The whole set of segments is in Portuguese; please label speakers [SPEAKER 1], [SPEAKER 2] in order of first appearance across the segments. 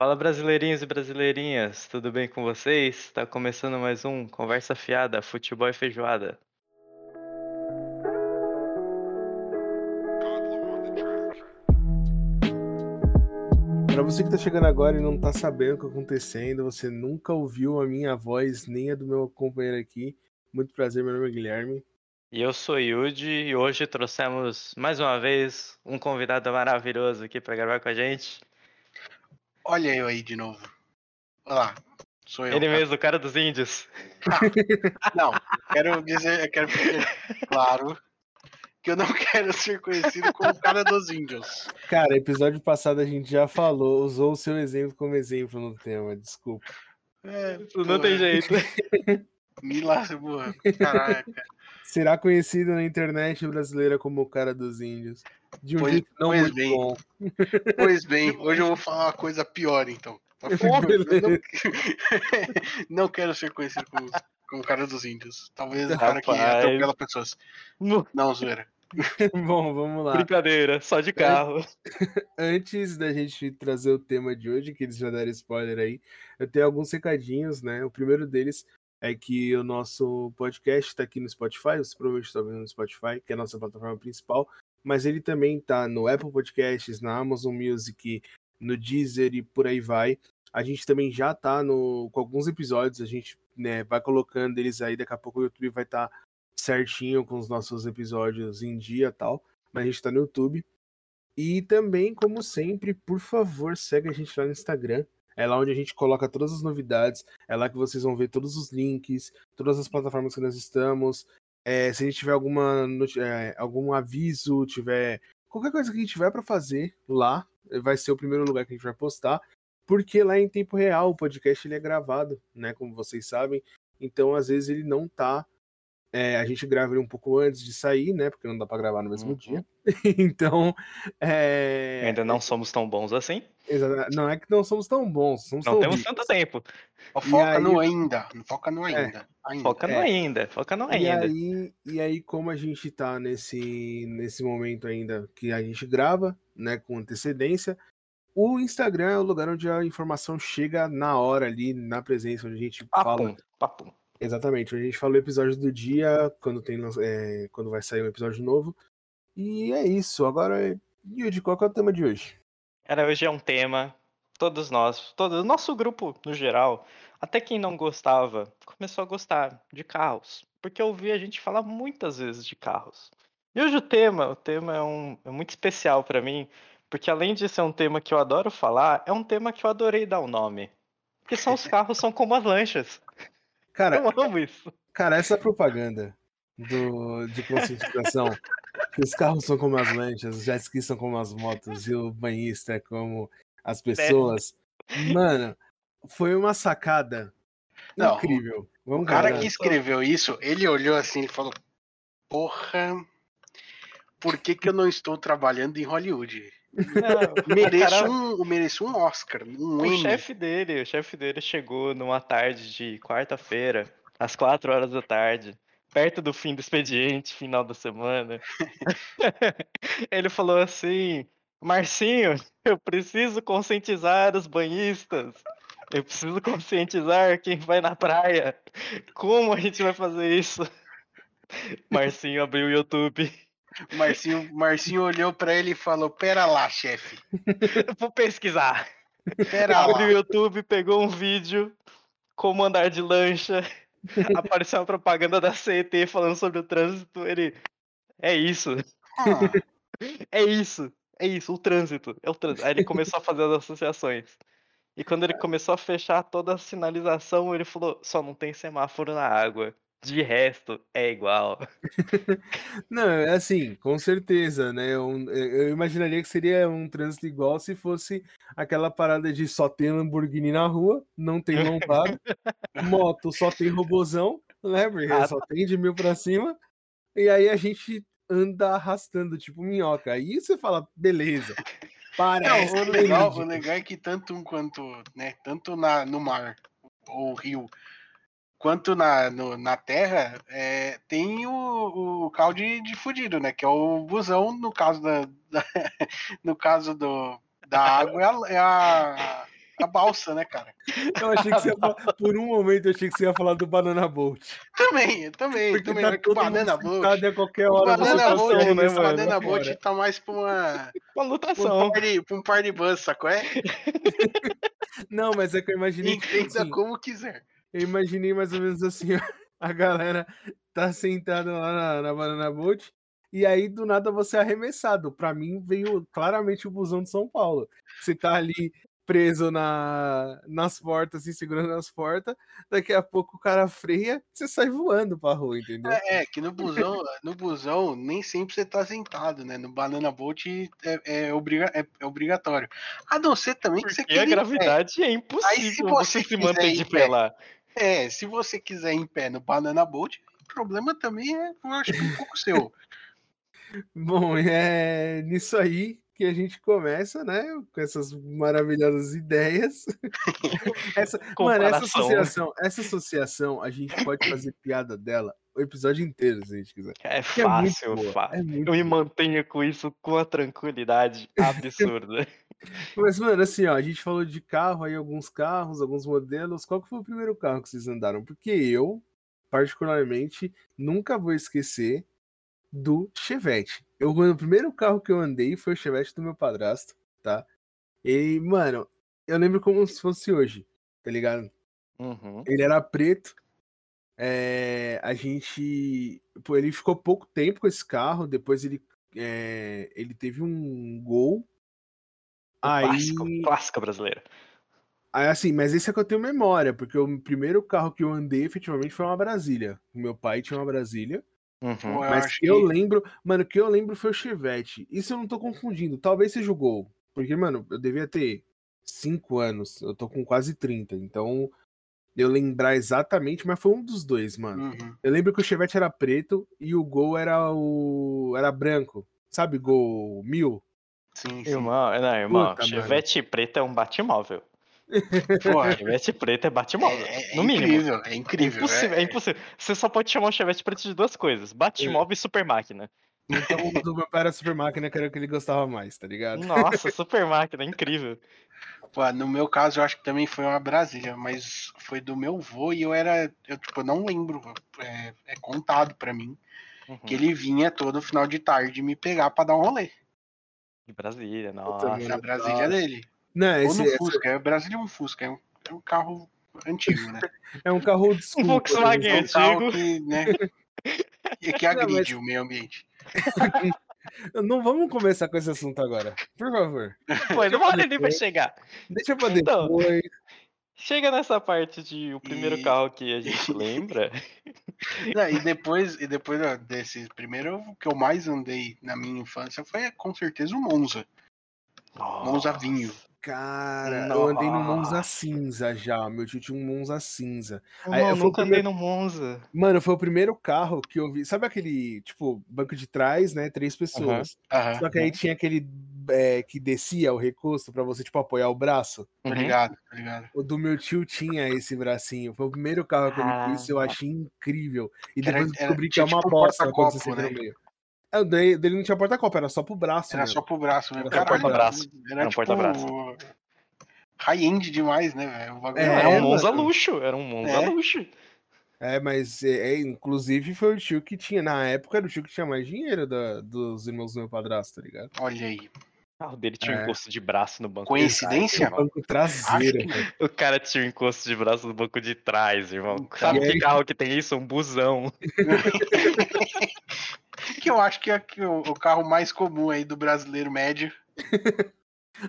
[SPEAKER 1] Fala brasileirinhos e brasileirinhas, tudo bem com vocês? Está começando mais um Conversa Fiada, Futebol e Feijoada.
[SPEAKER 2] Para você que tá chegando agora e não tá sabendo o que tá acontecendo, você nunca ouviu a minha voz nem a do meu companheiro aqui. Muito prazer, meu nome é Guilherme.
[SPEAKER 1] E eu sou Yudi e hoje trouxemos mais uma vez um convidado maravilhoso aqui para gravar com a gente.
[SPEAKER 3] Olha eu aí de novo. Olá, sou eu.
[SPEAKER 1] Ele
[SPEAKER 3] cara.
[SPEAKER 1] mesmo, o cara dos índios.
[SPEAKER 3] Não, quero dizer, eu quero dizer, claro, que eu não quero ser conhecido como o cara dos índios.
[SPEAKER 2] Cara, episódio passado a gente já falou, usou o seu exemplo como exemplo no tema, desculpa.
[SPEAKER 3] É,
[SPEAKER 1] Não tem jeito.
[SPEAKER 3] Me lasca, porra. Caraca.
[SPEAKER 2] Será conhecido na internet brasileira como o cara dos índios. De um
[SPEAKER 3] Pois-
[SPEAKER 2] jeito não
[SPEAKER 3] pois
[SPEAKER 2] muito
[SPEAKER 3] bem.
[SPEAKER 2] bom.
[SPEAKER 3] Pois bem, hoje eu vou falar uma coisa pior, então. Eu não, não quero ser conhecido como, como o cara dos índios. Talvez o cara que atropela pessoas. Não, zoeira.
[SPEAKER 2] bom, vamos lá.
[SPEAKER 1] Brincadeira, só de carro.
[SPEAKER 2] Antes da gente trazer o tema de hoje, que eles já deram spoiler aí, eu tenho alguns recadinhos, né? O primeiro deles é que o nosso podcast está aqui no Spotify, você provavelmente está vendo no Spotify, que é a nossa plataforma principal, mas ele também está no Apple Podcasts, na Amazon Music, no Deezer e por aí vai. A gente também já tá no, com alguns episódios, a gente né, vai colocando eles aí, daqui a pouco o YouTube vai estar certinho com os nossos episódios em dia tal, mas a gente tá no YouTube. E também, como sempre, por favor, segue a gente lá no Instagram. É lá onde a gente coloca todas as novidades. É lá que vocês vão ver todos os links, todas as plataformas que nós estamos. É, se a gente tiver alguma, é, algum aviso, tiver qualquer coisa que a gente tiver para fazer lá, vai ser o primeiro lugar que a gente vai postar. Porque lá em tempo real o podcast ele é gravado, né? Como vocês sabem. Então, às vezes, ele não tá. É, a gente grava ele um pouco antes de sair, né? Porque não dá para gravar no mesmo
[SPEAKER 1] Uhum.
[SPEAKER 2] dia. então. É...
[SPEAKER 1] Ainda não somos tão bons assim.
[SPEAKER 2] Exa- Não é que não somos tão bons, somos
[SPEAKER 1] Não
[SPEAKER 2] tão
[SPEAKER 1] temos
[SPEAKER 2] ricos.
[SPEAKER 1] tanto tempo.
[SPEAKER 3] Foca
[SPEAKER 2] aí-
[SPEAKER 3] no ainda. Foca no ainda. ainda.
[SPEAKER 1] Foca no
[SPEAKER 2] É.
[SPEAKER 1] ainda, foca no
[SPEAKER 2] E
[SPEAKER 1] ainda.
[SPEAKER 2] aí, e aí, como a gente tá nesse, nesse momento ainda que a gente grava, né, com antecedência, o Instagram é o lugar onde a informação chega na hora ali, na presença, onde a gente fala.
[SPEAKER 1] Papum, papum.
[SPEAKER 2] Exatamente, a gente fala o episódio do dia, quando tem é, quando vai sair um episódio novo. E é isso. Agora, Yudi, qual é o tema de hoje?
[SPEAKER 1] Cara, hoje é um tema, todos nós, todo o nosso grupo no geral, até quem não gostava, começou a gostar de carros, porque eu ouvi a gente falar muitas vezes de carros. E hoje o tema, o tema é, um, é muito especial pra mim, porque além de ser um tema que eu adoro falar, é um tema que eu adorei dar o nome. Que são os carros são como as lanchas.
[SPEAKER 2] Cara,
[SPEAKER 1] Eu amo isso.
[SPEAKER 2] Cara, essa propaganda do, de conscientização, que os carros são como as lanchas, os jet skis são como as motos e o banhista é como as pessoas. Mano, foi uma sacada
[SPEAKER 3] Não,
[SPEAKER 2] incrível. Vamos
[SPEAKER 3] O cara
[SPEAKER 2] guardar.
[SPEAKER 3] que escreveu isso, ele olhou assim e falou: Porra, por que, que eu não estou trabalhando em Hollywood? Mereço,
[SPEAKER 1] cara-
[SPEAKER 3] um, mereço um Oscar, um
[SPEAKER 1] O
[SPEAKER 3] Emmy.
[SPEAKER 1] chefe dele, o chefe dele chegou numa tarde de quarta-feira, às quatro horas da tarde, perto do fim do expediente, final da semana. Ele falou assim: Marcinho, eu preciso conscientizar os banhistas. Eu preciso conscientizar quem vai na praia. Como a gente vai fazer isso? Marcinho abriu o YouTube.
[SPEAKER 3] Marcinho, Marcinho olhou pra ele e falou: Pera lá, chefe.
[SPEAKER 1] Vou pesquisar.
[SPEAKER 3] Pera
[SPEAKER 1] Abriu
[SPEAKER 3] lá.
[SPEAKER 1] o YouTube, pegou um vídeo, como andar de lancha, apareceu uma propaganda da CET falando sobre o trânsito, ele. É isso,
[SPEAKER 3] Ah,
[SPEAKER 1] é isso, é isso, o trânsito, é o trânsito. Aí ele começou a fazer as associações. E quando ele começou a fechar toda a sinalização, ele falou: só não tem semáforo na água. De resto, é igual.
[SPEAKER 2] Não, é assim, com certeza, né? Um- eu imaginaria que seria um trânsito igual se fosse aquela parada de só tem Lamborghini na rua, não tem lombado, moto só tem robozão, né? Porque
[SPEAKER 1] Ah,
[SPEAKER 2] só tem de mil pra cima, e aí a gente anda arrastando, tipo minhoca. Aí você fala, beleza. Parece.
[SPEAKER 3] Não, o legal, o legal é que tanto um quanto, né, tanto na, no mar ou rio, quanto na, no- na terra, é, tem o, o carro de, de fudido, né? Que é o busão, no caso da, da- no caso do, da água, é a, é a, a balsa, né, cara?
[SPEAKER 2] Eu achei que você ia por um momento eu achei que você ia falar do Banana Boat.
[SPEAKER 3] Também, também,
[SPEAKER 2] Porque
[SPEAKER 3] também.
[SPEAKER 2] tá
[SPEAKER 3] é o
[SPEAKER 2] todo
[SPEAKER 3] Banana
[SPEAKER 2] e a qualquer
[SPEAKER 3] O
[SPEAKER 2] hora você
[SPEAKER 3] Banana
[SPEAKER 2] tá
[SPEAKER 3] Boat,
[SPEAKER 2] saindo,
[SPEAKER 1] né,
[SPEAKER 3] o
[SPEAKER 1] mano?
[SPEAKER 3] Banana Boat
[SPEAKER 2] Fora.
[SPEAKER 3] tá mais pra uma.
[SPEAKER 1] Uma
[SPEAKER 3] Pra um
[SPEAKER 1] lutação.
[SPEAKER 3] party, pra um party bus, sacou? É?
[SPEAKER 2] Não, mas é que eu imaginei, tipo
[SPEAKER 3] Entenda
[SPEAKER 2] assim,
[SPEAKER 3] como quiser.
[SPEAKER 2] Eu imaginei mais ou menos assim, ó, a galera tá sentada lá na, na Banana Boat, e aí do nada você é arremessado. Pra mim veio claramente o busão de São Paulo. Você tá ali preso na, nas portas, assim, segurando as portas, daqui a pouco o cara freia, você sai voando pra rua, entendeu?
[SPEAKER 3] É, é, que no busão, no busão nem sempre você tá sentado, né? No Banana Boat é, é, obriga- é- é obrigatório. A não ser também que você
[SPEAKER 1] Porque a
[SPEAKER 3] queira.
[SPEAKER 1] gravidade é impossível
[SPEAKER 3] você
[SPEAKER 1] você se manter de pé. lá.
[SPEAKER 3] É, se você quiser ir em pé no Banana Boat, o problema também é, eu acho que um pouco seu.
[SPEAKER 2] Bom, é nisso aí que a gente começa, né? Com essas maravilhosas ideias. essa, mano, essa associação, essa associação, a gente pode fazer piada dela o episódio inteiro, se a gente quiser.
[SPEAKER 1] É
[SPEAKER 2] é
[SPEAKER 1] fácil,
[SPEAKER 2] boa,
[SPEAKER 1] fácil.
[SPEAKER 2] é
[SPEAKER 1] Eu me mantenho com isso com a tranquilidade absurda.
[SPEAKER 2] Mas, mano, assim, ó, a gente falou de carro aí, alguns carros, alguns modelos. Qual que foi o primeiro carro que vocês andaram? Porque eu, particularmente, nunca vou esquecer do Chevette. Eu, o primeiro carro que eu andei foi o Chevette do meu padrasto, tá? E, mano, eu lembro como se fosse hoje, tá ligado?
[SPEAKER 1] Uhum.
[SPEAKER 2] Ele era preto. é, a gente. Pô, ele ficou pouco tempo com esse carro. Depois ele, é, ele teve um gol. Aí,
[SPEAKER 1] Clássico, clássica brasileira.
[SPEAKER 2] aí, assim, mas esse é que eu tenho memória, porque o primeiro carro que eu andei efetivamente foi uma Brasília. O meu pai tinha uma Brasília.
[SPEAKER 1] Uhum.
[SPEAKER 3] Eu
[SPEAKER 2] mas
[SPEAKER 3] acho
[SPEAKER 2] que eu lembro. Mano, o que eu lembro foi o Chevette. Isso eu não tô confundindo. Talvez seja o gol. Porque, mano, eu devia ter 5 anos. Eu tô com quase 30. Então, eu lembrar exatamente, mas foi um dos dois, mano.
[SPEAKER 3] Uhum.
[SPEAKER 2] Eu lembro que o Chevette era preto e o Gol era o. era branco. Sabe, Gol mil?
[SPEAKER 3] Sim, sim.
[SPEAKER 1] Irmão, não, irmão,
[SPEAKER 2] Puta,
[SPEAKER 1] Chevette preto é um batimóvel.
[SPEAKER 3] Porra,
[SPEAKER 1] Chevette preto é batimóvel.
[SPEAKER 3] é, é
[SPEAKER 1] no mínimo.
[SPEAKER 3] incrível, é
[SPEAKER 1] É
[SPEAKER 3] incrível.
[SPEAKER 1] impossível, é
[SPEAKER 3] é-
[SPEAKER 1] impossível. Você só pode chamar o Chevette preto de duas coisas: Batimóvel e super máquina.
[SPEAKER 2] Então o do meu pai era super máquina, que era o que ele gostava mais, tá ligado?
[SPEAKER 1] Nossa, super máquina, incrível.
[SPEAKER 3] Pô, no meu caso, eu acho que também foi uma Brasília, mas foi do meu vô e eu era. Eu, tipo, não lembro. É, é contado pra mim
[SPEAKER 1] Uhum.
[SPEAKER 3] que ele vinha todo final de tarde me pegar pra dar um rolê.
[SPEAKER 1] Brasília, nossa.
[SPEAKER 3] Na Brasília dele.
[SPEAKER 2] Não,
[SPEAKER 3] Ou
[SPEAKER 2] esse,
[SPEAKER 3] no
[SPEAKER 2] esse
[SPEAKER 3] Fusca. É, Brasília é um Fusca, é um, é um carro antigo, né?
[SPEAKER 2] é um carro school,
[SPEAKER 1] Um Volkswagen
[SPEAKER 3] É um carro
[SPEAKER 1] antigo.
[SPEAKER 3] que, né? E que
[SPEAKER 2] Não,
[SPEAKER 3] agride
[SPEAKER 2] mas-
[SPEAKER 3] o meio ambiente.
[SPEAKER 2] Não vamos começar com esse assunto agora. Por favor.
[SPEAKER 1] Pô, não hora ele vai chegar.
[SPEAKER 2] Deixa pra
[SPEAKER 1] Então. Chega nessa parte de o primeiro
[SPEAKER 3] E-
[SPEAKER 1] carro que a gente lembra.
[SPEAKER 3] Não, e depois, e depois desse primeiro, o que eu mais andei na minha infância foi com certeza o Monza. Monza vinho.
[SPEAKER 2] Cara, eu andei no Monza
[SPEAKER 1] Nossa.
[SPEAKER 2] cinza já. Meu tio tinha um Monza cinza.
[SPEAKER 1] Não,
[SPEAKER 2] Aí, eu
[SPEAKER 1] nunca andei no Monza.
[SPEAKER 2] Mano, foi o primeiro carro que eu vi. Sabe aquele, tipo, banco de trás, né? Três pessoas. Só que aí tinha aquele é, que descia o recurso pra você, tipo, apoiar o braço.
[SPEAKER 1] Uhum.
[SPEAKER 3] ligado, tô ligado.
[SPEAKER 2] O do meu tio tinha esse bracinho. Foi o primeiro carro que eu vi isso, eu
[SPEAKER 1] Ah.
[SPEAKER 2] achei incrível. E depois eu
[SPEAKER 3] era-
[SPEAKER 2] descobri que é uma
[SPEAKER 3] tipo um
[SPEAKER 2] bosta quando você senta no
[SPEAKER 3] né?
[SPEAKER 2] meio. É, o dele, dele não tinha porta-copa, era só pro braço.
[SPEAKER 3] Era
[SPEAKER 2] mesmo.
[SPEAKER 3] só pro braço mesmo.
[SPEAKER 2] Era
[SPEAKER 1] porta-braço.
[SPEAKER 3] Era,
[SPEAKER 1] Era um
[SPEAKER 3] tipo
[SPEAKER 1] porta-braço.
[SPEAKER 3] high-end demais, né, velho?
[SPEAKER 2] É,
[SPEAKER 1] Era um Monza luxo, era um Monza
[SPEAKER 3] É.
[SPEAKER 1] luxo.
[SPEAKER 2] É, mas é, é, inclusive foi o tio que tinha, na época era o tio que tinha mais dinheiro da- dos irmãos do meu padrasto, tá ligado?
[SPEAKER 3] Olha aí.
[SPEAKER 1] O carro dele tinha um
[SPEAKER 2] É.
[SPEAKER 1] encosto de braço no banco.
[SPEAKER 3] Coincidência?
[SPEAKER 1] de trás,
[SPEAKER 2] Banco traseiro.
[SPEAKER 1] Irmão. O cara tinha um encosto de braço no banco de trás, irmão.
[SPEAKER 3] Então,
[SPEAKER 1] Sabe
[SPEAKER 2] e
[SPEAKER 1] que
[SPEAKER 2] aí-
[SPEAKER 1] carro que tem isso? Um busão.
[SPEAKER 3] Que eu acho que é que o, o carro mais comum aí do brasileiro médio.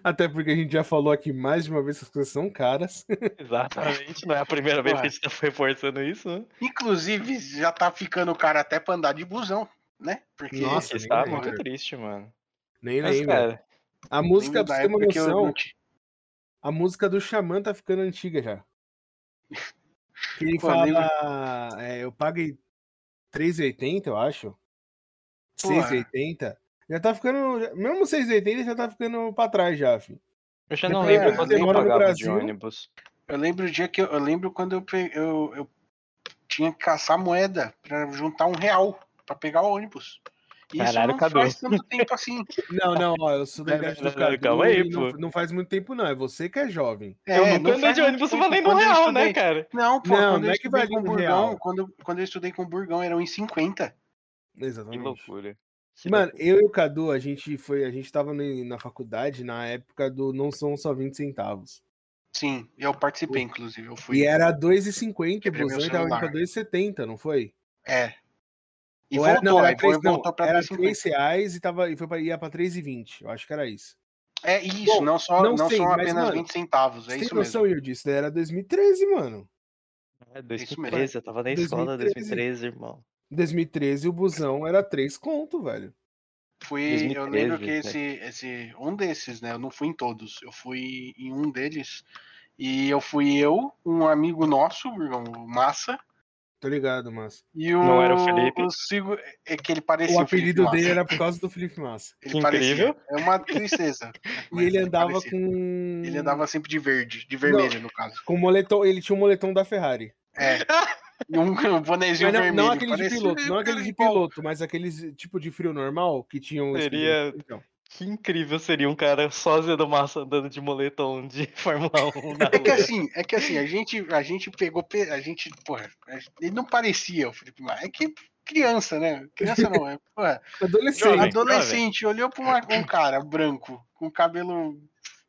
[SPEAKER 2] Até porque a gente já falou aqui mais de uma vez que as coisas são caras.
[SPEAKER 1] Exatamente. Não é a primeira vez que a gente tá reforçando isso, né?
[SPEAKER 3] Inclusive, já tá ficando caro até pra andar de busão, né? Porque
[SPEAKER 2] Nossa,
[SPEAKER 1] tá
[SPEAKER 2] lembro.
[SPEAKER 1] muito triste, mano.
[SPEAKER 2] Nem
[SPEAKER 1] Mas,
[SPEAKER 2] lembro.
[SPEAKER 1] cara,
[SPEAKER 2] A música, pra você ter uma
[SPEAKER 3] eu
[SPEAKER 2] noção, a música do Xamã tá ficando antiga já. Que ele
[SPEAKER 3] Pô,
[SPEAKER 2] fala.
[SPEAKER 3] lembra-
[SPEAKER 2] é, eu paguei 3,80, eu acho.
[SPEAKER 3] Pô,
[SPEAKER 2] 6,80. Já tá ficando. Mesmo 6,80 já tá ficando pra trás já, filho.
[SPEAKER 1] eu já não
[SPEAKER 2] Depois
[SPEAKER 1] lembro quanto
[SPEAKER 3] você
[SPEAKER 1] eu pagava de ônibus.
[SPEAKER 3] Eu lembro o dia que eu, eu lembro quando eu, eu, eu tinha que caçar moeda pra juntar um real pra pegar o ônibus. Isso
[SPEAKER 1] Caralho,
[SPEAKER 3] não
[SPEAKER 1] Cadu.
[SPEAKER 3] faz tanto tempo assim.
[SPEAKER 2] Não, não, ó, eu sou da
[SPEAKER 1] Não,
[SPEAKER 2] idade
[SPEAKER 1] não,
[SPEAKER 2] do Cadu.
[SPEAKER 1] calma aí,
[SPEAKER 2] e não,
[SPEAKER 1] pô.
[SPEAKER 2] não faz muito tempo, não. É você que é jovem.
[SPEAKER 3] É,
[SPEAKER 1] eu
[SPEAKER 3] não
[SPEAKER 1] nunca andei de ônibus valendo
[SPEAKER 3] Quando eu
[SPEAKER 1] real, né, cara?
[SPEAKER 3] Não, pô,
[SPEAKER 2] Não,
[SPEAKER 3] quando
[SPEAKER 2] não
[SPEAKER 3] eu
[SPEAKER 2] é que
[SPEAKER 3] estudei
[SPEAKER 2] vale
[SPEAKER 3] com
[SPEAKER 2] um
[SPEAKER 3] Burgão,
[SPEAKER 2] real.
[SPEAKER 3] quando, quando eu estudei com o Burgão, eram em 50.
[SPEAKER 1] Que
[SPEAKER 2] Exatamente.
[SPEAKER 1] loucura. Que
[SPEAKER 2] Mano,
[SPEAKER 1] loucura.
[SPEAKER 2] eu e o Cadu, a gente foi, a gente tava na faculdade na época do não são só 20 centavos.
[SPEAKER 3] Sim, eu participei, inclusive. Eu fui.
[SPEAKER 2] E era 2,50 o busão e tava indo pra
[SPEAKER 3] celular.
[SPEAKER 2] 2,70, não foi?
[SPEAKER 3] É. E
[SPEAKER 2] Ou era-
[SPEAKER 3] voltou,
[SPEAKER 2] não, era
[SPEAKER 3] aí foi,
[SPEAKER 2] 3, não,
[SPEAKER 3] voltou pra
[SPEAKER 2] era
[SPEAKER 3] 2,50.
[SPEAKER 2] 3 reais e, tava, e foi pra, ia pra 3,20. Eu acho que era isso.
[SPEAKER 3] É isso,
[SPEAKER 2] Bom,
[SPEAKER 3] não, só,
[SPEAKER 2] não
[SPEAKER 3] não,
[SPEAKER 2] sei,
[SPEAKER 3] são
[SPEAKER 2] mas,
[SPEAKER 3] apenas
[SPEAKER 2] mano,
[SPEAKER 3] 20 centavos, é
[SPEAKER 2] Você tem
[SPEAKER 3] isso
[SPEAKER 2] noção,
[SPEAKER 3] mesmo.
[SPEAKER 2] Isso daí era 2013, mano.
[SPEAKER 1] É,
[SPEAKER 3] Isso
[SPEAKER 1] 2013, eu tava na escola
[SPEAKER 2] 2013.
[SPEAKER 1] 2013, irmão.
[SPEAKER 2] 2013 o busão era 3 conto, velho.
[SPEAKER 3] Fui, eu lembro
[SPEAKER 1] 2013,
[SPEAKER 3] que esse, esse, um desses, né, eu não fui em todos, eu fui em um deles, e eu fui eu, um amigo nosso, o Massa,
[SPEAKER 2] Tô ligado, mas.
[SPEAKER 3] e o...
[SPEAKER 1] Não era o Felipe?
[SPEAKER 3] o Sigo, é que ele parecia
[SPEAKER 2] O
[SPEAKER 3] o Felipe
[SPEAKER 2] apelido
[SPEAKER 3] Massa.
[SPEAKER 2] dele era por causa do Felipe Massa.
[SPEAKER 3] Ele
[SPEAKER 1] Que
[SPEAKER 3] parecia.
[SPEAKER 1] incrível.
[SPEAKER 3] É uma tristeza.
[SPEAKER 2] E
[SPEAKER 3] mas
[SPEAKER 2] ele andava
[SPEAKER 3] parecia.
[SPEAKER 2] com.
[SPEAKER 3] Ele andava sempre de verde, de vermelho, no caso.
[SPEAKER 2] com moletom. Ele tinha um moletom da Ferrari.
[SPEAKER 3] É. E um, um bonezinho
[SPEAKER 2] Mas não,
[SPEAKER 3] vermelho.
[SPEAKER 2] não aquele de piloto, não
[SPEAKER 3] o
[SPEAKER 2] aquele de piloto, mas aqueles tipo de frio normal que tinham.
[SPEAKER 1] Seria-
[SPEAKER 2] Então,
[SPEAKER 1] Que incrível seria um cara sósia do Massa andando de moletom de Fórmula 1 na
[SPEAKER 3] É que
[SPEAKER 1] rua.
[SPEAKER 3] assim, é que assim, a gente, a gente pegou, pe- a gente, porra, ele não parecia o Felipe Massa. É que criança, né? Criança não, é, porra,
[SPEAKER 2] adolescente,
[SPEAKER 3] adolescente, olhou pra uma- um cara branco, com cabelo,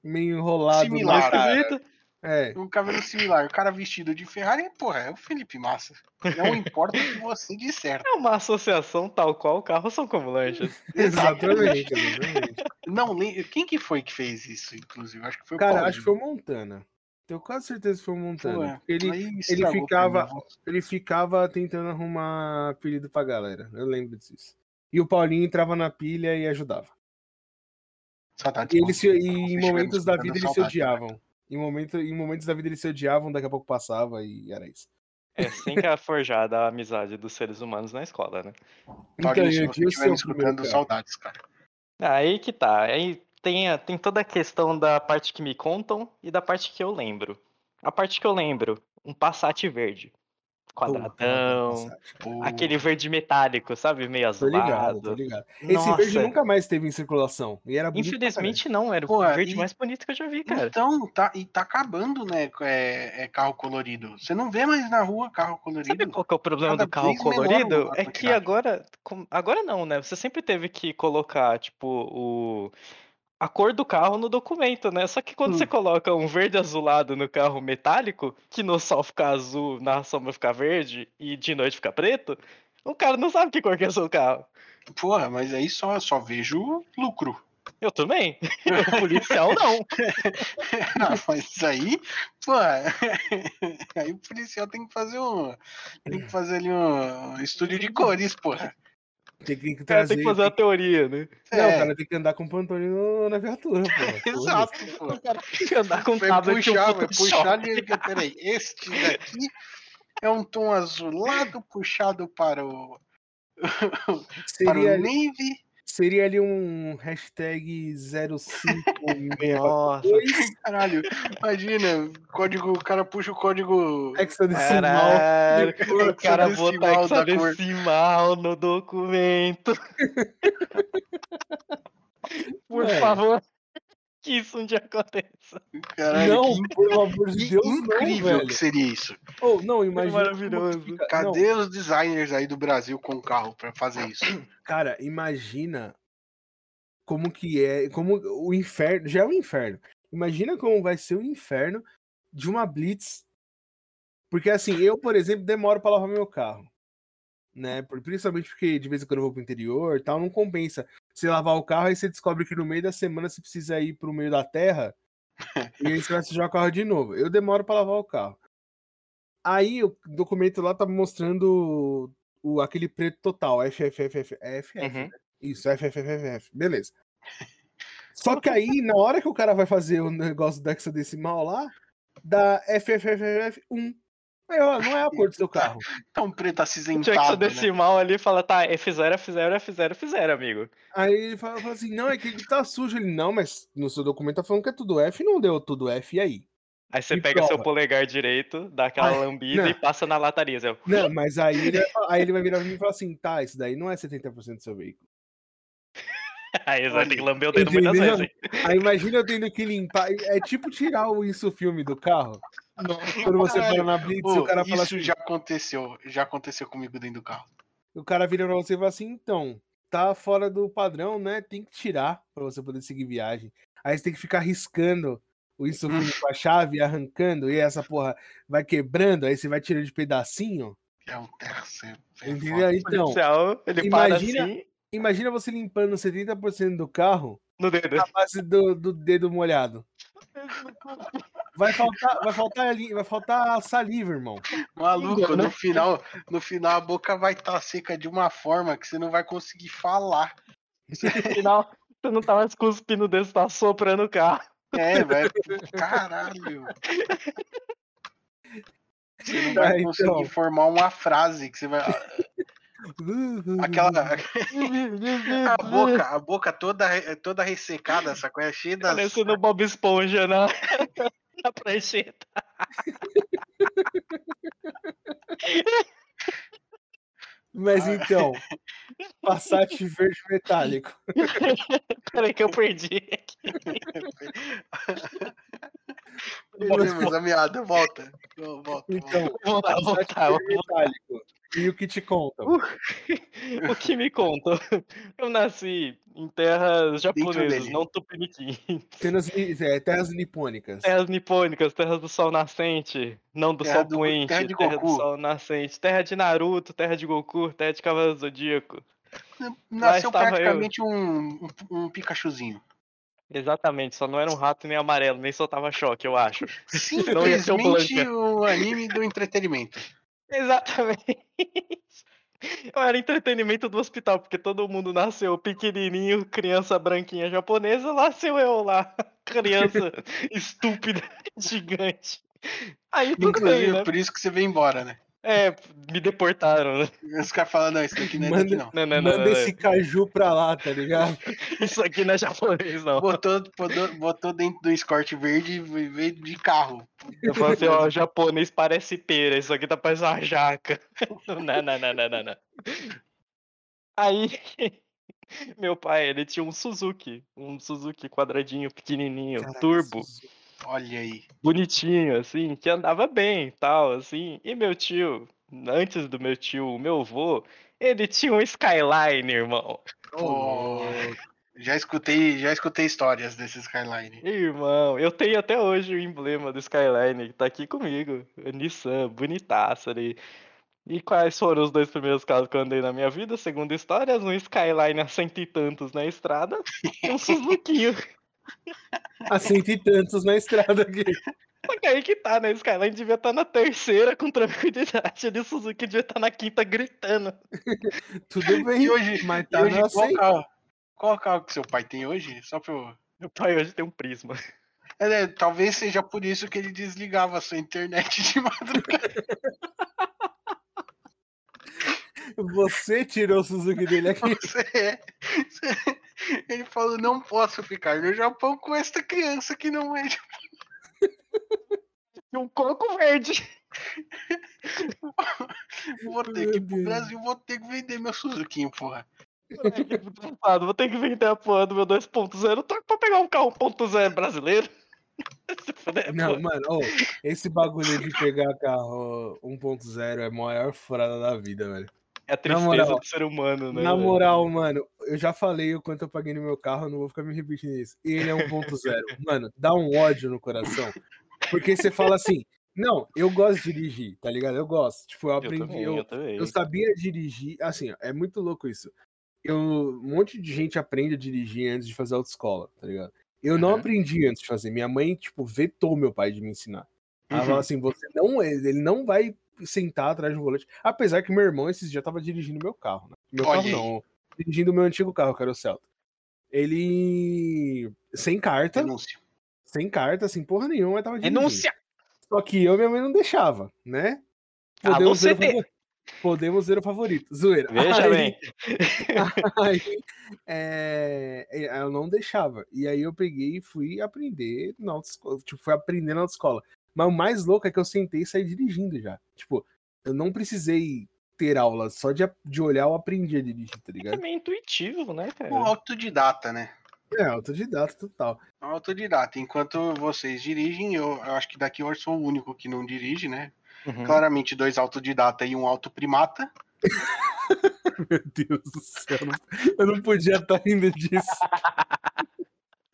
[SPEAKER 2] meio enrolado.
[SPEAKER 3] Similar. cara.
[SPEAKER 2] É.
[SPEAKER 3] um cabelo similar, o cara vestido de Ferrari, porra, é o Felipe Massa. Não importa o que você disser.
[SPEAKER 1] É uma associação tal qual carros são como lanchas.
[SPEAKER 2] Exatamente, exatamente.
[SPEAKER 3] Não, quem que foi que fez isso, inclusive? Acho que foi o
[SPEAKER 2] Cara,
[SPEAKER 3] Paulinho.
[SPEAKER 2] acho que foi o Montana. Tenho quase certeza que foi o Montana. Porque ele,
[SPEAKER 3] pra
[SPEAKER 2] ficava- ele ficava tentando arrumar apelido pra galera. Eu lembro disso. E o Paulinho entrava na pilha e ajudava.
[SPEAKER 3] Saudades,
[SPEAKER 2] E, eles se- e em momentos da vida eles se
[SPEAKER 3] saudades,
[SPEAKER 2] odiavam. Em, momento, em momentos da vida eles se odiavam, daqui a pouco passava e era isso.
[SPEAKER 1] É assim que é forjada a amizade dos seres humanos na escola, né?
[SPEAKER 2] Então,
[SPEAKER 3] se
[SPEAKER 2] eu seu
[SPEAKER 3] me escutando, saudades, cara.
[SPEAKER 1] Aí que tá. Aí tem, a- tem toda a questão da parte que me contam e da parte que eu lembro. A parte que eu lembro, um Passat verde. Quadradão.
[SPEAKER 3] Pô,
[SPEAKER 1] Aquele verde metálico, sabe? Meio
[SPEAKER 2] Tô ligado, tô ligado. Esse
[SPEAKER 1] Nossa,
[SPEAKER 2] verde nunca mais teve em circulação. E era
[SPEAKER 1] infelizmente não, era o
[SPEAKER 3] Porra,
[SPEAKER 1] verde
[SPEAKER 3] e-
[SPEAKER 1] mais bonito que eu já vi, cara.
[SPEAKER 3] Então, tá, e tá acabando, né? É, é carro colorido. Você não vê mais na rua carro
[SPEAKER 1] Sabe
[SPEAKER 3] colorido.
[SPEAKER 1] qual que é o problema
[SPEAKER 3] cada
[SPEAKER 1] do carro colorido? É que agora. Agora não, né? Você sempre teve que colocar, tipo, o. A cor do carro no documento, né? Só que quando
[SPEAKER 3] Hum.
[SPEAKER 1] você coloca um verde azulado no carro metálico, que no sol fica azul, na sombra fica verde e de noite fica preto, o cara não sabe que cor que é o seu carro.
[SPEAKER 3] Porra, mas aí só, só vejo lucro.
[SPEAKER 1] Eu também. O policial não.
[SPEAKER 3] Ah, mas aí, pô, aí o policial tem que fazer um. Tem que fazer ali um estúdio de cores, porra.
[SPEAKER 2] Tem que
[SPEAKER 1] O cara
[SPEAKER 2] trazer.
[SPEAKER 1] tem que fazer a teoria, né?
[SPEAKER 2] Não,
[SPEAKER 3] É,
[SPEAKER 2] o cara tem que andar com o Pantone no- na viatura, pô.
[SPEAKER 3] Exato, pô.
[SPEAKER 1] O cara tem que andar com
[SPEAKER 3] Vai
[SPEAKER 1] tablet
[SPEAKER 3] puxar, vai puxar ali. Peraí, este daqui é um tom azulado puxado para o. para o navy.
[SPEAKER 2] Seria ali um hashtag 0562
[SPEAKER 1] Nossa,
[SPEAKER 3] Caralho, imagina, código, o cara puxa o código.
[SPEAKER 2] hexadecimal.
[SPEAKER 1] caralho. O cara
[SPEAKER 3] cor.
[SPEAKER 1] hexadecimal no documento. Por
[SPEAKER 2] Mano.
[SPEAKER 1] favor, que isso um dia aconteça.
[SPEAKER 3] Caralho,
[SPEAKER 2] Não,
[SPEAKER 3] que
[SPEAKER 2] pelo amor de Deus,
[SPEAKER 3] incrível
[SPEAKER 2] não, velho.
[SPEAKER 3] que seria isso.
[SPEAKER 2] Oh, não, imagina. como
[SPEAKER 1] maravilhoso.
[SPEAKER 2] que fica- Não,
[SPEAKER 3] Cadê os designers aí do Brasil com carro pra fazer isso?
[SPEAKER 2] cara, imagina como que é, como o inferno, já é um inferno. Imagina como vai ser o inferno de uma blitz. Porque assim, eu, por exemplo, demoro para lavar meu carro. Né? Por- Principalmente porque de vez em quando eu vou pro interior e tal, não compensa. Você lavar o carro, aí você descobre que no meio da semana você precisa ir pro meio da terra. e aí você vai sujar o carro de novo. Eu demoro para lavar o carro. Aí o documento lá tá mostrando o, aquele preto total, FFFF, FF,
[SPEAKER 1] Uhum.
[SPEAKER 2] isso, FFFF, beleza. Só que aí, na hora que o cara vai fazer o negócio do hexadecimal lá, dá FFFF1. Aí, ó, não é a cor do seu carro.
[SPEAKER 3] Tá um preto
[SPEAKER 1] Tinha
[SPEAKER 3] acinzentado,
[SPEAKER 1] que ser
[SPEAKER 3] né?
[SPEAKER 1] decimal ali e fala, tá, F0, F0, F0, F0, amigo.
[SPEAKER 2] Aí ele fala, fala assim, não, é que ele tá sujo. Ele, não, mas no seu documento tá falando que é tudo F, não deu tudo F, e aí?
[SPEAKER 1] Aí você
[SPEAKER 2] Me
[SPEAKER 1] pega seu
[SPEAKER 2] prova.
[SPEAKER 1] polegar direito, dá aquela
[SPEAKER 2] Ai,
[SPEAKER 1] lambida
[SPEAKER 2] não.
[SPEAKER 1] e passa na lataria. Zé.
[SPEAKER 2] Não, mas aí ele, aí ele vai virar pra mim e falar assim, tá, isso daí não é 70% do seu veículo.
[SPEAKER 1] Aí você vai ter que lamber o dedo muitas vezes.
[SPEAKER 2] Aí imagina eu tendo que limpar. É tipo tirar o isso filme do carro. Quando você para na blitz,
[SPEAKER 3] Ô,
[SPEAKER 2] o cara fala
[SPEAKER 3] isso
[SPEAKER 2] assim.
[SPEAKER 3] já aconteceu, já aconteceu comigo dentro do carro.
[SPEAKER 2] O cara vira pra você e fala assim, então, tá fora do padrão, né? Tem que tirar pra você poder seguir viagem. Aí você tem que ficar riscando o isso
[SPEAKER 3] Hum.
[SPEAKER 2] com a chave, arrancando, e essa porra vai quebrando, aí você vai tirando de pedacinho.
[SPEAKER 3] É um terra é
[SPEAKER 2] Entendeu? Então,
[SPEAKER 1] policial, ele para
[SPEAKER 2] imagina-
[SPEAKER 1] assim,
[SPEAKER 2] imagina você limpando 70% do carro
[SPEAKER 1] no dedo.
[SPEAKER 2] na base do, do dedo molhado. Vai faltar, vai faltar ali, vai faltar saliva, irmão.
[SPEAKER 3] Maluco, no final, no final a boca vai estar seca de uma forma que você não vai conseguir falar.
[SPEAKER 1] No final, você não tá mais cuspindo você tá soprando o carro.
[SPEAKER 3] É, vai. Caralho. Você não vai
[SPEAKER 2] Ah, então.
[SPEAKER 3] conseguir formar uma frase que você vai. Aquela. A boca, a boca toda, toda ressecada, essa coisa cheia das.
[SPEAKER 1] Parecendo Bob Esponja na, na prancheta.
[SPEAKER 2] Mas então, Passat verde metálico.
[SPEAKER 1] Peraí que eu perdi.
[SPEAKER 3] Perdemos a meada, volta. Volta, volta.
[SPEAKER 2] Então, Passat
[SPEAKER 1] voltar.
[SPEAKER 2] verde metálico. E o que te conta?
[SPEAKER 1] O que me conta? Eu nasci em terras japonesas, não tupiniquim.
[SPEAKER 2] Ni- é, terras nipônicas.
[SPEAKER 1] Terras nipônicas, terras do sol nascente, não do
[SPEAKER 3] Terra
[SPEAKER 1] sol
[SPEAKER 3] do-
[SPEAKER 1] poente,
[SPEAKER 3] terra de
[SPEAKER 1] terra do
[SPEAKER 3] Goku.
[SPEAKER 1] sol nascente, terra de Naruto, terra de Goku, terra de Cavaleiro do Zodíaco.
[SPEAKER 3] Nasceu
[SPEAKER 1] estava eu.
[SPEAKER 3] praticamente um, um, Pikachuzinho.
[SPEAKER 1] Exatamente, só não era um rato nem amarelo, nem soltava choque, eu acho. Não ia ser o
[SPEAKER 3] Simplesmente o anime do entretenimento.
[SPEAKER 1] Exatamente. Eu era entretenimento do hospital, porque todo mundo nasceu pequenininho, criança branquinha japonesa, nasceu eu lá, criança estúpida, gigante. Aí tudo bem,
[SPEAKER 3] Inclusive,
[SPEAKER 1] né?
[SPEAKER 3] por isso que você veio embora, né?
[SPEAKER 1] É, me deportaram, né?
[SPEAKER 3] Os caras falam, não, isso daqui não é daqui,
[SPEAKER 2] Manda-
[SPEAKER 3] não.
[SPEAKER 1] Não, não, não,
[SPEAKER 2] Manda
[SPEAKER 1] não,
[SPEAKER 2] esse caju pra lá, tá ligado?
[SPEAKER 1] Isso aqui não é japonês, não.
[SPEAKER 3] Botou, botou, botou dentro do escort verde e veio de carro.
[SPEAKER 1] Eu falo assim, ó, japonês parece pera, isso aqui tá parecendo uma jaca. Não, não, não, não, não, não. Aí, meu pai, ele tinha um Suzuki, um Suzuki quadradinho, pequenininho,
[SPEAKER 2] Caraca,
[SPEAKER 1] turbo,
[SPEAKER 2] Suzu-
[SPEAKER 3] Olha aí.
[SPEAKER 1] bonitinho, assim, que andava bem e tal, assim. E meu tio, antes do meu tio, o meu avô, ele tinha um Skyline, irmão.
[SPEAKER 3] Pô, já escutei, já escutei histórias desse Skyline.
[SPEAKER 1] Irmão, eu tenho até hoje o emblema do Skyline, que tá aqui comigo. O Nissan, bonitaço ali. E quais foram os dois primeiros carros que eu andei na minha vida? Segundo histórias, um Skyline a cento e tantos na estrada e um Suzuki.
[SPEAKER 2] A cento e tantos na estrada aqui.
[SPEAKER 1] Só que aí que tá, né? O Skyline devia estar na terceira com tranquilidade. Ali o Suzuki devia estar na quinta gritando.
[SPEAKER 2] Tudo bem,
[SPEAKER 3] E hoje,
[SPEAKER 2] mas
[SPEAKER 3] e
[SPEAKER 2] tá
[SPEAKER 3] hoje qual, carro, qual carro que seu pai tem hoje? Só pra eu...
[SPEAKER 1] Meu pai hoje tem um Prisma.
[SPEAKER 3] É, né, talvez seja por isso que ele desligava a sua internet de madrugada.
[SPEAKER 2] Você tirou o Suzuki dele aqui.
[SPEAKER 3] Você é. você- Ele falou, não posso ficar no Japão com esta criança que não é.
[SPEAKER 1] E um coco verde.
[SPEAKER 3] Vou ter que ir pro. Brasil, vou ter que vender meu Suzuki, porra.
[SPEAKER 1] Desgraçado, Vou ter que vender a porra do meu 2.0 tô pra pegar um carro 1.0 brasileiro.
[SPEAKER 2] Não, mano, ô, esse bagulho de pegar carro 1.0 é a maior furada da vida, velho.
[SPEAKER 1] É a tristeza
[SPEAKER 2] moral,
[SPEAKER 1] do ser humano, né?
[SPEAKER 2] Na
[SPEAKER 1] velho?
[SPEAKER 2] moral, mano, eu já falei o quanto eu paguei no meu carro, eu não vou ficar me repetindo isso. E ele é 1.0. Mano, dá um ódio no coração. Porque você fala assim, não, eu gosto de dirigir, tá ligado? Eu gosto. Tipo, eu
[SPEAKER 1] Eu
[SPEAKER 2] aprendi,
[SPEAKER 1] também,
[SPEAKER 2] eu,
[SPEAKER 1] eu também.
[SPEAKER 2] eu sabia dirigir, assim, é muito louco isso. Eu, um monte de gente aprende a dirigir antes de fazer autoescola, tá ligado? Eu não
[SPEAKER 3] Uhum.
[SPEAKER 2] aprendi antes de fazer. Minha mãe, tipo, vetou meu pai de me ensinar. Ela
[SPEAKER 3] Uhum.
[SPEAKER 2] falou assim, você não, ele não vai sentar atrás do volante. Apesar que meu irmão esses dias tava dirigindo meu carro, né? Meu
[SPEAKER 3] Olha
[SPEAKER 2] carro
[SPEAKER 3] aí.
[SPEAKER 2] não, dirigindo o meu antigo carro, que era o Celta. Ele sem carta,
[SPEAKER 3] Denúncia.
[SPEAKER 2] sem carta, sem porra nenhuma, mas tava dirigindo.
[SPEAKER 1] Renúncia!
[SPEAKER 2] Só que eu e minha mãe não deixava, né?
[SPEAKER 1] Alô,
[SPEAKER 2] Podemos ver o
[SPEAKER 1] CD.
[SPEAKER 2] favorito. Podemos ver o favorito. Zoeira.
[SPEAKER 1] Veja
[SPEAKER 2] Aí-
[SPEAKER 1] bem.
[SPEAKER 2] aí é, é, eu não deixava. E aí eu peguei e fui aprender na autoescola. Tipo, fui aprender na autoescola. Mas o mais louco é que eu sentei e saí dirigindo já. Tipo, eu não precisei ter aula, só de, de olhar eu aprendi a dirigir, tá
[SPEAKER 1] É
[SPEAKER 2] ligado?
[SPEAKER 1] meio intuitivo, né, cara?
[SPEAKER 3] O autodidata, né?
[SPEAKER 2] É, autodidata total.
[SPEAKER 3] Autodidata. Enquanto vocês dirigem, eu, eu acho que daqui eu sou o único que não dirige, né?
[SPEAKER 1] Uhum.
[SPEAKER 3] Claramente dois autodidata e um autoprimata.
[SPEAKER 2] Meu Deus do céu, eu não, eu não podia estar rindo disso.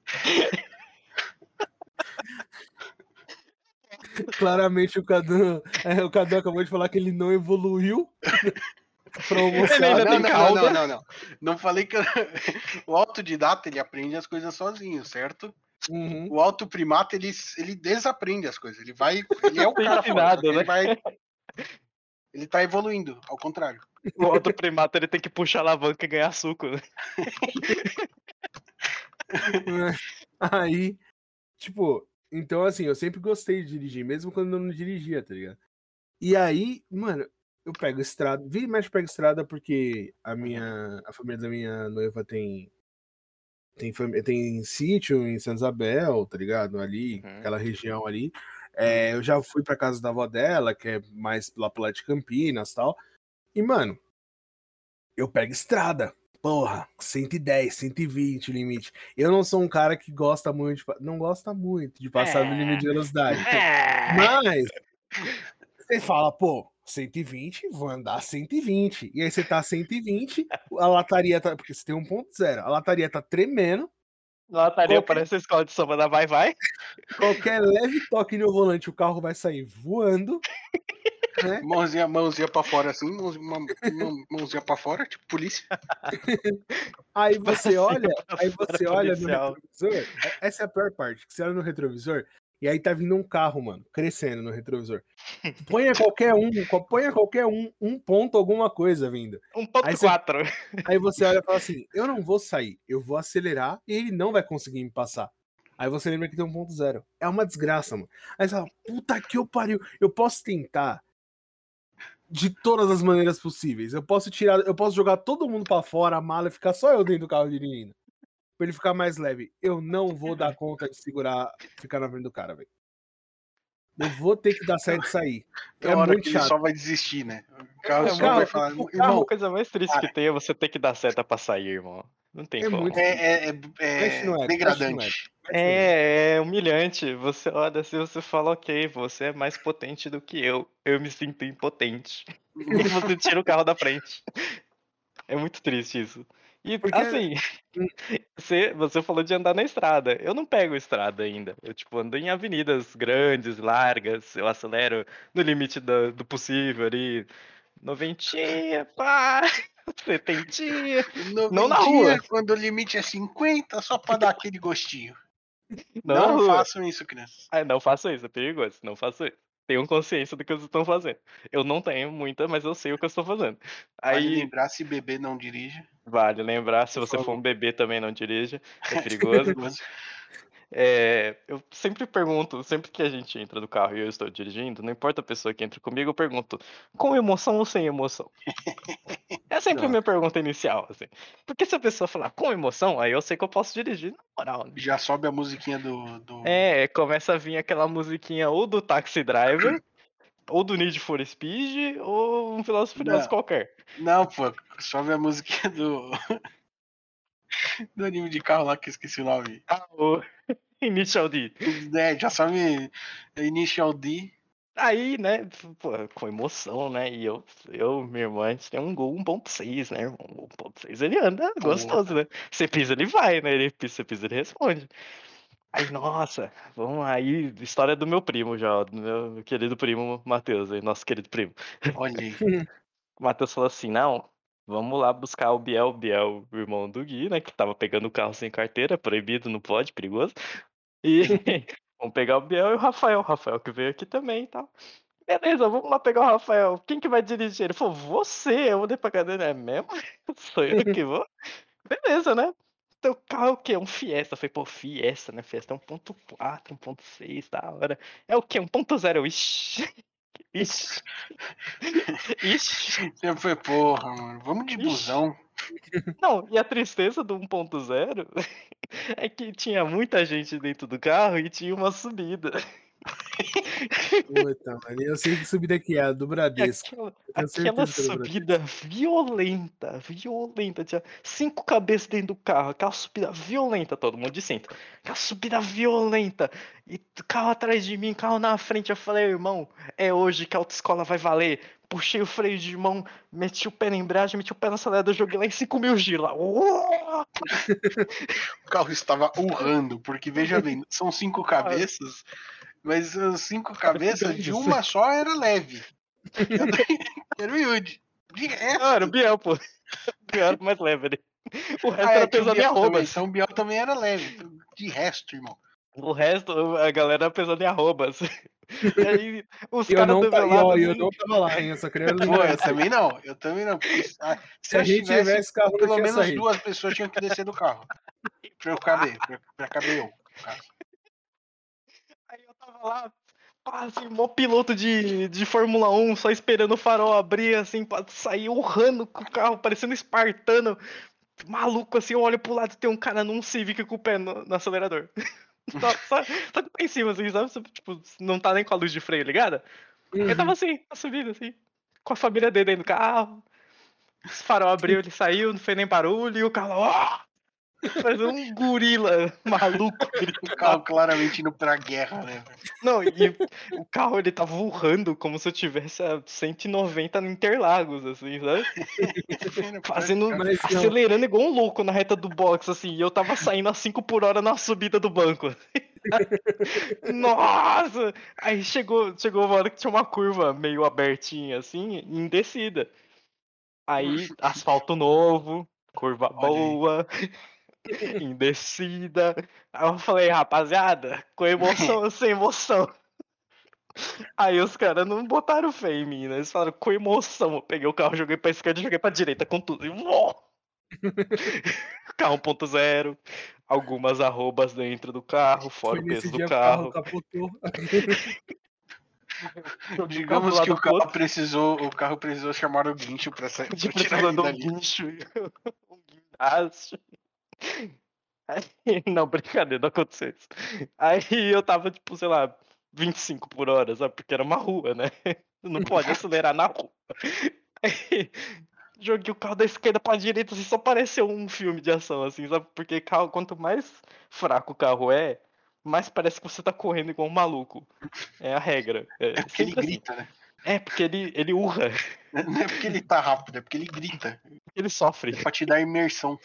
[SPEAKER 2] Claramente o Cadu, é, o Cadu acabou de falar que ele não evoluiu pra almoçar.
[SPEAKER 1] Ele ainda
[SPEAKER 3] não,
[SPEAKER 1] tem
[SPEAKER 3] não,
[SPEAKER 1] calda.
[SPEAKER 3] não, não, não. Não falei que o autodidata ele aprende as coisas sozinho, certo?
[SPEAKER 2] Uhum.
[SPEAKER 3] O autoprimata ele, ele desaprende as coisas. Ele vai, ele é o cara que
[SPEAKER 1] né?
[SPEAKER 3] ele vai ele tá evoluindo, ao contrário.
[SPEAKER 1] O autoprimato ele tem que puxar a alavanca e ganhar suco, né?
[SPEAKER 2] Aí, tipo, então assim, eu sempre gostei de dirigir, mesmo quando eu não dirigia, tá ligado? E aí, mano, eu pego estrada, vira e mexe pego estrada porque a minha, a família da minha noiva tem tem, tem sítio em Santa Isabel, tá ligado? Ali,
[SPEAKER 1] Uhum.
[SPEAKER 2] aquela região ali. É, eu já fui pra casa da avó dela, que é mais lá pro lado de Campinas e tal. E, mano, eu pego estrada. Porra, 110, 120 o limite. Eu não sou um cara que gosta muito, de, não gosta muito de passar do limite de velocidade.
[SPEAKER 1] É.
[SPEAKER 2] Mas você fala, pô, 120, vou andar 120. E aí você tá 120, a lataria tá. Porque você tem 1.0, a lataria tá tremendo.
[SPEAKER 1] Lataria
[SPEAKER 2] Qualquer-
[SPEAKER 1] parece a escola de samba da Vai Vai.
[SPEAKER 2] Qualquer leve toque no volante, o carro vai sair voando. Né?
[SPEAKER 3] Mãozinha, mãozinha pra fora assim, mãozinha, mãozinha pra fora, tipo polícia.
[SPEAKER 2] Aí você olha, aí você olha no retrovisor. é- Essa é a pior parte, que você olha no retrovisor e aí tá vindo um carro, mano, crescendo no retrovisor. Ponha qualquer um, co- ponha qualquer um, um ponto, alguma coisa vindo. Aí você-
[SPEAKER 1] 1.4.
[SPEAKER 2] Aí você olha e fala assim: eu não vou sair, eu vou acelerar e ele não vai conseguir me passar. Aí você lembra que tem um ponto zero. É uma desgraça, mano. Aí você fala, puta que eu pariu. Eu posso tentar de todas as maneiras possíveis. Eu posso tirar, eu posso jogar todo mundo pra fora, a mala e ficar só eu dentro do carro dirigindo. Pra ele ficar mais leve. Eu não vou dar conta de segurar, ficar na frente do cara, velho. Eu vou ter que dar certo e sair. É
[SPEAKER 3] uma hora
[SPEAKER 2] muito
[SPEAKER 3] que ele
[SPEAKER 2] chato.
[SPEAKER 3] só vai desistir, né? O carro
[SPEAKER 1] É,
[SPEAKER 3] só
[SPEAKER 2] carro-
[SPEAKER 3] vai falar,
[SPEAKER 2] o
[SPEAKER 3] irmão,
[SPEAKER 1] A coisa mais triste que tem é você ter que dar seta pra sair, irmão. Não tem
[SPEAKER 2] É
[SPEAKER 1] como.
[SPEAKER 2] muito-
[SPEAKER 3] é, é, é, é degradante.
[SPEAKER 1] É, é humilhante. Você olha assim, você fala, ok, você é mais potente do que eu. Eu me sinto impotente. E você tira o carro da frente. É muito triste isso. E
[SPEAKER 2] Porque-
[SPEAKER 1] assim, você, você falou de andar na estrada. Eu não pego estrada ainda. Eu tipo ando em avenidas grandes, largas. Eu acelero no limite do, do possível ali. Noventinha, pá, setentinha. Não na rua.
[SPEAKER 3] Quando o limite é 50, só pra dar aquele gostinho.
[SPEAKER 1] Não
[SPEAKER 3] Não, façam isso, crianças.
[SPEAKER 1] Ah, não façam isso, é perigoso. Não façam isso. Tenham consciência do que vocês estão fazendo. Eu não tenho muita, mas eu sei o que eu estou fazendo.
[SPEAKER 3] Vale
[SPEAKER 1] Aí
[SPEAKER 3] lembrar se beber não dirige.
[SPEAKER 1] vale lembrar, se você for um bebê também não dirija, é perigoso. É, eu sempre pergunto, sempre que a gente entra no carro e eu estou dirigindo, não importa a pessoa que entra comigo, eu pergunto, com emoção ou sem emoção? É sempre a minha pergunta inicial, assim. Porque se a pessoa falar com emoção, aí eu sei que eu posso dirigir na moral. né?
[SPEAKER 3] Já sobe a musiquinha do. do...
[SPEAKER 1] É, começa a vir aquela musiquinha ou do Taxi Driver, ou do Need for Speed, ou um Furiosos
[SPEAKER 3] Não.
[SPEAKER 1] qualquer.
[SPEAKER 3] Não, pô, sobe a musiquinha do. do anime de carro lá que eu esqueci o nome.
[SPEAKER 1] Ah, o Initial D.
[SPEAKER 3] É, já sobe Initial D.
[SPEAKER 1] Aí, né, pô, com emoção, né, e eu, eu minha irmã, a gente tem um Gol 1.6, né, irmão, o 1.6 ele anda gostoso, né, você pisa, ele vai, né, ele pisa, você pisa, ele responde. Aí, nossa, vamos aí, história do meu primo já, do meu querido primo Matheus, aí, nosso querido primo.
[SPEAKER 3] Olha aí.
[SPEAKER 1] O Matheus falou assim, não, vamos lá buscar o Biel, o Biel, o irmão do Gui, né, que tava pegando o carro sem carteira, proibido, não pode, perigoso. E vamos pegar o Biel e o Rafael, o Rafael que veio aqui também e tal. Beleza, vamos lá pegar o Rafael. Quem que vai dirigir? Ele falou, você, eu vou pra cadeira, é mesmo? Sou eu que vou? Beleza, né? Teu carro é o quê? Um Fiesta. Eu falei, pô, Fiesta, né? Fiesta é 1.4, 1.6, da hora. É o quê? 1.0. Ixi. Ixi. Ixi.
[SPEAKER 3] Eu falei, porra, mano, vamos de
[SPEAKER 1] Ixi.
[SPEAKER 3] busão.
[SPEAKER 1] Não, e a tristeza do 1.0 é que tinha muita gente dentro do carro e tinha uma subida.
[SPEAKER 2] Puta, mano. Eu sei que subida que é, a do Bradesco.
[SPEAKER 1] Aquela, aquela subida violenta, violenta. Tinha cinco cabeças dentro do carro, aquela subida violenta, todo mundo de cinto. Aquela subida violenta. E carro atrás de mim, carro na frente. Eu falei, irmão, é hoje que a autoescola vai valer. Puxei o freio de mão, meti o pé na embreagem, meti o pé no acelerador, joguei lá em 5 mil giros. Uou!
[SPEAKER 3] O carro estava urrando, porque veja bem, são cinco cabeças, mas as cinco cabeças de uma só era leve. Era o Yudi. De resto,
[SPEAKER 1] Ah, era o Biel, pô. O Biel era o mais leve ali. O resto
[SPEAKER 3] ah, é,
[SPEAKER 1] era
[SPEAKER 3] o
[SPEAKER 1] pesado em
[SPEAKER 3] Biel também,
[SPEAKER 1] arrobas.
[SPEAKER 3] Então o Biel também era leve. De resto, irmão.
[SPEAKER 1] O resto, a galera era pesando em arrobas. E aí, os
[SPEAKER 2] Eu
[SPEAKER 1] caras do
[SPEAKER 2] eu
[SPEAKER 1] assim,
[SPEAKER 2] não tava lá, hein? Eu só queria
[SPEAKER 3] Pô, eu também não. Eu também não. ah,
[SPEAKER 2] Se a
[SPEAKER 3] eu
[SPEAKER 2] gente
[SPEAKER 3] tivesse,
[SPEAKER 2] tivesse carro,
[SPEAKER 3] pelo menos
[SPEAKER 2] saído.
[SPEAKER 3] duas pessoas tinham que descer do carro. Pra eu caber. Pra, pra caber eu. no caso.
[SPEAKER 1] Aí eu tava lá, assim, mó piloto de, de Fórmula 1, só esperando o farol abrir, assim, pra sair urrando com o carro, parecendo espartano. Maluco, assim, eu olho pro lado e tem um cara num Civic com o pé no, no acelerador. Só, só, só que tá em cima, assim, sabe? Tipo, não tá nem com a luz de freio ligada. Ele
[SPEAKER 2] Uhum.
[SPEAKER 1] tava assim, na subida, assim, com a família dele dentro do carro. Os farol abriu, ele saiu, não fez nem barulho, e o carro, ó! Faz um gorila maluco
[SPEAKER 3] O carro claramente indo pra guerra, né?
[SPEAKER 1] Não, e o carro ele tava urrando como se eu tivesse a 190 no Interlagos, assim, sabe? Fazendo,
[SPEAKER 2] Mas
[SPEAKER 1] acelerando igual um louco na reta do box, assim, e eu tava saindo a 5 por hora na subida do banco. Nossa! Aí chegou, chegou uma hora que tinha uma curva meio abertinha, assim, em descida. Aí, asfalto novo, curva
[SPEAKER 3] Olha aí.
[SPEAKER 1] boa, em descida. Aí eu falei, rapaziada, com emoção ou sem emoção? Aí os caras não botaram fé em mim, né? Eles falaram com emoção. Eu peguei o carro, joguei pra esquerda e joguei pra direita com tudo. E! Carro 1.0, algumas arrobas dentro do carro, fora o peso do
[SPEAKER 2] carro
[SPEAKER 1] carro.
[SPEAKER 3] Digamos que o
[SPEAKER 1] pro outro.
[SPEAKER 3] carro precisou, o carro precisou chamar o guincho pra sair.
[SPEAKER 1] de
[SPEAKER 3] ele
[SPEAKER 1] precisando um guincho, um guindaste. Aí, não, brincadeira, não aconteceu isso. Aí eu tava, tipo, sei lá, 25 por hora, sabe? Porque era uma rua, né? Não pode acelerar na rua. Aí, joguei o carro da esquerda pra direita, assim, só pareceu um filme de ação, assim, sabe? Porque carro, quanto mais fraco o carro é, mais parece que você tá correndo igual um maluco. É a regra. É,
[SPEAKER 3] É porque ele
[SPEAKER 1] assim.
[SPEAKER 3] grita, né?
[SPEAKER 1] É, porque ele, ele urra,
[SPEAKER 3] Não é porque ele tá rápido, é porque ele grita.
[SPEAKER 1] ele sofre.
[SPEAKER 3] Pra te dar imersão.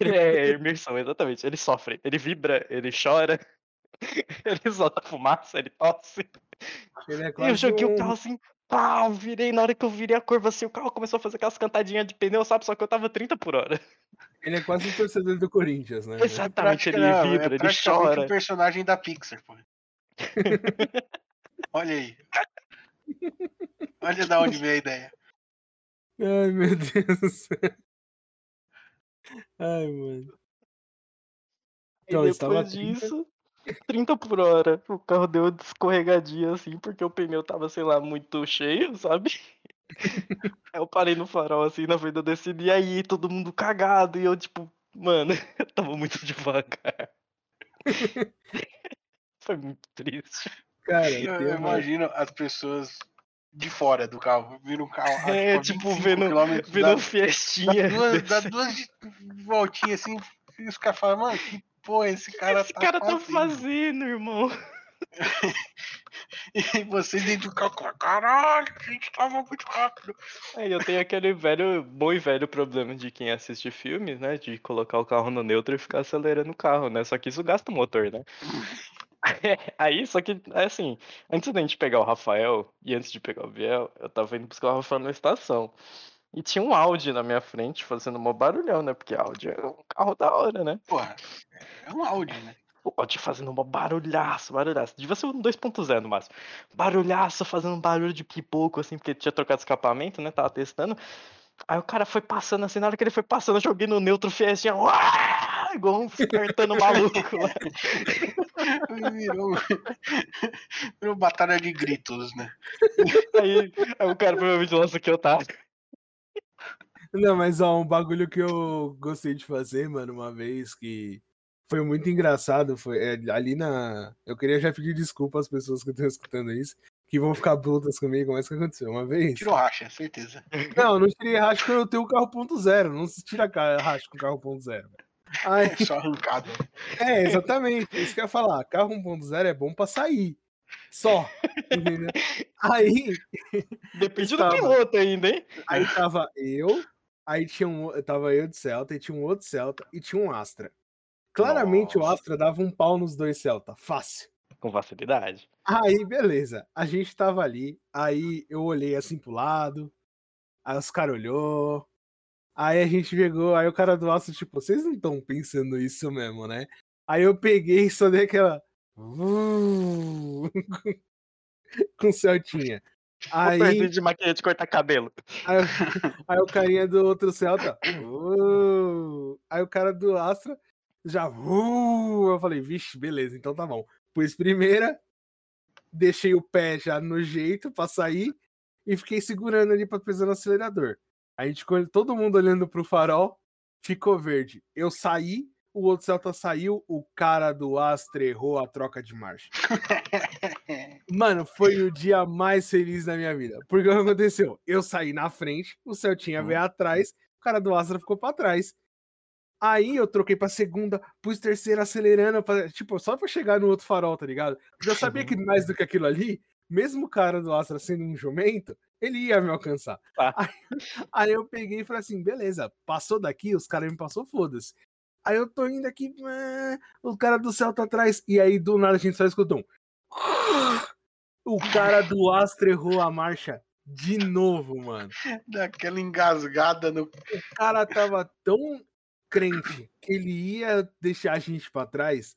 [SPEAKER 1] É, imersão, exatamente. Ele sofre, ele vibra, ele chora, ele solta fumaça, ele tosse.
[SPEAKER 2] Ele é
[SPEAKER 1] E eu
[SPEAKER 2] quase
[SPEAKER 1] joguei
[SPEAKER 2] um...
[SPEAKER 1] o carro assim, pá, virei, na hora que eu virei a curva assim, o carro começou a fazer aquelas cantadinhas de pneu, sabe? Só que eu tava 30 por hora.
[SPEAKER 2] Ele é quase um torcedor do Corinthians, né?
[SPEAKER 1] Exatamente, ele vibra,
[SPEAKER 3] é
[SPEAKER 1] ele chora.
[SPEAKER 3] um personagem da Pixar, pô. Olha aí. Olha da onde veio a ideia.
[SPEAKER 2] Ai, meu Deus do céu. Ai, mano. Então,
[SPEAKER 1] e depois
[SPEAKER 2] 30.
[SPEAKER 1] disso, 30 por hora. O carro deu uma escorregadinha assim, porque o pneu tava, sei lá, muito cheio, sabe? Aí eu parei no farol assim, na frente da descida, e aí todo mundo cagado, e eu tipo, mano, eu tava muito devagar. Foi muito triste.
[SPEAKER 2] Cara,
[SPEAKER 3] Eu, eu imagino as pessoas de fora do carro. Viram um carro.
[SPEAKER 1] É, tipo,
[SPEAKER 3] 25
[SPEAKER 1] vendo, vendo um fiestinha.
[SPEAKER 3] Dá duas, dá duas voltinhas assim, e os caras falam, mano, que porra esse cara
[SPEAKER 1] Esse
[SPEAKER 3] tá
[SPEAKER 1] cara tá
[SPEAKER 3] fazendo?
[SPEAKER 1] fazendo, irmão.
[SPEAKER 3] E vocês dentro do carro, caralho, a gente tava muito rápido.
[SPEAKER 1] Aí eu tenho aquele velho, bom e velho problema de quem assiste filmes, né? De colocar o carro no neutro e ficar acelerando o carro, né? Só que isso gasta o motor, né? Aí, só que, é assim, antes da gente pegar o Rafael e antes de pegar o Biel, eu tava indo buscar o Rafael na estação. E tinha um Audi na minha frente fazendo um barulhão, né? Porque Audi é um carro da hora, né?
[SPEAKER 3] Porra, é um áudio, né?
[SPEAKER 1] O Audi fazendo um barulhaço, barulhaço. Devia ser um 2.0 no máximo. Barulhaço, fazendo um barulho de pipoco, assim, porque tinha trocado escapamento, né? Tava testando. Aí o cara foi passando assim, na hora que ele foi passando, eu joguei no neutro fiestinha. Uá! Igual um espartano maluco lá.
[SPEAKER 3] Virou, virou batalha de gritos, né?
[SPEAKER 1] Aí, aí o cara provavelmente lança que eu tava.
[SPEAKER 2] Não, mas ó, um bagulho que eu gostei de fazer, mano, uma vez que foi muito engraçado. Foi é, ali na. Eu queria já pedir desculpa às pessoas que estão escutando isso, que vão ficar brutas comigo, mas o que aconteceu? Uma vez.
[SPEAKER 3] Tirou racha, certeza.
[SPEAKER 2] Não, não tirei racha porque eu tenho o carro ponto zero. Não se tira racha com carro ponto zero.
[SPEAKER 3] Aí... É só arrancado.
[SPEAKER 2] É, exatamente. Isso que eu ia falar. Carro 1.0 é bom pra sair. Só. Entendeu? Aí.
[SPEAKER 1] Depende estava... do piloto ainda, hein?
[SPEAKER 2] Aí tava eu, aí tinha um. Tava eu de Celta, e tinha um outro Celta e tinha um Astra. Claramente Nossa. o Astra dava um pau nos dois Celta. Fácil.
[SPEAKER 1] Com facilidade.
[SPEAKER 2] Aí, beleza. A gente tava ali. Aí eu olhei assim pro lado. Aí os caras olhou. Aí a gente pegou, aí o cara do aço, tipo, vocês não estão pensando isso mesmo, né? Aí eu peguei e só dei aquela. com Celtinha.
[SPEAKER 1] Aí. de maquininha de cortar cabelo.
[SPEAKER 2] Aí, aí, o carinha do outro Celta. Aí o cara do Astra já. Eu falei, vixe, beleza, então tá bom. Pus primeira, deixei o pé já no jeito pra sair e fiquei segurando ali pra pisar no acelerador. A gente ficou todo mundo olhando pro farol, ficou verde. Eu saí, o outro Celta saiu, o cara do Astra errou a troca de marcha. Mano, foi o dia mais feliz da minha vida. Porque o que aconteceu? Eu saí na frente, o Celtinha veio atrás, o cara do Astra ficou para trás. Aí eu troquei pra segunda, pus terceira acelerando, pra, tipo, só pra chegar no outro farol, tá ligado? Eu sabia que mais do que aquilo ali, mesmo o cara do Astra sendo um jumento, ele ia me alcançar. Ah. Aí, aí, eu peguei e falei assim: beleza, passou daqui, os caras me passou, foda-se. Aí eu tô indo aqui, o cara do céu tá atrás. E aí do nada a gente só escutou um. O cara do Astra errou a marcha de novo, mano.
[SPEAKER 3] Daquela engasgada no.
[SPEAKER 2] O cara tava tão crente que ele ia deixar a gente pra trás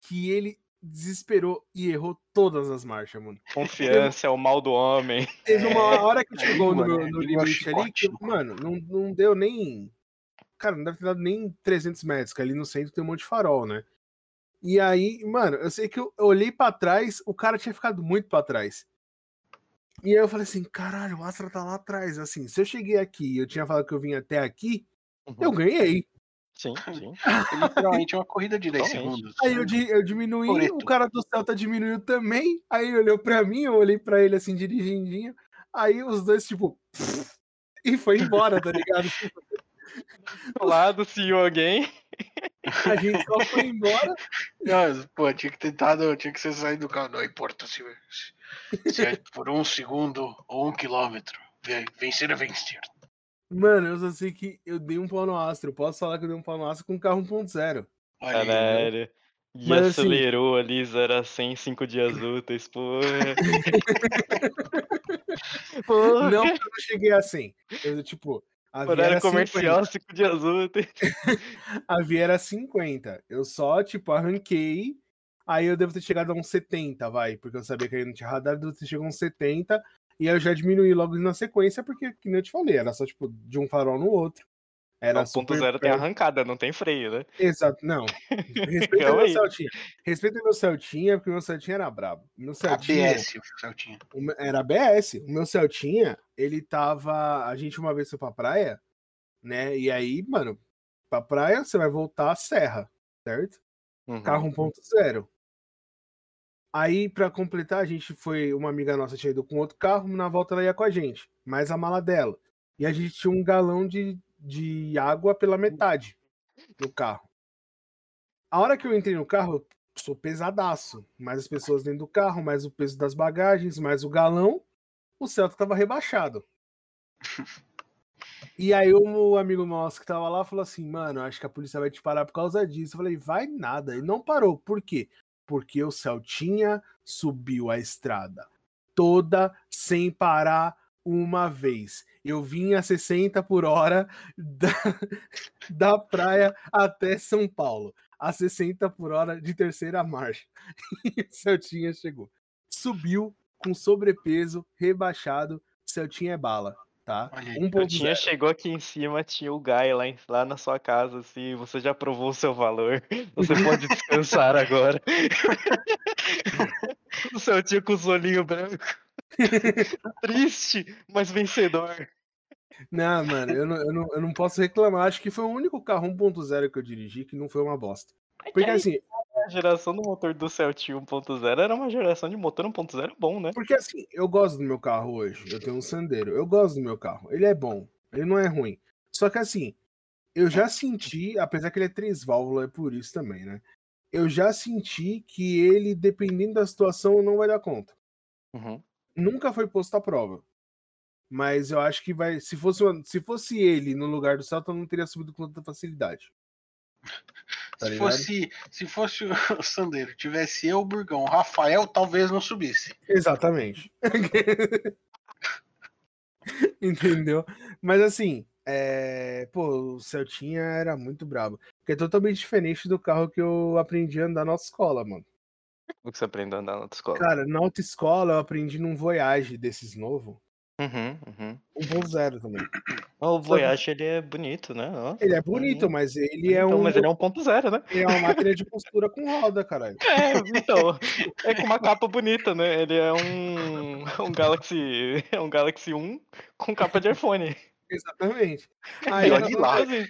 [SPEAKER 2] que ele desesperou e errou todas as marchas, mano.
[SPEAKER 1] Confiança é o mal do homem.
[SPEAKER 2] Teve uma hora que chegou no, meu, no limite ali que, mano, não, não deu nem. Cara, não deve ter dado nem 300 metros, que ali no centro tem um monte de farol, né? E aí, mano, eu sei que eu, olhei para trás, o cara tinha ficado muito para trás. E aí eu falei assim, caralho, o Astra tá lá atrás. Assim, se eu cheguei aqui e eu tinha falado que eu vim até aqui, uhum. eu ganhei.
[SPEAKER 1] Sim, sim.
[SPEAKER 3] literalmente é uma corrida de 10 segundos.
[SPEAKER 2] Aí eu, eu diminuí, o cara do Celta diminuiu também. Aí ele olhou pra mim, eu olhei pra ele assim, dirigindo. Aí os dois, tipo, e foi embora, tá ligado?
[SPEAKER 1] Do lado, see you again.
[SPEAKER 2] A gente só foi embora.
[SPEAKER 3] Não, pô, tinha que tentado, tinha que ser sair do carro. Não importa se, se é por um segundo ou um quilômetro. Vencer é vencer.
[SPEAKER 2] Mano, eu só sei que eu dei um pau no Astra. Eu posso falar que eu dei um pau no Astra com um carro 1.0.
[SPEAKER 1] Caralho. E Mas, assim acelerou assim... ali 0 a 100 5 dias úteis, porra.
[SPEAKER 2] porra. Não, eu não cheguei a 100. Eu, tipo,
[SPEAKER 1] a Horário comercial 5 dias úteis.
[SPEAKER 2] a via era 50. Eu só, tipo, arranquei. Aí eu devo ter chegado a uns 70, vai. Porque eu sabia que aí não tinha radar, eu devo ter chegado a uns 70. E aí eu já diminuí logo na sequência, porque, como eu te falei, era só, tipo, de um farol no outro.
[SPEAKER 1] Era o ponto zero tem arrancada, não tem freio, né?
[SPEAKER 2] Exato, não. Respeita meu Celtinha. Respeita meu Celtinha, porque meu Celtinha era brabo. Meu Celtinha,
[SPEAKER 3] ABS, o Celtinha.
[SPEAKER 2] Era ABS. O meu Celtinha, ele tava. A gente uma vez foi pra praia, né? E aí, mano, pra praia você vai voltar a serra, certo? Uhum. Carro 1.0. Aí, para completar, a gente foi. Uma amiga nossa tinha ido com outro carro, na volta ela ia com a gente, mais a mala dela. E a gente tinha um galão de, de água pela metade no carro. A hora que eu entrei no carro, eu sou pesadaço. Mais as pessoas dentro do carro, mais o peso das bagagens, mais o galão. O Celta tava rebaixado. E aí o amigo nosso que tava lá falou assim, mano, acho que a polícia vai te parar por causa disso. Eu falei, vai nada. E não parou. Por quê? Porque o Celtinha subiu a estrada toda sem parar uma vez. Eu vim a 60 por hora da, da praia até São Paulo, a 60 por hora de terceira marcha. E o Celtinha chegou. Subiu com sobrepeso, rebaixado. Celtinha é bala tá?
[SPEAKER 1] Um tinha chegou aqui em cima, tinha o Guy lá, em, lá na sua casa, assim, você já provou o seu valor, você pode descansar agora. o seu tio com os olhinhos brancos. Triste, mas vencedor.
[SPEAKER 2] Não, mano, eu não, eu, não, eu não posso reclamar. Acho que foi o único carro 1.0 que eu dirigi que não foi uma bosta.
[SPEAKER 1] Que
[SPEAKER 2] Porque assim,
[SPEAKER 1] a geração do motor do Celtic 1.0 era uma geração de motor 1.0 bom, né?
[SPEAKER 2] porque assim, eu gosto do meu carro hoje. Eu tenho um Sandero. Eu gosto do meu carro. Ele é bom. Ele não é ruim. Só que assim, eu já senti, apesar que ele é três válvulas, é por isso também, né? Eu já senti que ele, dependendo da situação, não vai dar conta.
[SPEAKER 1] Uhum.
[SPEAKER 2] Nunca foi posto à prova. Mas eu acho que vai. Se fosse, se fosse ele no lugar do Celta, não teria subido com tanta facilidade. Tá
[SPEAKER 3] se,
[SPEAKER 2] ligado?
[SPEAKER 3] fosse, se fosse o Sandeiro, tivesse eu, o Burgão, o Rafael, talvez não subisse.
[SPEAKER 2] Exatamente. Entendeu? Mas assim, é... pô, o Celtinha era muito brabo. Porque é totalmente diferente do carro que eu aprendi a andar na autoescola, mano.
[SPEAKER 1] O que você aprendeu a andar na autoescola?
[SPEAKER 2] Cara, na autoescola eu aprendi num Voyage desses novo.
[SPEAKER 1] Uhum, uhum.
[SPEAKER 2] 1.0 também.
[SPEAKER 1] O Voyage, ele é bonito, né? Ó.
[SPEAKER 2] Ele é bonito, mas ele é
[SPEAKER 1] Então,
[SPEAKER 2] um.
[SPEAKER 1] mas ele é 1.0, né?
[SPEAKER 2] ele é uma máquina de postura com roda, caralho.
[SPEAKER 1] É, então. É com uma capa bonita, né? Ele é um, um Galaxy. É um Galaxy 1 com capa de iPhone.
[SPEAKER 2] Exatamente. Aí,
[SPEAKER 3] olha lá.
[SPEAKER 1] assim,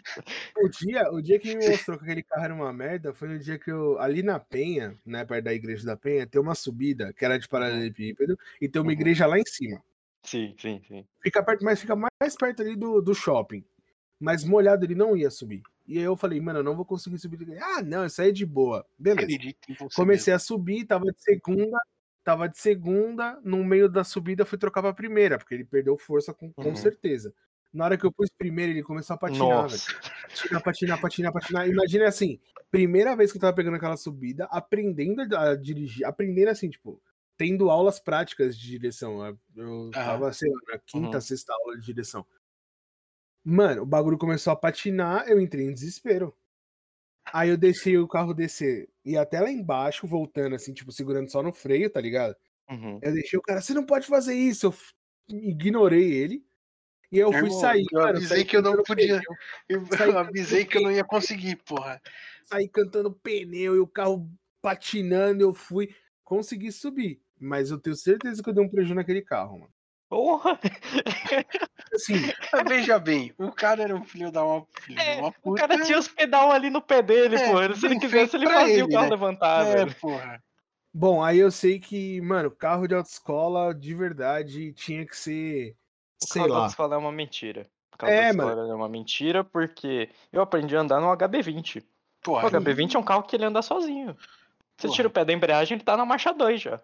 [SPEAKER 2] O dia, o dia que me mostrou que aquele carro era uma merda foi no dia que eu, ali na Penha, né, perto da igreja da Penha, tem uma subida que era de paralelepípedo e tem uma
[SPEAKER 1] Uhum.
[SPEAKER 2] igreja lá em cima.
[SPEAKER 1] Sim, sim, sim.
[SPEAKER 2] Fica perto, mas fica mais perto ali do, do shopping. Mas molhado ele não ia subir. E aí eu falei, mano, eu não vou conseguir subir. Ah, não, isso aí é de boa. Beleza. Comecei a subir, tava de segunda, tava de segunda, no meio da subida fui trocar pra primeira, porque ele perdeu força com, com
[SPEAKER 1] Uhum.
[SPEAKER 2] certeza. Na hora que eu pus primeira, ele começou a patinar, velho. Patinar, patinar, patinar, patinar. Imagina assim, primeira vez que eu tava pegando aquela subida, aprendendo a dirigir, aprendendo assim, tipo, tendo aulas práticas de direção. Eu tava, sei lá, na quinta,
[SPEAKER 1] Uhum.
[SPEAKER 2] sexta aula de direção. Mano, o bagulho começou a patinar, eu entrei em desespero. Aí eu deixei o carro descer e até lá embaixo, voltando assim, tipo, segurando só no freio, tá ligado?
[SPEAKER 1] Uhum.
[SPEAKER 2] Eu deixei o cara, você não pode fazer isso. Eu ignorei ele. E eu fui
[SPEAKER 3] Irmão,
[SPEAKER 2] sair.
[SPEAKER 3] eu
[SPEAKER 2] mano,
[SPEAKER 3] avisei
[SPEAKER 2] saí
[SPEAKER 3] que eu não podia. Eu, eu avisei que eu não ia conseguir, porra.
[SPEAKER 2] saí cantando pneu e o carro patinando. Eu fui. Consegui subir. Mas eu tenho certeza que eu dei um prejuízo naquele carro, mano.
[SPEAKER 1] Porra!
[SPEAKER 2] Assim,
[SPEAKER 3] veja bem, o cara era um filho da uma, filho
[SPEAKER 1] É,
[SPEAKER 3] de uma
[SPEAKER 1] O
[SPEAKER 3] puta.
[SPEAKER 1] cara tinha os pedal ali no pé dele,
[SPEAKER 3] É,
[SPEAKER 1] pô. Se ele quisesse, ele fazia o
[SPEAKER 3] ele,
[SPEAKER 1] carro
[SPEAKER 3] né?
[SPEAKER 1] levantar,
[SPEAKER 3] É,
[SPEAKER 1] velho.
[SPEAKER 3] porra.
[SPEAKER 2] bom, aí eu sei que, mano, carro de autoescola de verdade tinha que ser.
[SPEAKER 1] O
[SPEAKER 2] Sei
[SPEAKER 1] carro
[SPEAKER 2] lá.
[SPEAKER 1] autoescola é uma mentira. O carro
[SPEAKER 2] É,
[SPEAKER 1] da autoescola é uma mentira porque eu aprendi a andar no HB20. O
[SPEAKER 3] Porra.
[SPEAKER 1] HB20 é um carro que ele anda sozinho. Você
[SPEAKER 3] Porra.
[SPEAKER 1] tira o pé da embreagem, ele tá na marcha 2 já.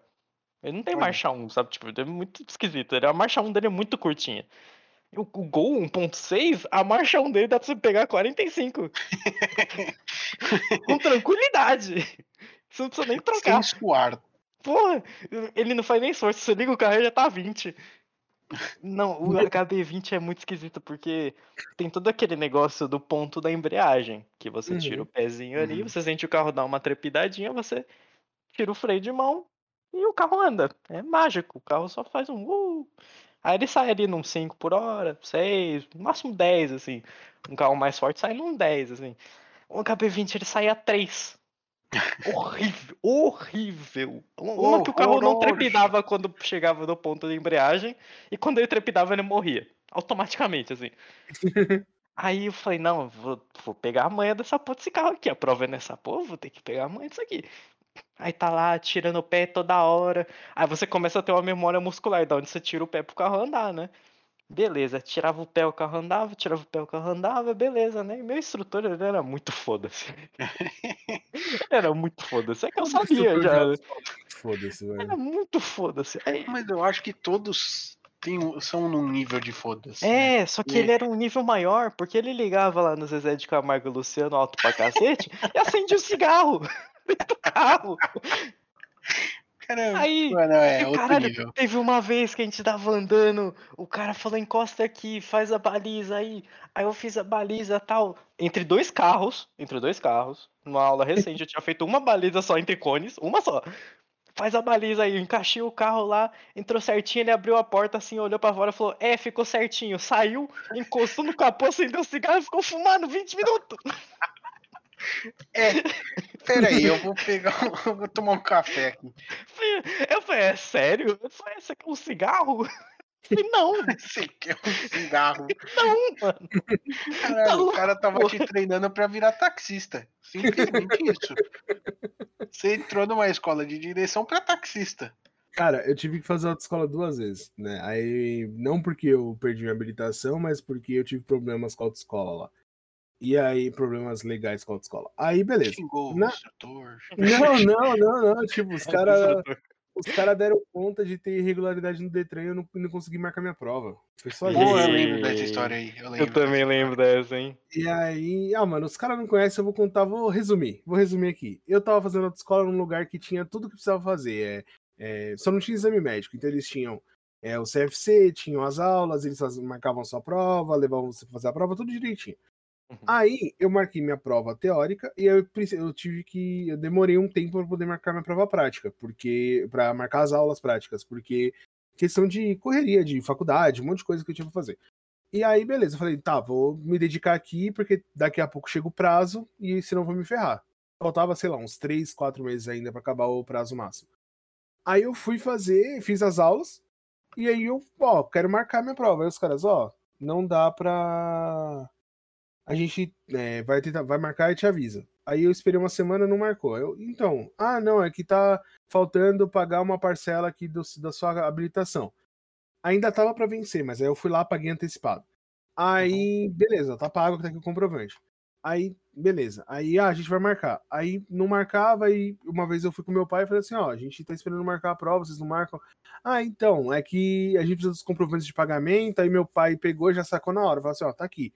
[SPEAKER 1] Ele não tem
[SPEAKER 3] Olha.
[SPEAKER 1] marcha 1, sabe? Tipo, ele é muito esquisito. Ele, a marcha 1 dele é muito curtinha. O, o Gol 1.6, a marcha 1 dele dá pra você pegar 45. Com tranquilidade. Você não precisa nem trocar.
[SPEAKER 3] Sem suar.
[SPEAKER 1] Porra, ele não faz nem esforço. Você liga o carro e já tá 20. Não, o HB20 é muito esquisito porque tem todo aquele negócio do ponto da embreagem. Que você tira
[SPEAKER 2] Uhum.
[SPEAKER 1] o pezinho ali,
[SPEAKER 3] Uhum.
[SPEAKER 1] você sente o carro dar uma trepidadinha, você tira o freio de mão e o carro anda. É mágico, o carro só faz um. Uh. Aí ele sai ali num 5 por hora, 6, no máximo 10, assim. Um carro mais forte sai num 10, assim. O HB20 ele sai a 3. horrível, horrível. Uma que o carro não trepidava quando chegava no ponto de embreagem e quando ele trepidava ele morria. Automaticamente, assim. Aí eu falei, não, vou, vou pegar a manha dessa porra desse carro aqui. A prova é nessa porra, vou ter que pegar a manha disso aqui. Aí tá lá, tirando o pé toda hora. Aí você começa a ter uma memória muscular, da onde você tira o pé pro carro andar, né? Beleza, tirava o pé, o carro andava, tirava o pé, o carro andava, beleza, né? E meu instrutor, ele era muito foda-se. Era muito foda-se. É que eu sabia já. né?
[SPEAKER 2] Foda-se,
[SPEAKER 1] Era
[SPEAKER 2] velho.
[SPEAKER 1] muito foda-se. Aí-
[SPEAKER 3] Mas eu acho que todos têm, são num nível de foda-se. né?
[SPEAKER 1] É, só que
[SPEAKER 3] É.
[SPEAKER 1] ele era um nível maior, porque ele ligava lá no Zezé de Camargo e Luciano alto pra cacete e acendia o cigarro dentro do carro.
[SPEAKER 3] Caramba,
[SPEAKER 1] Aí,
[SPEAKER 3] mano, é
[SPEAKER 1] e,
[SPEAKER 3] outro
[SPEAKER 1] caralho,
[SPEAKER 3] nível.
[SPEAKER 1] teve uma vez que a gente tava andando, o cara falou, encosta aqui, faz a baliza aí. Aí eu fiz a baliza tal, entre dois carros, entre dois carros, numa aula recente, eu tinha feito uma baliza só entre cones, uma só. Faz a baliza aí, eu encaixei o carro lá, entrou certinho, ele abriu a porta assim, olhou pra fora e falou, é, ficou certinho. Saiu, encostou no capô, acendeu o cigarro e ficou fumando 20 minutos.
[SPEAKER 3] É, pera aí, eu vou pegar, um- eu vou tomar um café aqui.
[SPEAKER 1] Eu falei, é sério? Eu falei, esse aqui é um cigarro? Falei, não,
[SPEAKER 3] Você quer um cigarro?
[SPEAKER 1] não, mano.
[SPEAKER 3] Caralho,
[SPEAKER 1] Tá
[SPEAKER 3] o cara tava
[SPEAKER 1] louco.
[SPEAKER 3] te treinando pra virar taxista. Simplesmente isso. Você entrou numa escola de direção pra taxista.
[SPEAKER 2] Cara, eu tive que fazer autoescola duas vezes, né? Aí, não porque eu perdi minha habilitação, mas porque eu tive problemas com a autoescola lá. E aí, problemas legais com a autoescola. Aí, beleza.
[SPEAKER 3] Xingou o
[SPEAKER 2] Não.
[SPEAKER 3] instrutor.
[SPEAKER 2] Não, não, não, não. Tipo, os caras os cara deram conta de ter irregularidade no Detran e eu não, não consegui marcar minha prova. Foi só isso.
[SPEAKER 3] Pô, eu lembro dessa história aí. Eu,
[SPEAKER 1] Eu também lembro dessa, hein?
[SPEAKER 2] E aí, ah, mano, os caras não conhecem, eu vou contar, vou resumir. Vou resumir aqui. Eu tava fazendo autoescola num lugar que tinha tudo que precisava fazer. É, é, só não tinha exame médico, então eles tinham é, o CFC, tinham as aulas, eles marcavam sua prova, levavam você pra fazer a prova, tudo direitinho.
[SPEAKER 1] Uhum.
[SPEAKER 2] Aí eu marquei minha prova teórica e eu, eu tive que. Eu demorei um tempo para poder marcar minha prova prática, porque. para marcar as aulas práticas, porque questão de correria, de faculdade, um monte de coisa que eu tinha pra fazer. E aí, beleza, eu falei, tá, vou me dedicar aqui, porque daqui a pouco chega o prazo e senão vou me ferrar. Faltava, sei lá, uns 3, 4 meses ainda pra acabar o prazo máximo. Aí eu fui fazer, fiz as aulas, e aí eu, ó, quero marcar minha prova. Aí os caras, ó, não dá pra. A gente é, vai tentar, vai marcar e te avisa. Aí eu esperei uma semana não marcou. Eu, então, ah, não, é que tá faltando pagar uma parcela aqui do- da sua habilitação. Ainda tava pra vencer, mas aí eu fui lá, paguei antecipado. Aí, beleza, tá pago, tá aqui o comprovante. Aí, beleza. Aí, ah, a gente vai marcar. Aí não marcava, e uma vez eu fui com meu pai e falei assim: ó, a gente tá esperando marcar a prova, vocês não marcam. Ah, então, é que a gente precisa dos comprovantes de pagamento. Aí meu pai pegou e já sacou na hora. Falou assim: ó, tá aqui.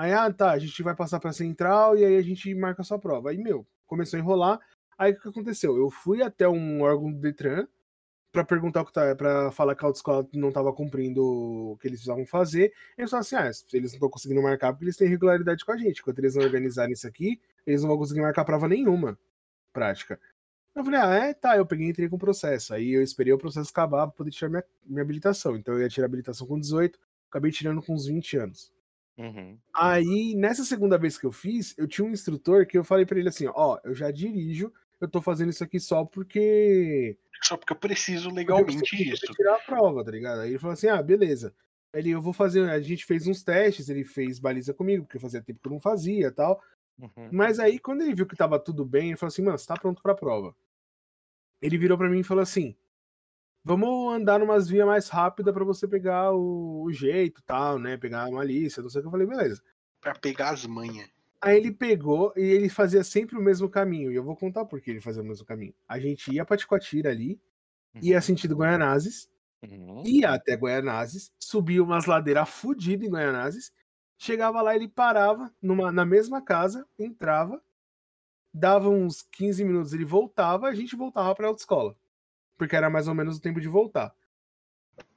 [SPEAKER 2] Aí, ah, tá, a gente vai passar pra central e aí a gente marca a sua prova. Aí, meu, começou a enrolar. Aí o que aconteceu? Eu fui até um órgão do Detran pra perguntar o que tá, pra falar que a autoescola não tava cumprindo o que eles precisavam fazer. Eles falaram assim: ah, eles não estão conseguindo marcar porque eles têm irregularidade com a gente. Enquanto eles não organizarem isso aqui, eles não vão conseguir marcar prova nenhuma prática. Eu falei, ah, é? Tá, eu peguei e entrei com o processo. Aí eu esperei o processo acabar pra poder tirar minha, minha habilitação. Então eu ia tirar a habilitação com 18, acabei tirando com uns 20 anos.
[SPEAKER 1] Uhum.
[SPEAKER 2] Aí, nessa segunda vez que eu fiz, eu tinha um instrutor que eu falei pra ele assim, ó, eu já dirijo, eu tô fazendo isso aqui só porque
[SPEAKER 3] Só porque eu preciso
[SPEAKER 2] eu
[SPEAKER 3] legalmente
[SPEAKER 2] preciso
[SPEAKER 3] isso.
[SPEAKER 2] tirar a prova, tá ligado? Aí ele falou assim, ah, beleza. Ele, eu vou fazer, a gente fez uns testes, ele fez baliza comigo, porque fazia tempo que eu não fazia e tal.
[SPEAKER 1] Uhum.
[SPEAKER 2] Mas aí, quando ele viu que tava tudo bem, ele falou assim, mano, você tá pronto pra prova. Ele virou pra mim e falou assim, vamos andar numas vias mais rápidas pra você pegar o, o jeito tal, né? Pegar a malícia, não sei o que. Eu falei, beleza.
[SPEAKER 3] Pra pegar as manhas.
[SPEAKER 2] Aí ele pegou e ele fazia sempre o mesmo caminho. E eu vou contar por que ele fazia o mesmo caminho. A gente ia pra Ticoatira ali, ia sentido Guaianazes,
[SPEAKER 1] Uhum.
[SPEAKER 2] ia até Guaianazes, subia umas ladeiras fodidas em Guaianazes, chegava lá, ele parava numa, na mesma casa, entrava, dava uns 15 minutos, ele voltava, a gente voltava pra autoescola. Porque era mais ou menos o tempo de voltar.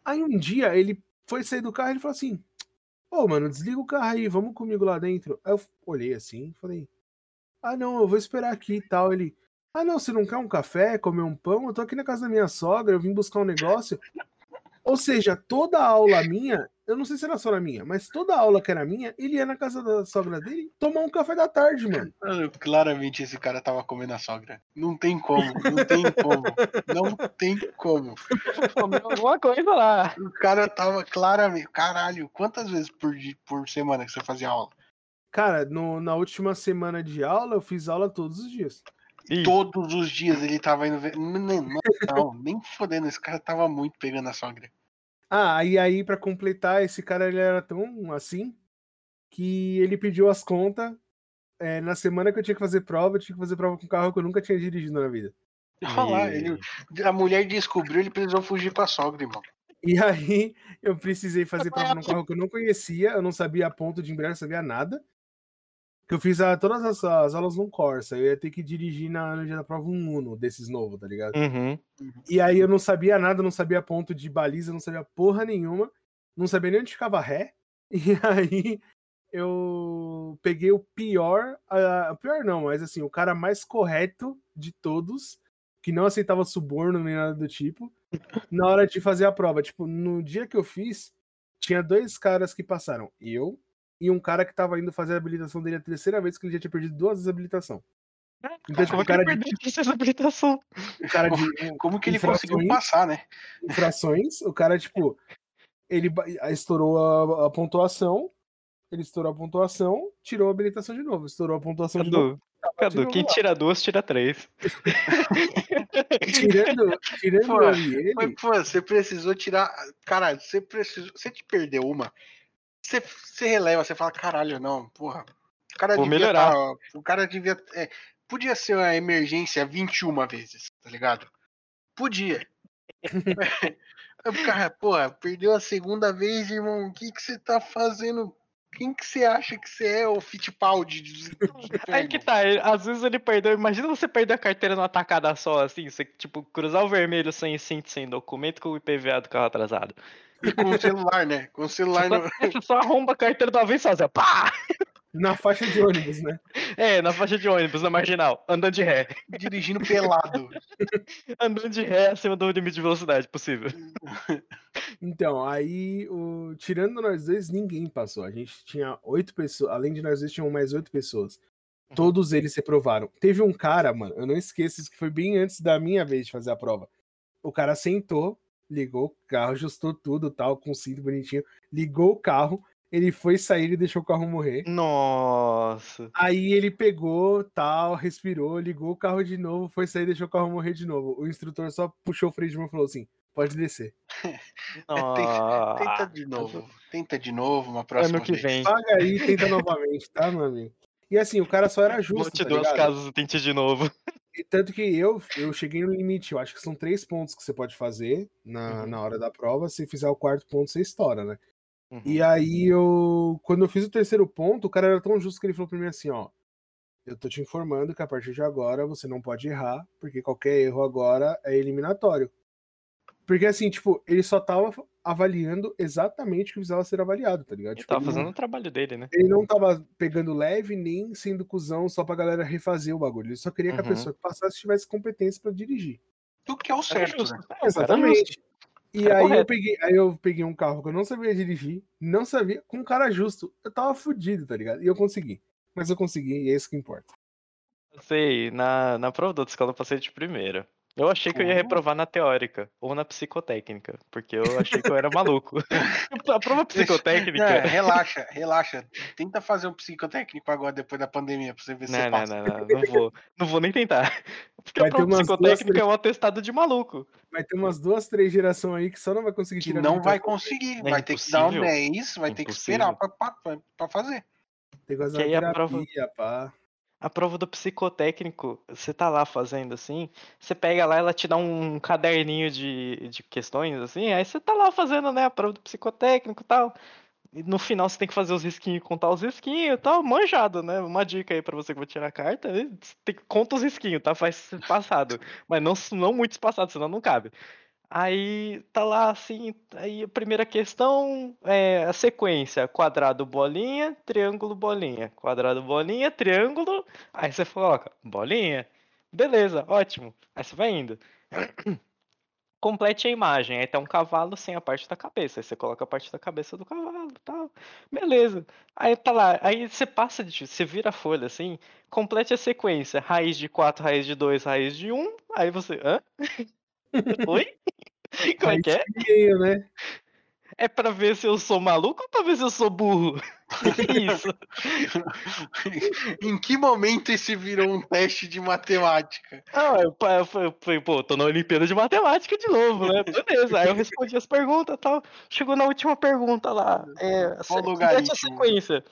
[SPEAKER 2] Aí um dia ele foi sair do carro e ele falou assim: Ô, mano, desliga o carro aí, vamos comigo lá dentro. Aí eu olhei assim falei: Ah, não, eu vou esperar aqui e tal. Ele: Ah, não, você não quer um café, comer um pão? Eu tô aqui na casa da minha sogra, eu vim buscar um negócio. Ou seja, toda a aula minha, eu não sei se era só na minha, mas toda a aula que era minha, ele ia na casa da sogra dele tomar um café da tarde, mano.
[SPEAKER 3] Mano, claramente esse cara tava comendo a sogra. Não tem como, não tem como. Não tem como.
[SPEAKER 1] Comeu alguma coisa lá.
[SPEAKER 3] O cara tava claramente. Caralho, quantas vezes por, por semana que você fazia aula?
[SPEAKER 2] Cara, no- na última semana de aula, eu fiz aula todos os dias.
[SPEAKER 1] Ih,
[SPEAKER 3] Todos os dias ele tava indo ver. Não, não, não, nem fodendo, esse cara tava muito pegando a sogra.
[SPEAKER 2] Ah, e aí, pra completar, esse cara ele era tão assim que ele pediu as contas. é, na semana que eu tinha que fazer prova, eu tinha que fazer prova com um carro que eu nunca tinha dirigido na vida.
[SPEAKER 3] Olha lá, ele, a mulher descobriu, ele precisou fugir com a sogra, irmão.
[SPEAKER 2] E aí, eu precisei fazer prova num carro que eu não conhecia, eu não sabia a ponto de embreagem, não sabia nada. Que eu fiz a- todas as, as aulas num Corsa, eu ia ter que dirigir na, no dia da prova um Uno desses novos, tá ligado?
[SPEAKER 1] Uhum.
[SPEAKER 2] E aí eu não sabia nada, não sabia ponto de baliza, não sabia porra nenhuma, não sabia nem onde ficava ré. E aí eu peguei o pior, o pior não, mas assim, o cara mais correto de todos, que não aceitava suborno nem nada do tipo, na hora de fazer a prova. Tipo, no dia que eu fiz, tinha dois caras que passaram, eu e um cara que tava indo fazer a habilitação dele a terceira vez, que ele já tinha perdido duas vezes a habilitação. Então, tipo,
[SPEAKER 1] Como
[SPEAKER 2] o
[SPEAKER 1] é que ele
[SPEAKER 2] cara de,
[SPEAKER 1] habilitação?
[SPEAKER 2] o cara de
[SPEAKER 3] Como que ele conseguiu passar, né?
[SPEAKER 2] infrações, o cara, tipo, ele estourou a, a pontuação, ele estourou a pontuação, tirou a habilitação de novo, estourou a pontuação de novo.
[SPEAKER 1] Cadu,
[SPEAKER 2] de
[SPEAKER 1] Cadu,
[SPEAKER 2] novo
[SPEAKER 1] quem
[SPEAKER 2] lá.
[SPEAKER 1] tira duas, tira três.
[SPEAKER 2] Tirando, tirando
[SPEAKER 3] Pô,
[SPEAKER 2] ele,
[SPEAKER 3] Mas, pô, você precisou tirar. Caralho, você precisou. Você te perdeu uma. Você, você releva, você fala, caralho, não, porra. O cara
[SPEAKER 1] Vou
[SPEAKER 3] devia
[SPEAKER 1] melhorar.
[SPEAKER 3] tá- o cara devia. é, podia ser uma emergência 21 vezes, tá ligado? Podia. o cara, porra, perdeu a segunda vez, irmão. O que, que você tá fazendo? Quem que você acha que você é, o Fittipaldi? de- de
[SPEAKER 1] Aí que tá, ele- às vezes ele perdeu. Imagina você perder a carteira numa tacada só, assim, você, tipo, cruzar o vermelho sem cinto, sem documento com o IPVA do carro atrasado.
[SPEAKER 3] E com o celular, né? Com o celular no.
[SPEAKER 1] Você só arromba a carteira de uma vez só, assim, ó, pá!
[SPEAKER 2] na faixa de ônibus, né?
[SPEAKER 1] É, na faixa de ônibus, na marginal, andando de ré.
[SPEAKER 3] dirigindo pelado.
[SPEAKER 1] Andando de ré acima do limite de velocidade possível.
[SPEAKER 2] Então, aí, o... tirando nós dois, ninguém passou. A gente tinha oito pessoas, além de nós dois, tinham mais oito pessoas.
[SPEAKER 1] Uhum.
[SPEAKER 2] Todos eles reprovaram. Teve um cara, mano, eu não esqueço isso que foi bem antes da minha vez de fazer a prova. O cara sentou, ligou o carro, ajustou tudo, tal, com o cinto bonitinho, ligou o carro, ele foi sair e deixou o carro morrer.
[SPEAKER 1] Nossa.
[SPEAKER 2] Aí ele pegou, tal, respirou, ligou o carro de novo, foi sair e deixou o carro morrer de novo. O instrutor só puxou o freio de mão e falou assim: pode descer.
[SPEAKER 1] Nossa.
[SPEAKER 3] Tenta de novo. Tenta de novo uma próxima
[SPEAKER 1] Ano que
[SPEAKER 3] vez.
[SPEAKER 1] vem.
[SPEAKER 2] Paga aí e tenta novamente, tá, meu amigo? E assim, o cara só era justo.
[SPEAKER 1] Volte
[SPEAKER 2] tá
[SPEAKER 1] duas
[SPEAKER 2] ligado?
[SPEAKER 1] casas tente de novo.
[SPEAKER 2] E tanto que eu, eu cheguei no limite, eu acho que são três pontos que você pode fazer na,
[SPEAKER 1] Uhum.
[SPEAKER 2] na hora da prova. Se fizer o quarto ponto, você estoura, né?
[SPEAKER 1] Uhum.
[SPEAKER 2] E aí eu. Quando eu fiz o terceiro ponto, o cara era tão justo que ele falou pra mim assim, ó. Eu tô te informando que a partir de agora você não pode errar, porque qualquer erro agora é eliminatório. Porque assim, tipo, ele só tava avaliando exatamente o que precisava ser avaliado, tá ligado?
[SPEAKER 1] Ele
[SPEAKER 2] Tipo,
[SPEAKER 1] tava
[SPEAKER 2] ele não-
[SPEAKER 1] fazendo o trabalho dele, né?
[SPEAKER 2] ele não tava pegando leve nem sendo cuzão só pra galera refazer o bagulho. Ele só queria que a
[SPEAKER 1] Uhum.
[SPEAKER 2] pessoa que passasse tivesse competência pra dirigir.
[SPEAKER 3] O que é o certo, né?
[SPEAKER 1] É, é justo.
[SPEAKER 2] Exatamente. E aí eu, peguei, aí eu peguei um carro que eu não sabia dirigir, não sabia, com um cara justo. Eu tava fudido, tá ligado? E eu consegui. Mas eu consegui e é isso que importa.
[SPEAKER 1] Passei, na, na prova da outra escola eu passei de primeira. Eu achei que eu ia reprovar na teórica ou na psicotécnica, porque eu achei que eu era maluco. a prova psicotécnica.
[SPEAKER 3] É, relaxa, relaxa. Tenta fazer um psicotécnico agora, depois da pandemia, pra você ver se
[SPEAKER 1] Não,
[SPEAKER 3] você
[SPEAKER 1] não,
[SPEAKER 3] passa.
[SPEAKER 1] não, não, não vou, não vou nem tentar. Porque
[SPEAKER 2] Vai
[SPEAKER 1] a prova
[SPEAKER 2] duas,
[SPEAKER 1] psicotécnica
[SPEAKER 2] três-
[SPEAKER 1] é um atestado de maluco.
[SPEAKER 2] Vai ter umas duas, três gerações aí que só não vai conseguir
[SPEAKER 3] Que
[SPEAKER 2] tirar
[SPEAKER 3] não vai conseguir.
[SPEAKER 1] É
[SPEAKER 3] vai ter que dar um
[SPEAKER 1] impossível.
[SPEAKER 3] 10, vai ter que esperar pra, pra, pra fazer.
[SPEAKER 2] Tem que fazer
[SPEAKER 1] Que
[SPEAKER 2] uma
[SPEAKER 1] aí a prova-
[SPEAKER 2] pá.
[SPEAKER 1] A prova do psicotécnico, você tá lá fazendo assim, você pega lá, ela te dá um caderninho de, de questões, assim, aí você tá lá fazendo, né, a prova do psicotécnico e tal. E no final você tem que fazer os risquinhos, contar os risquinhos e tal, manjado, né? Uma dica aí pra você que vai tirar a carta, né, tem conta os risquinhos, tá? Faz passado. Mas não, não muito espaçado, senão não cabe. Aí tá lá assim, aí a primeira questão é a sequência: quadrado, bolinha, triângulo, bolinha, quadrado, bolinha, triângulo. Aí você coloca bolinha, beleza, ótimo. Aí você vai indo. Complete a imagem. Aí tem um cavalo sem a parte da cabeça. Aí você coloca a parte da cabeça do cavalo, tal. Beleza. Aí tá lá. Aí você passa de, você vira a folha assim. Complete a sequência: raiz de 4, raiz de 2, raiz de 1. Aí você, hã? Oi? Como é que é?
[SPEAKER 2] meio, né?
[SPEAKER 1] É pra ver se eu sou maluco ou pra ver se eu sou burro? Isso?
[SPEAKER 3] em que momento esse virou um teste de matemática?
[SPEAKER 1] Ah, eu, fui, pô, tô na Olimpíada de Matemática de novo, né? Beleza. Aí eu respondi as perguntas e tal. Chegou na última pergunta lá. É,
[SPEAKER 3] Qual logaritmo?
[SPEAKER 1] complete a sequência.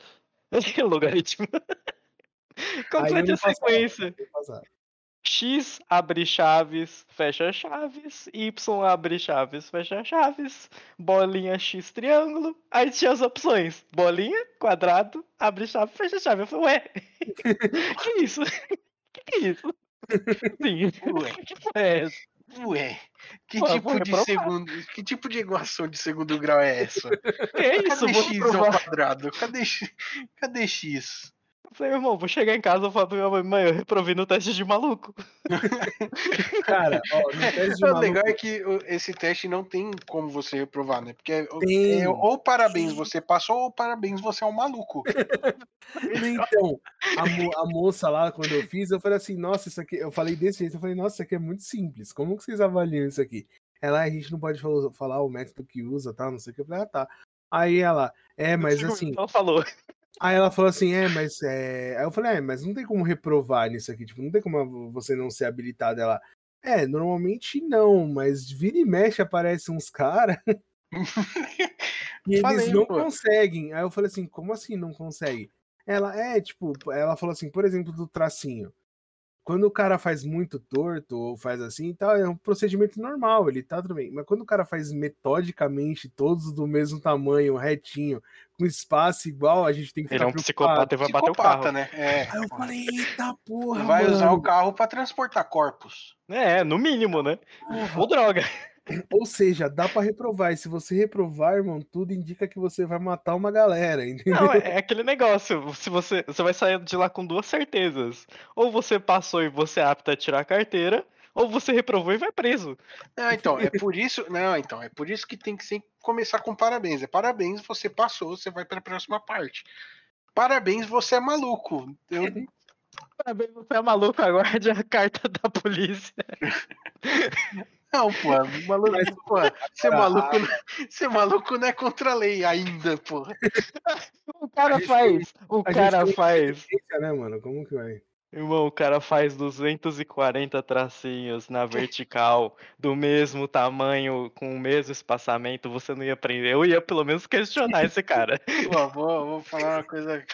[SPEAKER 1] logaritmo. Complete a sequência.
[SPEAKER 2] passava.
[SPEAKER 1] X abre chaves, fecha chaves, Y abre chaves, fecha chaves, bolinha X triângulo, aí tinha as opções, bolinha, quadrado, abre chave, fecha chave. Eu falei, ué, que isso? Que que é isso? Sim,
[SPEAKER 3] Ué,
[SPEAKER 1] é
[SPEAKER 3] ué. Que
[SPEAKER 1] Pô,
[SPEAKER 3] tipo de
[SPEAKER 1] reprovar.
[SPEAKER 3] segundo. Que tipo de equação de segundo grau é essa?
[SPEAKER 1] Que é isso?
[SPEAKER 3] Cadê x ao
[SPEAKER 1] reprovar.
[SPEAKER 3] quadrado? Cadê, cadê x?
[SPEAKER 1] Eu falei, irmão, vou chegar em casa e falar pra minha mãe, mãe, eu reprovei no teste de maluco.
[SPEAKER 2] Cara, ó, no teste de
[SPEAKER 3] O
[SPEAKER 2] maluco,
[SPEAKER 3] legal é que o- esse teste não tem como você reprovar, né? Porque é-
[SPEAKER 2] Tem.
[SPEAKER 3] é ou parabéns você passou, ou parabéns você é um maluco.
[SPEAKER 2] Então, a, mo- a moça lá, quando eu fiz, eu falei assim, nossa, isso aqui. Eu falei desse jeito, eu falei, nossa, isso aqui é muito simples. Como que vocês avaliam isso aqui? Ela, a gente não pode falar, falar o método que usa, tá? Não sei o que. Eu falei, ah, tá. Aí ela, é, mas assim.
[SPEAKER 1] Ela falou.
[SPEAKER 2] Aí ela falou assim, é, mas é. Aí eu falei, é, mas não tem como reprovar nisso aqui, tipo, não tem como você não ser habilitado. Ela, é, normalmente não, mas vira e mexe aparece uns caras e eles
[SPEAKER 3] Falei,
[SPEAKER 2] não
[SPEAKER 3] pô.
[SPEAKER 2] conseguem. Aí eu falei assim, como assim não consegue? Ela é, tipo, ela falou assim, por exemplo, do tracinho. Quando o cara faz muito torto ou faz assim, tá, é um procedimento normal, ele tá tudo bem. Mas quando o cara faz metodicamente, todos do mesmo tamanho, retinho, com espaço igual, a gente tem que
[SPEAKER 1] Ele é
[SPEAKER 2] ficar
[SPEAKER 1] um psicopata e vai bater o
[SPEAKER 3] Psicopata,
[SPEAKER 1] carro.
[SPEAKER 3] né? É.
[SPEAKER 2] Aí eu falei, eita porra,
[SPEAKER 3] Vai
[SPEAKER 2] mano.
[SPEAKER 3] usar o carro pra transportar corpos.
[SPEAKER 1] É, no mínimo, né?
[SPEAKER 2] porra.
[SPEAKER 1] Ou droga.
[SPEAKER 2] Ou seja, dá pra reprovar. E se você reprovar, irmão, tudo indica que você vai matar uma galera, entendeu?
[SPEAKER 1] Não, é, é aquele negócio. Se você, você vai sair de lá com duas certezas. Ou você passou e você é apto a tirar a carteira, ou você reprovou e vai preso.
[SPEAKER 3] Não, então, é por isso. Não, então, é por isso que tem que sempre começar com parabéns. É parabéns, você passou, você vai pra próxima parte. Parabéns, você é maluco. Eu,
[SPEAKER 1] Parabéns, você é maluco, aguarde a carta da polícia.
[SPEAKER 3] Não, pô, maluco, pô, ser maluco, não- ser maluco não é contra a lei ainda, pô.
[SPEAKER 1] O cara
[SPEAKER 2] gente
[SPEAKER 1] faz. O cara faz.
[SPEAKER 2] Né, mano? Como que vai?
[SPEAKER 1] Irmão, o cara faz 240 tracinhos na vertical, do mesmo tamanho, com o mesmo espaçamento, você não ia aprender. Eu ia pelo menos questionar esse cara.
[SPEAKER 3] Pô, vou, vou falar uma coisa.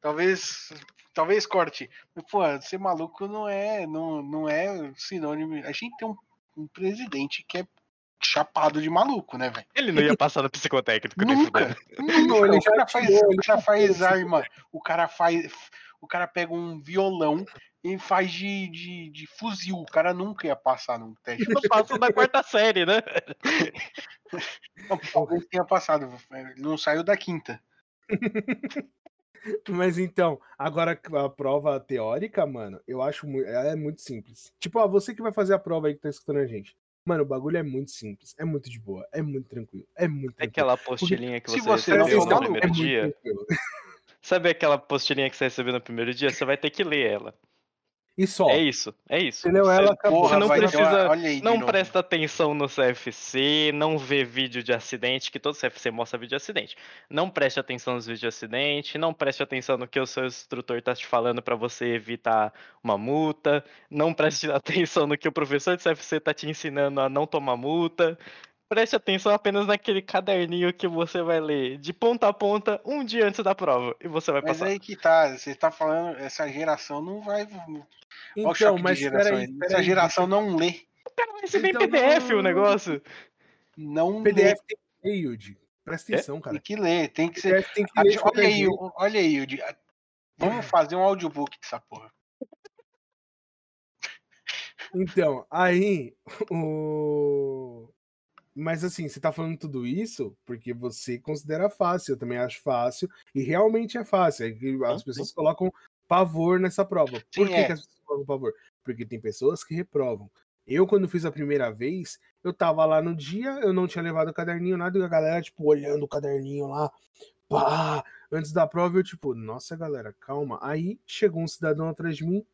[SPEAKER 3] Talvez. Talvez corte. Mas, Pô, ser maluco não é, não, não é sinônimo. A gente tem um, um presidente que é chapado de maluco, né, velho?
[SPEAKER 1] Ele não ia passar no psicotécnico,
[SPEAKER 3] Nunca. Nunca.
[SPEAKER 2] ele
[SPEAKER 3] O
[SPEAKER 2] já
[SPEAKER 3] cara faz, o
[SPEAKER 2] ele
[SPEAKER 3] cara
[SPEAKER 2] já
[SPEAKER 3] faz arma. O cara faz. O cara pega um violão e faz de, de, de fuzil. O cara nunca ia passar num teste.
[SPEAKER 1] Não passou da quarta série, né?
[SPEAKER 3] Não, Talvez tenha passado. Não saiu da quinta.
[SPEAKER 2] Mas então, agora a prova teórica, mano, eu acho muito, ela é muito simples. Tipo, ó, você que vai fazer a prova aí que tá escutando a gente. Mano, o bagulho é muito simples, é muito de boa, é muito tranquilo, é muito
[SPEAKER 1] É
[SPEAKER 2] tranquilo.
[SPEAKER 1] aquela apostilinha que
[SPEAKER 3] se
[SPEAKER 1] você,
[SPEAKER 3] você não
[SPEAKER 1] recebeu no primeiro
[SPEAKER 2] é
[SPEAKER 1] dia. Sabe aquela apostilinha que você recebeu no primeiro dia? Você vai ter que ler ela.
[SPEAKER 2] E só,
[SPEAKER 1] É isso, é isso.
[SPEAKER 2] entendeu?
[SPEAKER 1] Você-
[SPEAKER 2] Ela acabou.
[SPEAKER 1] Você não precisa-
[SPEAKER 3] aí
[SPEAKER 1] Não presta atenção no CFC, não vê vídeo de acidente, que todo CFC mostra vídeo de acidente. Não preste atenção nos vídeos de acidente, não preste atenção no que o seu instrutor tá te falando para você evitar uma multa, não preste atenção no que o professor de CFC tá te ensinando a não tomar multa. Preste atenção apenas naquele caderninho que você vai ler de ponta a ponta um dia antes da prova e você vai
[SPEAKER 3] Mas
[SPEAKER 1] passar.
[SPEAKER 3] aí que tá, você tá falando, essa geração não vai.
[SPEAKER 2] Então, mas
[SPEAKER 3] de geração. aí. essa geração não lê.
[SPEAKER 1] Cara, vai receber
[SPEAKER 2] Então,
[SPEAKER 1] em PDF
[SPEAKER 2] não-
[SPEAKER 1] o negócio.
[SPEAKER 3] Não
[SPEAKER 2] PDF tem que ler, Yudi. Presta
[SPEAKER 1] É?
[SPEAKER 2] atenção,
[SPEAKER 3] lê.
[SPEAKER 2] cara.
[SPEAKER 3] Tem que ler, tem que ser.
[SPEAKER 2] Tem que ler de
[SPEAKER 3] Olha aí, olha aí, Yudi. Vamos fazer um audiobook dessa porra.
[SPEAKER 2] Então, aí o. Mas assim, você tá falando tudo isso porque você considera fácil, eu também acho fácil, e realmente é fácil. É as
[SPEAKER 1] Sim,
[SPEAKER 2] pessoas colocam pavor nessa prova. Por
[SPEAKER 3] Sim,
[SPEAKER 2] que,
[SPEAKER 3] é.
[SPEAKER 2] que as pessoas colocam pavor? Porque tem pessoas que reprovam. Eu, quando fiz a primeira vez, eu tava lá no dia, eu não tinha levado o caderninho, nada, e a galera, tipo, olhando o caderninho lá, pá, antes da prova, eu, tipo, nossa, galera, calma. Aí chegou um cidadão atrás de mim,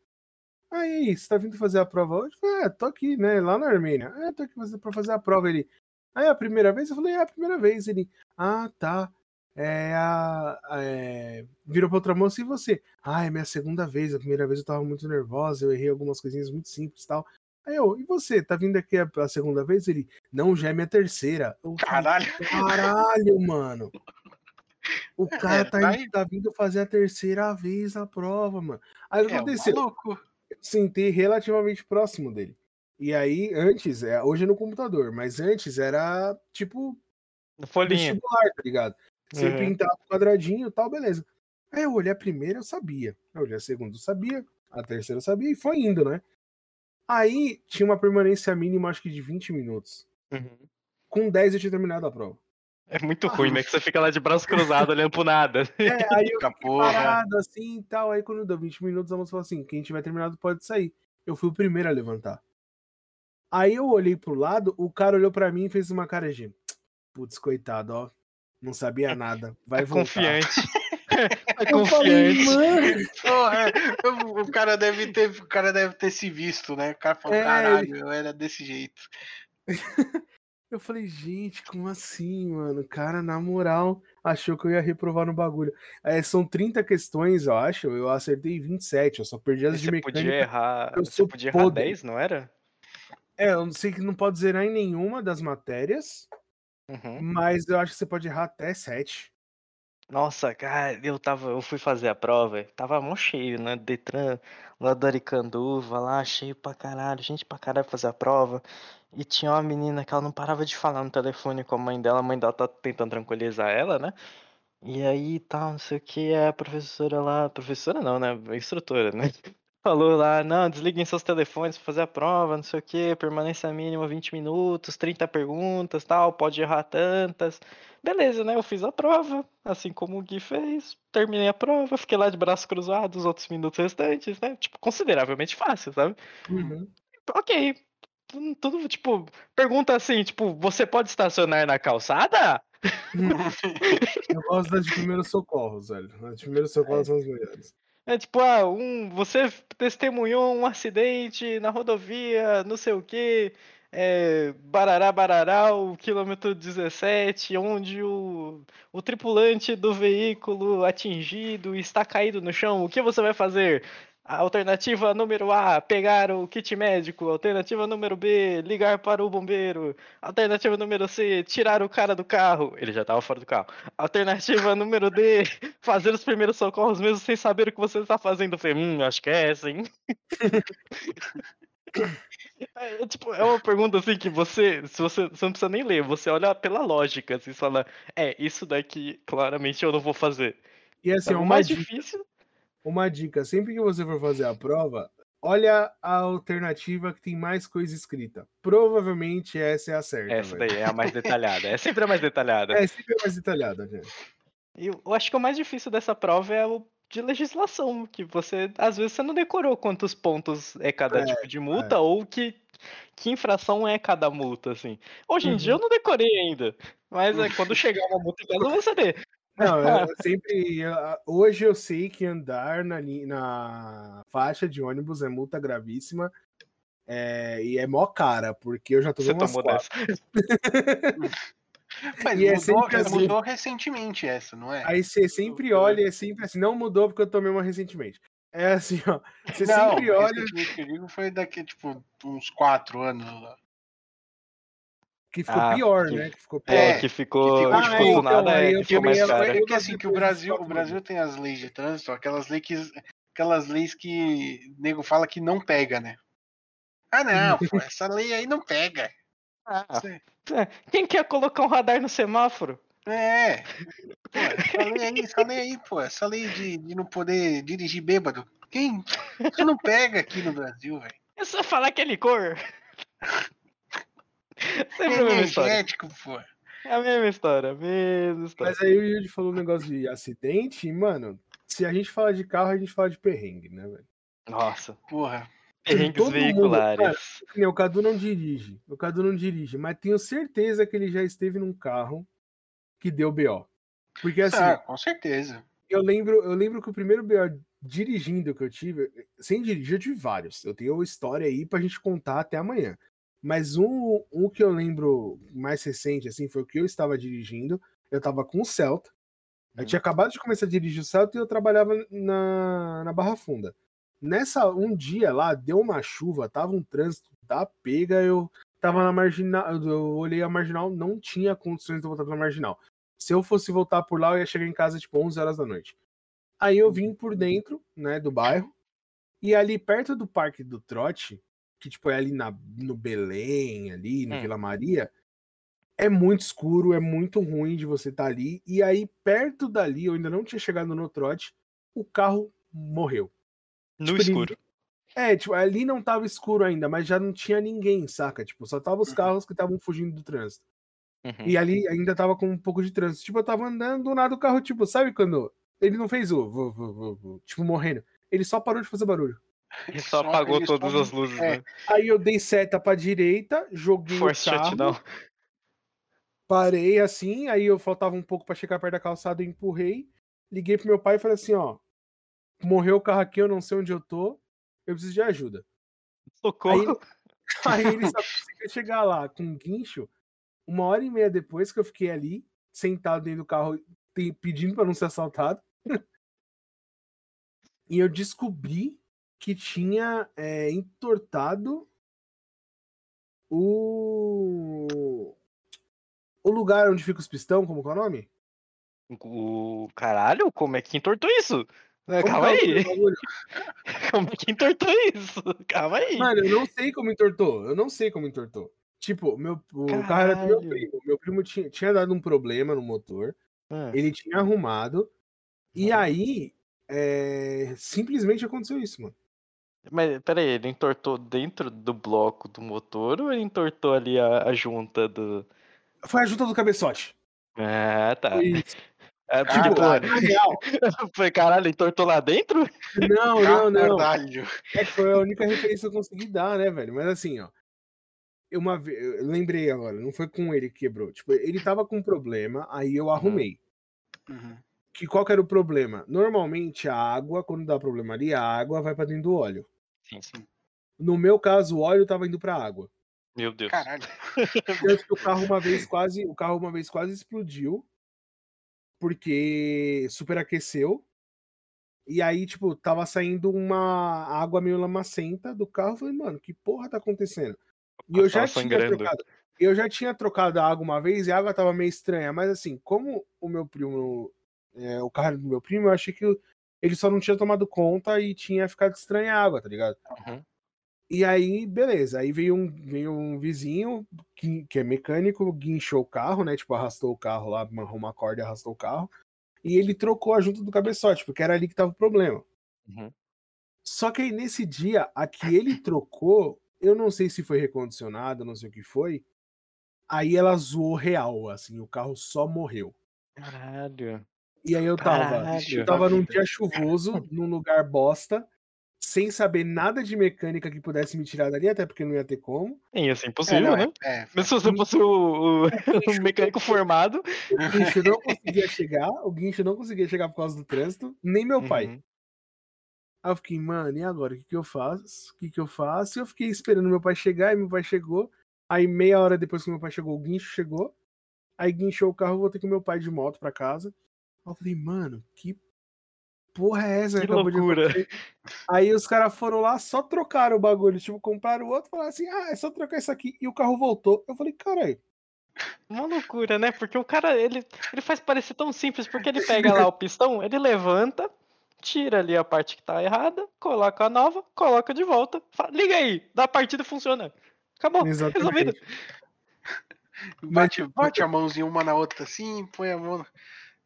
[SPEAKER 2] Aí, você tá vindo fazer a prova hoje? Eu falei, é, tô aqui, né, lá na Armênia. É, tô aqui pra fazer a prova. Ele, ah, é a primeira vez? Eu falei, é a primeira vez. Ele, ah, tá. É, a, é... Virou pra outra moça e você? Ah, é minha segunda vez. A primeira vez eu tava muito nervosa, eu errei algumas coisinhas muito simples e tal. Aí eu, e você? Tá vindo aqui a, a segunda vez? Ele, não, já é minha terceira. Eu
[SPEAKER 3] Caralho.
[SPEAKER 2] Caralho, mano. O cara
[SPEAKER 3] É,
[SPEAKER 2] tá,
[SPEAKER 3] tá
[SPEAKER 2] indo- tá vindo fazer a terceira vez a prova, mano. Aí o que
[SPEAKER 3] É
[SPEAKER 2] aconteceu?
[SPEAKER 3] maluco.
[SPEAKER 2] eu sentei relativamente próximo dele. E aí, antes, é, hoje é no computador, mas antes era tipo
[SPEAKER 1] Folhinha.
[SPEAKER 2] vestibular, tá ligado? Você
[SPEAKER 1] Uhum.
[SPEAKER 2] pintava o quadradinho e tal, beleza. Aí eu olhei a primeira, eu sabia. Eu olhei a segunda, eu sabia. A terceira, eu sabia. E foi indo, né? Aí tinha uma permanência mínima, acho que de 20 minutos.
[SPEAKER 1] Uhum.
[SPEAKER 2] Com 10 eu tinha terminado a prova.
[SPEAKER 1] É muito ruim, né? Que você fica lá de braço cruzado olhando pro nada.
[SPEAKER 2] É, aí eu
[SPEAKER 3] porra.
[SPEAKER 2] parado assim e tal. Aí quando deu 20 minutos, a moça falou assim: quem tiver terminado pode sair. Eu fui o primeiro a levantar. Aí eu olhei pro lado, o cara olhou pra mim e fez uma cara de. Putz, coitado, ó. Não sabia nada. Vai
[SPEAKER 1] É
[SPEAKER 2] voltar.
[SPEAKER 1] confiante. É
[SPEAKER 2] Eu
[SPEAKER 1] confiante.
[SPEAKER 2] mano.
[SPEAKER 3] Porra, o- o cara deve ter, o cara deve ter se visto, né? O cara falou,
[SPEAKER 2] É,
[SPEAKER 3] caralho, eu era desse jeito.
[SPEAKER 2] Eu falei, gente, como assim, mano? O cara, na moral, achou que eu ia reprovar no bagulho. É, são 30 questões, eu acho. Eu acertei 27, eu só perdi as
[SPEAKER 1] E
[SPEAKER 2] de
[SPEAKER 1] Você
[SPEAKER 2] mecânica.
[SPEAKER 1] podia errar.
[SPEAKER 2] eu
[SPEAKER 1] Você podia errar
[SPEAKER 2] podre.
[SPEAKER 1] 10, não era?
[SPEAKER 2] É, eu não sei que não pode zerar em nenhuma das matérias,
[SPEAKER 1] Uhum.
[SPEAKER 2] mas eu acho que você pode errar até 7.
[SPEAKER 1] Nossa, cara, eu tava, eu fui fazer a prova, tava mó cheio, né? Detran, lá do Aricanduva, lá cheio pra caralho, gente pra caralho fazer a prova. E tinha uma menina que ela não parava de falar no telefone com a mãe dela, a mãe dela tá tentando tranquilizar ela, né? E aí tal, não sei o que, a professora lá, professora não, né? Instrutora, né? Falou lá, não, desliguem seus telefones pra fazer a prova, não sei o que, permanência mínima 20 minutos, 30 perguntas, tal, pode errar tantas. Beleza, né? Eu fiz a prova, assim como o Gui fez, terminei a prova, fiquei lá de braços cruzados os outros minutos restantes, né? Tipo, consideravelmente fácil, sabe?
[SPEAKER 2] Uhum.
[SPEAKER 1] Ok. Tudo- Tudo, tipo, pergunta assim, tipo, você pode estacionar na calçada?
[SPEAKER 2] Eu gosto das de primeiros socorros, velho. As de primeiros socorros são as melhores.
[SPEAKER 1] É tipo, ah, um, você testemunhou um acidente na rodovia, não sei o que, é, Barará, Barará, o quilômetro 17, onde o, o tripulante do veículo atingido está caído no chão, o que você vai fazer? Alternativa número A, pegar o kit médico. Alternativa número B, ligar para o bombeiro. Alternativa número C, tirar o cara do carro. Ele já estava fora do carro. Alternativa número D, fazer os primeiros socorros mesmo sem saber o que você está fazendo. Eu falei, hum, acho que é essa, hein? É, tipo, é uma pergunta assim que você, se você, você não precisa nem ler, você olha pela lógica, assim, você fala, é, isso daqui claramente eu não vou fazer.
[SPEAKER 2] E assim,
[SPEAKER 1] Então, o
[SPEAKER 2] uma
[SPEAKER 1] mais
[SPEAKER 2] dica,
[SPEAKER 1] difícil,
[SPEAKER 2] uma dica, sempre que você for fazer a prova, olha a alternativa que tem mais coisa escrita. Provavelmente essa é a certa.
[SPEAKER 1] essa
[SPEAKER 2] velho.
[SPEAKER 1] daí é a mais detalhada, é sempre a mais detalhada.
[SPEAKER 2] É sempre mais detalhada, gente.
[SPEAKER 1] E eu acho que o mais difícil dessa prova é o de legislação, que você, às vezes, você não decorou quantos pontos é cada
[SPEAKER 2] É,
[SPEAKER 1] tipo de multa ou que, que infração é cada multa, assim. Hoje em dia eu não decorei ainda, mas é, quando chegar uma multa em casa eu vou saber.
[SPEAKER 2] Não, eu sempre. eu- hoje eu sei que andar na, na faixa de ônibus é multa gravíssima. é, e é mó cara, porque eu já tomei
[SPEAKER 1] Você tomou dessa.
[SPEAKER 3] Mas
[SPEAKER 2] E é
[SPEAKER 3] mudou,
[SPEAKER 2] sempre assim.
[SPEAKER 3] mudou recentemente essa, não é?
[SPEAKER 2] Aí você sempre olha, é sempre assim, não mudou porque eu tomei uma recentemente. É assim, ó. Você
[SPEAKER 3] não,
[SPEAKER 2] sempre olha
[SPEAKER 3] recentemente que eu digo foi daqui, tipo, uns quatro anos.
[SPEAKER 2] Que ficou
[SPEAKER 1] Ah,
[SPEAKER 2] pior,
[SPEAKER 1] que-
[SPEAKER 2] né? Que ficou pior.
[SPEAKER 1] É,
[SPEAKER 3] É,
[SPEAKER 1] que ficou,
[SPEAKER 3] que ficou,
[SPEAKER 1] tipo,
[SPEAKER 3] tipo,
[SPEAKER 1] do
[SPEAKER 2] então,
[SPEAKER 1] nada
[SPEAKER 2] aí
[SPEAKER 1] é
[SPEAKER 2] eu
[SPEAKER 1] que ficou mais cara.
[SPEAKER 2] eu-
[SPEAKER 3] É porque assim, que o Brasil, o Brasil tem as leis de trânsito, aquelas leis que aquelas leis que o nego fala que não pega, né? Ah, não, pô, essa lei aí não pega.
[SPEAKER 1] Ah, é. Quem quer colocar um radar no semáforo?
[SPEAKER 3] É. Pô, essa lei aí, essa lei aí, pô, essa lei de, de não poder dirigir bêbado. Quem? Isso não pega aqui no Brasil, velho.
[SPEAKER 1] É só falar que é licor. Sempre a mesma história.
[SPEAKER 3] Energético, pô.
[SPEAKER 1] É a mesma história, a mesma história.
[SPEAKER 2] Mas aí o Yuri falou um negócio de acidente, e, mano, se a gente fala de carro, a gente fala de perrengue, né, velho?
[SPEAKER 1] Nossa,
[SPEAKER 3] Porra.
[SPEAKER 1] perrengues
[SPEAKER 2] mundo,
[SPEAKER 1] veiculares.
[SPEAKER 2] Que nem O Cadu não dirige. O Cadu não dirige, mas tenho certeza que ele já esteve num carro que deu BO. Porque assim,
[SPEAKER 3] Ah, com certeza.
[SPEAKER 2] eu lembro, eu lembro que o primeiro BO dirigindo que eu tive, sem dirigir, eu tive vários. Eu tenho uma história aí pra gente contar até amanhã. Mas um, um que eu lembro mais recente, assim, foi o que eu estava dirigindo. Eu tava com o Celta. Eu
[SPEAKER 1] Hum.
[SPEAKER 2] tinha acabado de começar a dirigir o Celta e eu trabalhava na, na Barra Funda. Nessa, um dia lá, deu uma chuva, tava um trânsito da pega, eu tava na marginal, eu olhei a marginal, não tinha condições de voltar pela marginal. Se eu fosse voltar por lá, eu ia chegar em casa tipo 11 horas da noite. Aí eu vim por dentro, né, do bairro, e ali perto do Parque do Trote, que tipo é ali na, no Belém, ali, na
[SPEAKER 1] Hum.
[SPEAKER 2] Vila Maria, é muito escuro, é muito ruim de você estar ali. E aí, perto dali, eu ainda não tinha chegado no trote, o carro morreu.
[SPEAKER 1] No
[SPEAKER 2] Tipo, ele-
[SPEAKER 1] escuro.
[SPEAKER 2] É, tipo, ali não tava escuro ainda, mas já não tinha ninguém, saca? Tipo, só tava os
[SPEAKER 3] Uhum.
[SPEAKER 2] carros que estavam fugindo do trânsito.
[SPEAKER 1] Uhum.
[SPEAKER 2] E ali ainda tava com um pouco de trânsito. Tipo, eu tava andando, do nada o carro, tipo, sabe quando ele não fez o, tipo, morrendo. Ele só parou de fazer barulho.
[SPEAKER 1] E só
[SPEAKER 3] Só
[SPEAKER 1] apagou todas
[SPEAKER 3] só-
[SPEAKER 1] as luzes,
[SPEAKER 3] é.
[SPEAKER 1] né?
[SPEAKER 2] Aí eu dei seta pra direita, joguei
[SPEAKER 1] Force
[SPEAKER 2] o carro,
[SPEAKER 1] shutdown.
[SPEAKER 2] parei assim, aí eu faltava um pouco pra chegar perto da calçada, eu empurrei, liguei pro meu pai e falei assim, ó, morreu o carro aqui, eu não sei onde eu tô, eu preciso de ajuda.
[SPEAKER 1] Socorro.
[SPEAKER 2] Aí ele só conseguiu chegar lá com um guincho uma hora e meia depois que eu fiquei ali, sentado dentro do carro, pedindo para não ser assaltado. e eu descobri que tinha é, entortado o. O lugar onde fica os pistão, como que é o nome?
[SPEAKER 1] O caralho, como é que entortou isso?
[SPEAKER 2] Como
[SPEAKER 1] Calma
[SPEAKER 2] é
[SPEAKER 1] aí. Como é que entortou isso? Calma aí.
[SPEAKER 2] Mano, eu não sei como entortou. Eu não sei como entortou. Tipo, meu, o carro era do meu primo. Meu primo tinha, tinha dado um problema no motor.
[SPEAKER 1] Ah,
[SPEAKER 2] Ele tinha arrumado. E aí, é, simplesmente aconteceu isso, mano.
[SPEAKER 1] Mas peraí, ele entortou dentro do bloco do motor ou ele entortou ali a, a junta do.
[SPEAKER 2] Foi a junta do cabeçote.
[SPEAKER 1] Ah, tá.
[SPEAKER 2] Foi.
[SPEAKER 1] É,
[SPEAKER 3] Caralho.
[SPEAKER 1] tipo,
[SPEAKER 2] Na real.
[SPEAKER 1] foi caralho, entortou lá dentro?
[SPEAKER 2] Não, não, não.
[SPEAKER 3] Caralho.
[SPEAKER 2] É que foi a única referência que eu consegui dar, né, velho? Mas assim, ó. eu Uma eu lembrei agora, não foi com ele que quebrou. Tipo, ele tava com um problema, aí eu arrumei.
[SPEAKER 3] Uhum.
[SPEAKER 2] Que qual que era o problema? Normalmente a água, quando dá problema ali, a água vai pra dentro do óleo.
[SPEAKER 1] Sim, sim.
[SPEAKER 2] No meu caso, o óleo tava indo pra água.
[SPEAKER 1] Meu Deus.
[SPEAKER 3] Caralho.
[SPEAKER 2] Tanto que o carro uma vez quase, o carro uma vez quase explodiu porque superaqueceu. E aí, tipo, tava saindo uma água meio lamacenta do carro. Eu falei, mano, que porra tá acontecendo? E eu já
[SPEAKER 1] Tava
[SPEAKER 2] tinha
[SPEAKER 1] sangrando.
[SPEAKER 2] trocado. Eu já tinha trocado a água uma vez e a água tava meio estranha, mas assim, como o meu primo, é, o carro do meu primo, eu achei que ele só não tinha tomado conta e tinha ficado estranha a água, tá ligado?
[SPEAKER 1] Uhum.
[SPEAKER 2] E aí, beleza. Aí veio um, veio um vizinho que, que é mecânico, guinchou o carro, né? Tipo, arrastou o carro lá, amarrou uma corda e arrastou o carro. E ele trocou a junta do cabeçote, porque era ali que tava o problema.
[SPEAKER 1] Uhum.
[SPEAKER 2] Só que aí nesse dia, a que ele trocou, eu não sei se foi recondicionado, não sei o que foi. Aí ela zoou real, assim, o carro só morreu.
[SPEAKER 1] Caralho.
[SPEAKER 2] E aí eu tava,
[SPEAKER 1] Caralho.
[SPEAKER 2] eu tava num dia chuvoso, num lugar bosta, sem saber nada de mecânica que pudesse me tirar dali, até porque não ia ter como.
[SPEAKER 1] Sim, assim,
[SPEAKER 3] É,
[SPEAKER 1] impossível,
[SPEAKER 3] não,
[SPEAKER 1] né?
[SPEAKER 3] é, é,
[SPEAKER 1] Mas se você fosse o, o- o mecânico formado.
[SPEAKER 2] O guincho não conseguia chegar, o guincho não conseguia chegar por causa do trânsito, nem meu pai.
[SPEAKER 1] Uhum.
[SPEAKER 2] Aí eu fiquei, mano, e agora? O que, que eu faço? O que, que eu faço? E eu fiquei esperando meu pai chegar, e meu pai chegou. Aí, meia hora depois que meu pai chegou, o guincho chegou. Aí guinchou o carro, eu voltei com meu pai de moto pra casa. Eu falei, mano, que porra é essa?
[SPEAKER 1] Que
[SPEAKER 2] de
[SPEAKER 1] loucura.
[SPEAKER 2] Aí os caras foram lá, só trocaram o bagulho. Tipo, compraram o outro, falaram assim, ah, é só trocar isso aqui. E o carro voltou. Eu falei, caralho.
[SPEAKER 1] Uma loucura, né? Porque o cara, ele, ele faz parecer tão simples, porque ele pega lá o pistão, ele levanta, tira ali a parte que tá errada, coloca a nova, coloca de volta, fala, liga aí, dá a partida funciona. Acabou, resolvido.
[SPEAKER 2] Exatamente.
[SPEAKER 3] Bate, bate a mãozinha uma na outra assim, põe a mão.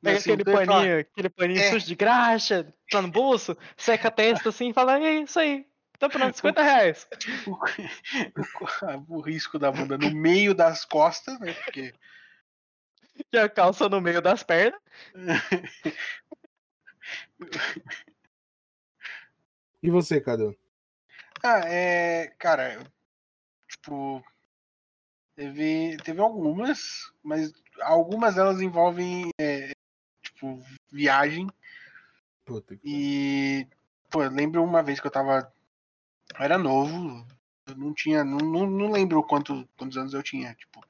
[SPEAKER 1] Pega
[SPEAKER 3] assim,
[SPEAKER 1] aquele paninho, aquele paninho
[SPEAKER 3] É.
[SPEAKER 1] sujo de graxa, tá no bolso, seca a testa assim e fala, é isso aí, tá pronto, 50 reais.
[SPEAKER 3] o, o, o risco da bunda no meio das costas, né? Porque
[SPEAKER 1] E a calça no meio das pernas.
[SPEAKER 2] E você, Cadu?
[SPEAKER 3] Ah, é. Cara, eu, tipo. Teve, teve algumas, mas algumas delas envolvem, é, tipo, viagem.
[SPEAKER 2] Puta que
[SPEAKER 3] E. Pô, eu lembro uma vez que eu tava. Eu era novo, eu não tinha. Não, não, não lembro quanto, quantos anos eu tinha, tipo.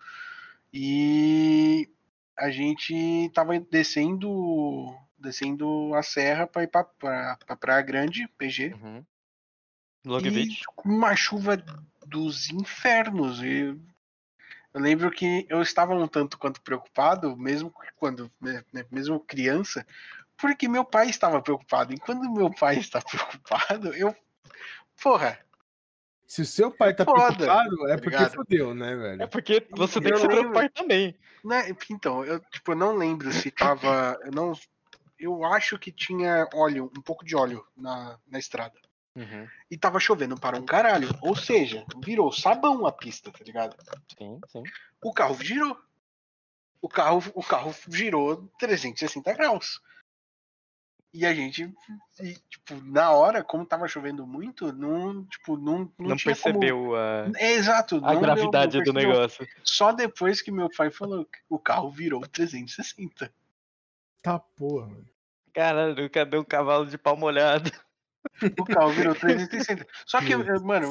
[SPEAKER 3] E. A gente tava descendo. Descendo a serra pra ir pra, pra, pra Praia Grande, PG.
[SPEAKER 1] Uhum. Long
[SPEAKER 3] E
[SPEAKER 1] Beach.
[SPEAKER 3] com uma chuva dos infernos. E eu lembro que eu estava um tanto quanto preocupado, mesmo quando, né, né, mesmo criança, porque meu pai estava preocupado. E quando meu pai está preocupado, eu. Porra,
[SPEAKER 2] Se o seu pai tá
[SPEAKER 3] Foda,
[SPEAKER 2] preocupado, é
[SPEAKER 3] tá
[SPEAKER 2] porque fudeu, né,
[SPEAKER 1] É
[SPEAKER 2] velho?
[SPEAKER 1] porque você tem
[SPEAKER 3] Eu
[SPEAKER 1] que se preocupar também.
[SPEAKER 3] né? Então, eu tipo, eu não lembro se tava. Eu não. Eu acho que tinha óleo, um pouco de óleo na, na estrada.
[SPEAKER 1] Uhum.
[SPEAKER 3] E tava chovendo para um caralho. Ou seja, virou sabão a pista, tá ligado?
[SPEAKER 1] Sim, sim.
[SPEAKER 3] o carro girou. O carro, o carro girou 360 graus. E a gente, e, tipo, na hora, como tava chovendo muito, não, tipo, não, não,
[SPEAKER 1] Não,
[SPEAKER 3] tinha como-
[SPEAKER 1] percebeu a,
[SPEAKER 3] É exato.
[SPEAKER 1] a
[SPEAKER 3] não deu-
[SPEAKER 1] gravidade
[SPEAKER 3] não
[SPEAKER 1] do
[SPEAKER 3] percebeu.
[SPEAKER 1] negócio.
[SPEAKER 3] Só depois que meu pai falou que o carro virou 360.
[SPEAKER 2] Tá porra, mano.
[SPEAKER 1] Caralho, cadê o cavalo de pau molhado?
[SPEAKER 3] O carro virou 360. Só que, mano,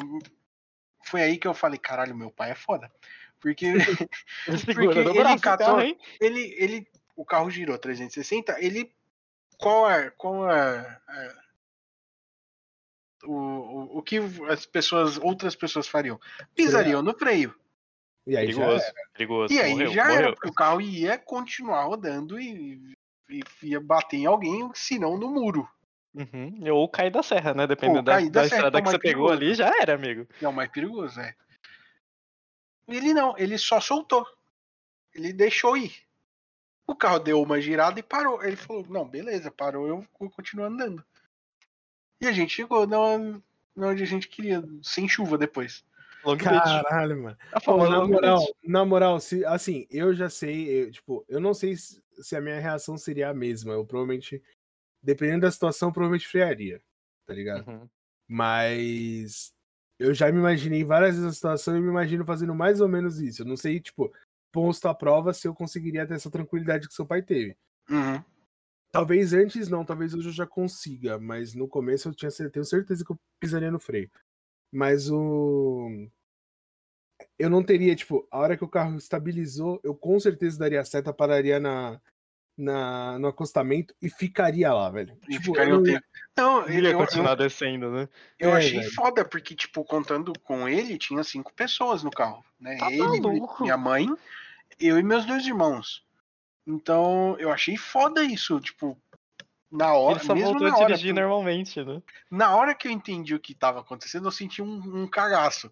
[SPEAKER 3] foi aí que eu falei, caralho, meu pai é foda. Porque, porque ele catou- ele, ele, o carro girou 360, ele, qual é, qual é, é, o, o, o que as pessoas, outras pessoas fariam? Pisariam no freio.
[SPEAKER 2] E aí já
[SPEAKER 1] Perigoso,
[SPEAKER 2] era.
[SPEAKER 1] perigoso.
[SPEAKER 3] E aí
[SPEAKER 1] morreu,
[SPEAKER 3] já
[SPEAKER 1] morreu.
[SPEAKER 3] era, porque o carro ia continuar rodando e, e ia bater em alguém, se não no muro.
[SPEAKER 1] Uhum. Ou cair da serra, né? Dependendo da,
[SPEAKER 3] da
[SPEAKER 1] da
[SPEAKER 3] serra,
[SPEAKER 1] estrada
[SPEAKER 3] que é
[SPEAKER 1] você pegou
[SPEAKER 3] perigoso.
[SPEAKER 1] ali, já era, amigo.
[SPEAKER 3] É o mais perigoso, é. Ele não, ele só soltou. Ele deixou ir. O carro deu uma girada e parou. Ele falou: Não, beleza, parou, eu vou continuar andando. E a gente chegou na, na onde a gente queria, sem chuva depois.
[SPEAKER 1] Long Beach.
[SPEAKER 2] Caralho, mano.
[SPEAKER 1] A
[SPEAKER 2] Pô, na moral,
[SPEAKER 1] Beach.
[SPEAKER 2] na moral, se, assim, eu já sei, eu, tipo, eu não sei se, se a minha reação seria a mesma. Eu provavelmente, dependendo da situação, provavelmente frearia, tá ligado?
[SPEAKER 1] Uhum.
[SPEAKER 2] Mas eu já me imaginei várias vezes a situação e me imagino fazendo mais ou menos isso. Eu não sei, tipo, posto à prova se eu conseguiria ter essa tranquilidade que seu pai teve.
[SPEAKER 3] Uhum.
[SPEAKER 2] Talvez antes não, talvez hoje eu já consiga, mas no começo eu tinha tenho certeza que eu pisaria no freio. Mas o. Eu não teria, tipo, a hora que o carro estabilizou, eu com certeza daria a seta, pararia na, na, no acostamento e ficaria lá, velho.
[SPEAKER 3] E
[SPEAKER 2] Tipo,
[SPEAKER 3] ficaria
[SPEAKER 2] eu não-
[SPEAKER 3] tempo. Não,
[SPEAKER 1] Ele ia continuar
[SPEAKER 3] eu,
[SPEAKER 1] descendo, né?
[SPEAKER 3] eu
[SPEAKER 2] É,
[SPEAKER 3] achei
[SPEAKER 2] velho.
[SPEAKER 3] foda, porque, tipo, contando com ele, tinha cinco pessoas no carro. Né?
[SPEAKER 1] Tá
[SPEAKER 3] ele,
[SPEAKER 1] maluco.
[SPEAKER 3] minha mãe, eu e meus dois irmãos. Então, eu achei foda isso, tipo, na hora,
[SPEAKER 1] Ele só
[SPEAKER 3] mesmo
[SPEAKER 1] voltou
[SPEAKER 3] na
[SPEAKER 1] a
[SPEAKER 3] hora,
[SPEAKER 1] dirigir normalmente, né?
[SPEAKER 3] na hora que eu entendi o que tava acontecendo, eu senti um, um cagaço.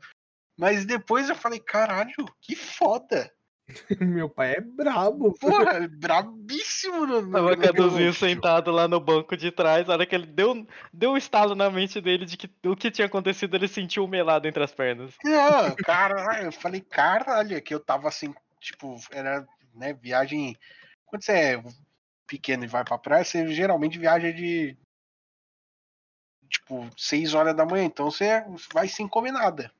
[SPEAKER 3] Mas depois eu falei, caralho, que foda.
[SPEAKER 2] Meu pai é brabo.
[SPEAKER 3] Porra, brabíssimo no, no,
[SPEAKER 1] Tava Caduzinho sentado lá no banco de trás, na hora que ele deu, deu um estalo na mente dele de que o que tinha acontecido, ele sentiu um melado entre as pernas.
[SPEAKER 3] Não, caralho, eu falei, caralho, é que eu tava assim, tipo, era, né, viagem. Quando você é pequeno e vai pra praia, você geralmente viaja de. Tipo, 6 horas da manhã, então você vai sem comer nada.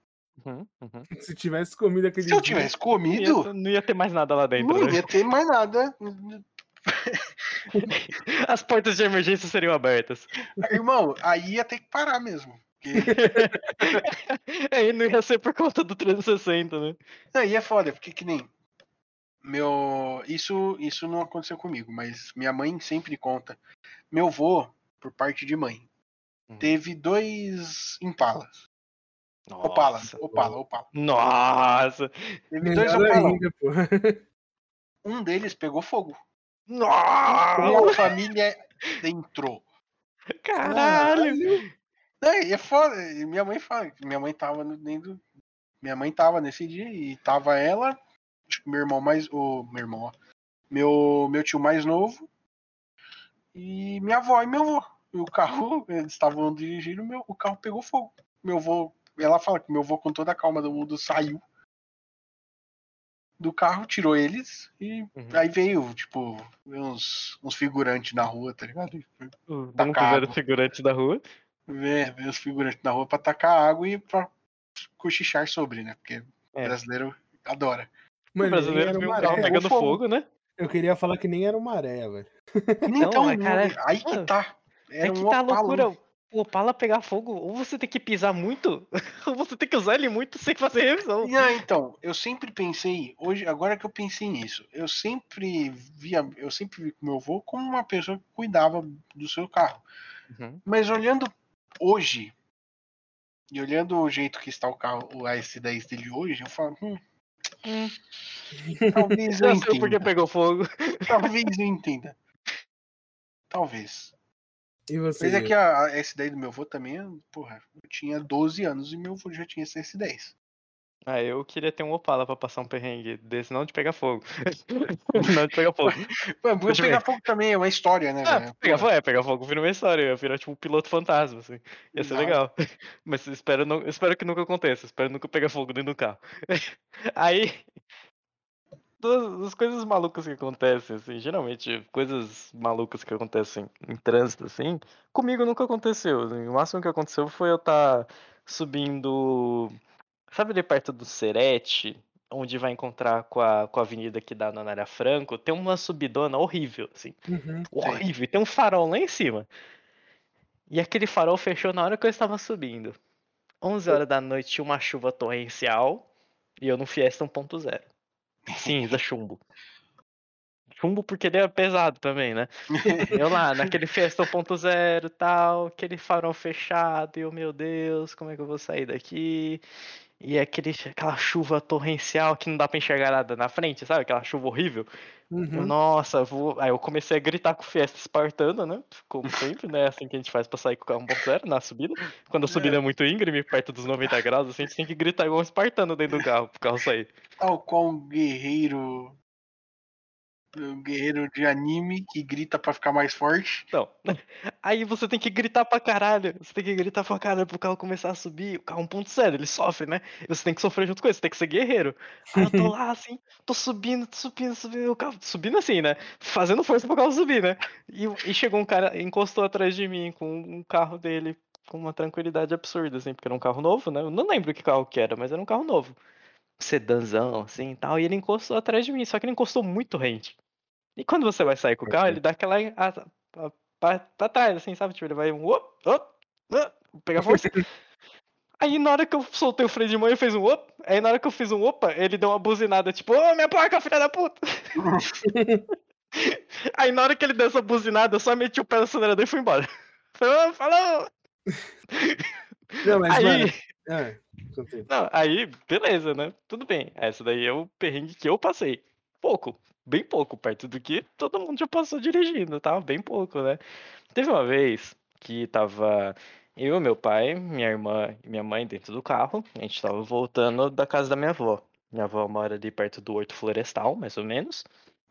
[SPEAKER 1] Uhum, uhum.
[SPEAKER 2] Se tivesse comido aquele
[SPEAKER 3] Se eu
[SPEAKER 2] dia-
[SPEAKER 3] tivesse
[SPEAKER 1] Não,
[SPEAKER 3] comido,
[SPEAKER 1] ia, não ia ter mais nada lá dentro.
[SPEAKER 3] não
[SPEAKER 1] né?
[SPEAKER 3] ia ter mais nada.
[SPEAKER 1] As portas de emergência seriam abertas.
[SPEAKER 3] Irmão, aí ia ter que parar mesmo. Porque
[SPEAKER 1] Aí não ia ser por conta do 360, né?
[SPEAKER 3] Aí é foda, porque que nem. Meu. Isso, isso não aconteceu comigo, mas minha mãe sempre conta. Meu avô, por parte de mãe,
[SPEAKER 1] Hum.
[SPEAKER 3] teve dois impalas. Opala,
[SPEAKER 1] Nossa.
[SPEAKER 3] Opala, Opala.
[SPEAKER 1] Nossa.
[SPEAKER 3] Teve dois Opala.
[SPEAKER 2] ainda, pô.
[SPEAKER 3] Um deles pegou fogo.
[SPEAKER 1] Nossa.
[SPEAKER 3] A família dentro.
[SPEAKER 1] Caralho.
[SPEAKER 3] E é foda. e Minha mãe fala que minha mãe tava no- dentro. Minha mãe tava nesse dia e tava ela, acho que meu irmão mais. O meu irmão, ó. Meu, meu tio mais novo. E minha avó e meu avô. E o carro, eles estavam dirigindo, meu, o carro pegou fogo. Meu avô, ela fala que meu avô, com toda a calma do mundo, saiu do carro, tirou eles e
[SPEAKER 1] Uhum.
[SPEAKER 3] aí veio, tipo, uns, uns figurantes na rua, tá ligado?
[SPEAKER 1] Vamos
[SPEAKER 3] Tacar
[SPEAKER 1] ver o
[SPEAKER 3] água.
[SPEAKER 1] figurante da rua.
[SPEAKER 3] ver, ver os figurantes na rua pra tacar água e pra cochichar sobre, né? Porque
[SPEAKER 1] É.
[SPEAKER 3] brasileiro adora.
[SPEAKER 1] O
[SPEAKER 2] Mano, nem
[SPEAKER 1] brasileiro
[SPEAKER 2] era
[SPEAKER 1] viu
[SPEAKER 2] uma
[SPEAKER 1] carro pegando
[SPEAKER 3] fogo.
[SPEAKER 1] fogo, né?
[SPEAKER 2] Eu queria falar que nem era uma areia, velho.
[SPEAKER 3] Então,
[SPEAKER 1] cara,
[SPEAKER 3] aí que
[SPEAKER 1] mano,
[SPEAKER 3] tá.
[SPEAKER 1] É que
[SPEAKER 3] um
[SPEAKER 1] tá loucura. O Opala pegar fogo, ou você tem que pisar muito, ou você tem que usar ele muito sem fazer revisão.
[SPEAKER 3] Aí, então, eu sempre pensei, hoje, agora que eu pensei nisso, eu sempre via, eu sempre vi meu avô como uma pessoa que cuidava do seu carro.
[SPEAKER 1] Uhum.
[SPEAKER 3] Mas olhando hoje, e olhando o jeito que está o carro, o AS10 dele hoje, eu falo, hum,
[SPEAKER 1] Hum.
[SPEAKER 3] talvez eu
[SPEAKER 1] Já sei porque
[SPEAKER 3] entenda.
[SPEAKER 1] pegou fogo.
[SPEAKER 3] Talvez eu entenda. Talvez.
[SPEAKER 2] E você?
[SPEAKER 3] Mas é que a, a S10 do meu avô também, porra, eu tinha 12 anos e meu avô já tinha essa S10.
[SPEAKER 1] Ah, eu queria ter um Opala pra passar um perrengue desse, não de pegar fogo. não de pegar fogo. Eu
[SPEAKER 3] pegar
[SPEAKER 1] ver.
[SPEAKER 3] fogo também é uma história, né,
[SPEAKER 1] Ah, pegar fogo, é, pegar fogo vira uma história, ia virar tipo um piloto fantasma, assim. Ia ser
[SPEAKER 3] Exato.
[SPEAKER 1] legal. Mas espero, não, espero que nunca aconteça, espero nunca pegar fogo dentro do carro. Aí, todas as coisas malucas que acontecem, assim, geralmente coisas malucas que acontecem em trânsito, assim, comigo nunca aconteceu. assim, O máximo que aconteceu foi eu estar subindo, sabe ali perto do Serete, onde vai encontrar com a, com a avenida que dá na Anália Franco, tem uma subidona horrível, assim
[SPEAKER 2] Uhum.
[SPEAKER 1] horrível. E tem um farol lá em cima. E aquele farol fechou na hora que eu estava subindo. 11 horas da noite tinha uma chuva torrencial e eu no Fiesta 1.0. Cinza, chumbo. Chumbo porque ele é pesado também, né? Eu lá, naquele Fiesta 1.0 e tal, aquele farol fechado, e eu, meu Deus, como é que eu vou sair daqui? E aquele, aquela chuva torrencial que não dá pra enxergar nada na frente, sabe? Aquela chuva horrível.
[SPEAKER 2] Uhum.
[SPEAKER 1] Nossa, vou... aí eu comecei a gritar com o Fiesta espartano, né? Como sempre, né? Assim que a gente faz pra sair com o carro 1.0 na subida. Quando a subida é muito íngreme, perto dos 90 graus, assim, a gente tem que gritar igual um espartano dentro do carro pro carro sair.
[SPEAKER 3] Tal qual um guerreiro. Um guerreiro de anime que grita pra ficar mais forte.
[SPEAKER 1] Não. Aí você tem que gritar pra caralho. Você tem que gritar pra caralho pro carro começar a subir. O carro 1.0, ele sofre, né? Você tem que sofrer junto com ele, você tem que ser guerreiro. Aí eu tô lá assim, tô subindo, tô subindo, subindo, o carro subindo assim, né? Fazendo força pro carro subir, né? E, e chegou um cara, encostou atrás de mim com um carro dele com uma tranquilidade absurda, assim, porque era um carro novo, né? Eu não lembro que carro que era, mas era um carro novo. Sedanzão, assim e tal. E ele encostou atrás de mim, só que ele encostou muito rente. E quando você vai sair com o carro, ele dá aquela. a- a- pra, pra trás, assim, sabe? Tipo, ele vai um. Op, op, op, pegar força. Aí na hora que eu soltei o freio de mão, ele fez um op. Aí na hora que eu fiz um opa, ele deu uma buzinada, tipo, ô minha placa, filha da puta! Aí na hora que ele deu essa buzinada, eu só meti o pé no acelerador e fui embora. Falou, falou!
[SPEAKER 2] Não, mas,
[SPEAKER 1] Aí,
[SPEAKER 2] mano. É.
[SPEAKER 1] não, aí, beleza, né? Tudo bem. Essa daí é o perrengue que eu passei. Pouco, bem pouco, perto do que todo mundo já passou dirigindo, tá? Bem pouco, né? Teve uma vez que tava eu, meu pai, minha irmã e minha mãe dentro do carro. A gente tava voltando da casa da minha avó. Minha avó mora ali perto do Horto Florestal, mais ou menos.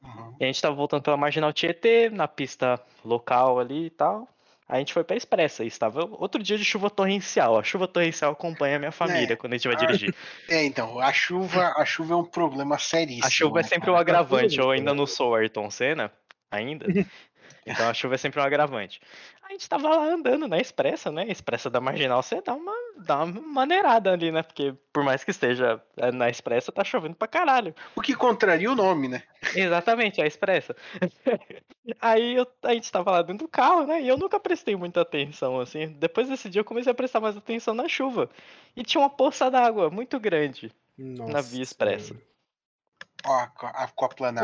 [SPEAKER 3] Uhum.
[SPEAKER 1] E a gente tava voltando pela Marginal Tietê, na pista local ali e tal. A gente foi pra Expressa e estava outro dia de chuva torrencial. A chuva torrencial acompanha a minha família
[SPEAKER 3] É.
[SPEAKER 1] quando a gente vai dirigir.
[SPEAKER 3] É, então, a chuva, a chuva é um problema seríssimo.
[SPEAKER 1] A chuva é
[SPEAKER 3] né,
[SPEAKER 1] sempre um
[SPEAKER 3] cara?
[SPEAKER 1] agravante. Eu ainda
[SPEAKER 2] né?
[SPEAKER 1] não sou o Ayrton Senna, ainda. Então a chuva é sempre um agravante. A gente tava lá andando na Expressa, né? Expressa da Marginal, você dá uma, dá uma maneirada ali, né? Porque por mais que esteja eh, na Expressa, tá chovendo pra caralho.
[SPEAKER 3] O que contraria o nome, né?
[SPEAKER 1] Exatamente, a Expressa. Aí eu- a gente tava lá dentro do carro, né? E eu nunca prestei muita atenção, assim. Depois desse dia eu comecei a prestar mais atenção na chuva. E tinha uma poça d'água muito grande.
[SPEAKER 2] Nossa,
[SPEAKER 1] Via Expressa.
[SPEAKER 3] A, a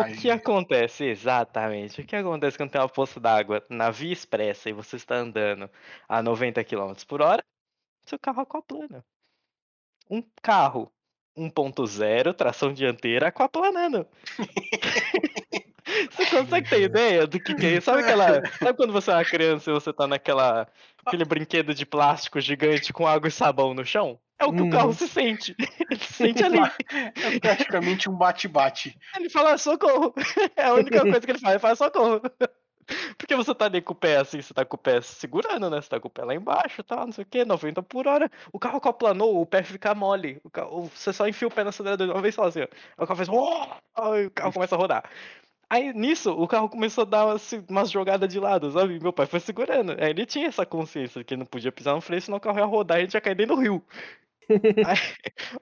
[SPEAKER 1] O que acontece exatamente? O que acontece quando tem uma poça d'água na via expressa e você está andando a 90 km por hora? Seu carro aquaplana. Um carro 1.0, tração dianteira, aquaplanando. Você consegue ter ideia do que, que é isso? Sabe aquela. Sabe quando você é uma criança e você tá naquela. Aquele brinquedo de plástico gigante com água e sabão no chão? É o que o carro se sente. Ele se sente ali.
[SPEAKER 3] É praticamente um bate-bate.
[SPEAKER 1] Ele fala socorro. É a única coisa que ele faz, ele fala socorro. Porque você tá ali com o pé assim, você tá com o pé segurando, né? Você tá com o pé lá embaixo tal, não sei o que, 90 por hora. O carro acoplanou, o pé fica mole. O carro, você só enfia o pé no acelerador uma vez só assim, o carro faz. "Oh!" Aí o carro começa a rodar. Aí nisso, o carro começou a dar umas, umas jogadas de lado, sabe? Meu pai foi segurando. Aí ele tinha essa consciência que não podia pisar no freio, senão o carro ia rodar e a gente ia cair dentro do rio. Aí,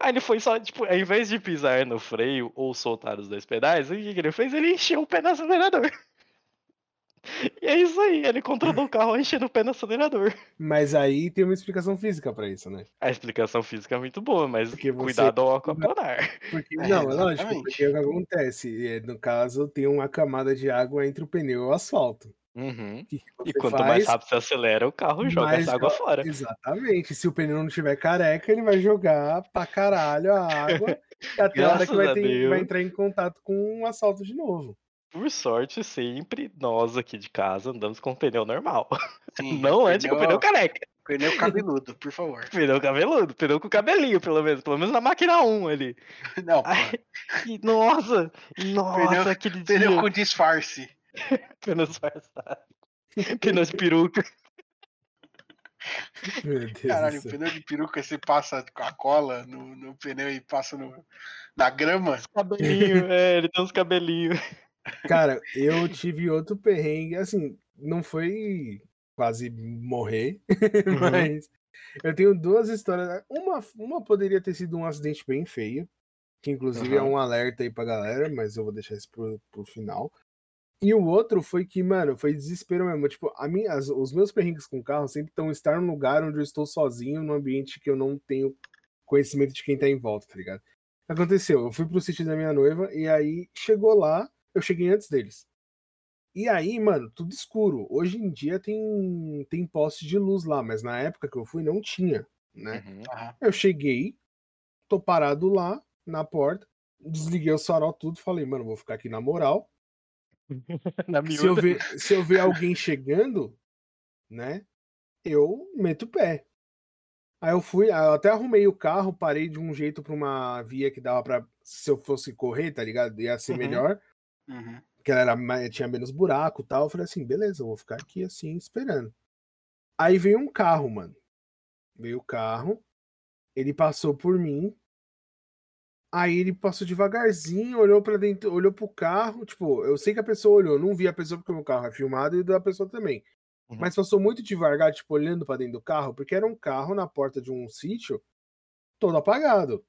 [SPEAKER 1] aí ele foi só, tipo, ao invés de pisar no freio ou soltar os dois pedais, o que, que ele fez? Ele encheu o pé no acelerador. E é isso aí, ele controlou o carro enchendo o pé no acelerador.
[SPEAKER 2] Mas aí tem uma explicação física pra isso, né?
[SPEAKER 1] A explicação física é muito boa, mas
[SPEAKER 2] Porque você-
[SPEAKER 1] cuidado ao aquaplanar.
[SPEAKER 2] Porque,
[SPEAKER 3] É,
[SPEAKER 2] não, é lógico, porque o que acontece? É, no caso, tem uma camada de água entre o pneu e o asfalto.
[SPEAKER 1] Uhum.
[SPEAKER 2] O que que
[SPEAKER 1] E
[SPEAKER 2] você
[SPEAKER 1] quanto
[SPEAKER 2] faz?
[SPEAKER 1] mais rápido você acelera, o carro joga essa água fora.
[SPEAKER 2] Exatamente. Se o pneu não tiver careca, ele vai jogar pra caralho a água e até a hora que vai, ter- vai entrar em contato com o asfalto de novo.
[SPEAKER 1] Por sorte, sempre nós aqui de casa andamos com pneu normal.
[SPEAKER 3] Sim,
[SPEAKER 1] Não ande com pneu careca.
[SPEAKER 3] pneu cabeludo, por favor.
[SPEAKER 1] Pneu cabeludo, pneu com cabelinho, pelo menos. Pelo menos na máquina 1 ali.
[SPEAKER 3] Não,
[SPEAKER 1] Ai, nossa, nossa,
[SPEAKER 3] Pneu-
[SPEAKER 1] aquele
[SPEAKER 3] pneu
[SPEAKER 1] dia.
[SPEAKER 3] com disfarce.
[SPEAKER 1] Pneu disfarçado. Pneu de peruca.
[SPEAKER 2] Meu Deus
[SPEAKER 3] Caralho,
[SPEAKER 2] céu.
[SPEAKER 3] pneu de peruca, você passa com a cola no, no pneu e passa no, na grama.
[SPEAKER 1] Cabelinho, é, ele tem uns cabelinhos.
[SPEAKER 2] Cara, eu tive outro perrengue, assim, não foi quase morrer,
[SPEAKER 1] Uhum.
[SPEAKER 2] mas eu tenho duas histórias. Uma, uma poderia ter sido um acidente bem feio, que inclusive é
[SPEAKER 1] Uhum.
[SPEAKER 2] um alerta aí pra galera, mas eu vou deixar isso pro, pro final. E o outro foi que, mano, foi desespero mesmo. Tipo, a minha, as- os meus perrengues com carro sempre estão estar num lugar onde eu estou sozinho, num ambiente que eu não tenho conhecimento de quem tá em volta, tá ligado? Aconteceu, eu fui pro sítio da minha noiva e aí chegou lá, eu cheguei antes deles. E aí, mano, tudo escuro. Hoje em dia tem, tem poste de luz lá, mas na época que eu fui não tinha, né?
[SPEAKER 1] Uhum.
[SPEAKER 2] Eu cheguei, tô parado lá na porta, desliguei o farol tudo, falei, mano, vou ficar aqui na moral.
[SPEAKER 1] Na
[SPEAKER 2] Se eu ver, se eu ver alguém chegando, né, eu meto o pé. Aí eu fui, eu até arrumei o carro, parei de um jeito pra uma via que dava pra, se eu fosse correr, tá ligado? Ia ser
[SPEAKER 1] Uhum.
[SPEAKER 2] melhor,
[SPEAKER 3] Uhum.
[SPEAKER 2] que ela era, mais- tinha menos buraco e tal. Eu falei assim, beleza, eu vou ficar aqui assim, esperando. Aí veio um carro, mano. Veio o carro, ele passou por mim. Aí ele passou devagarzinho, olhou pra dentro, olhou pro carro. Tipo, eu sei que a pessoa olhou, não vi a pessoa porque o meu carro é filmado e da pessoa também.
[SPEAKER 1] Uhum.
[SPEAKER 2] Mas passou muito devagar, tipo, olhando pra dentro do carro, porque era um carro na porta de um sítio todo apagado.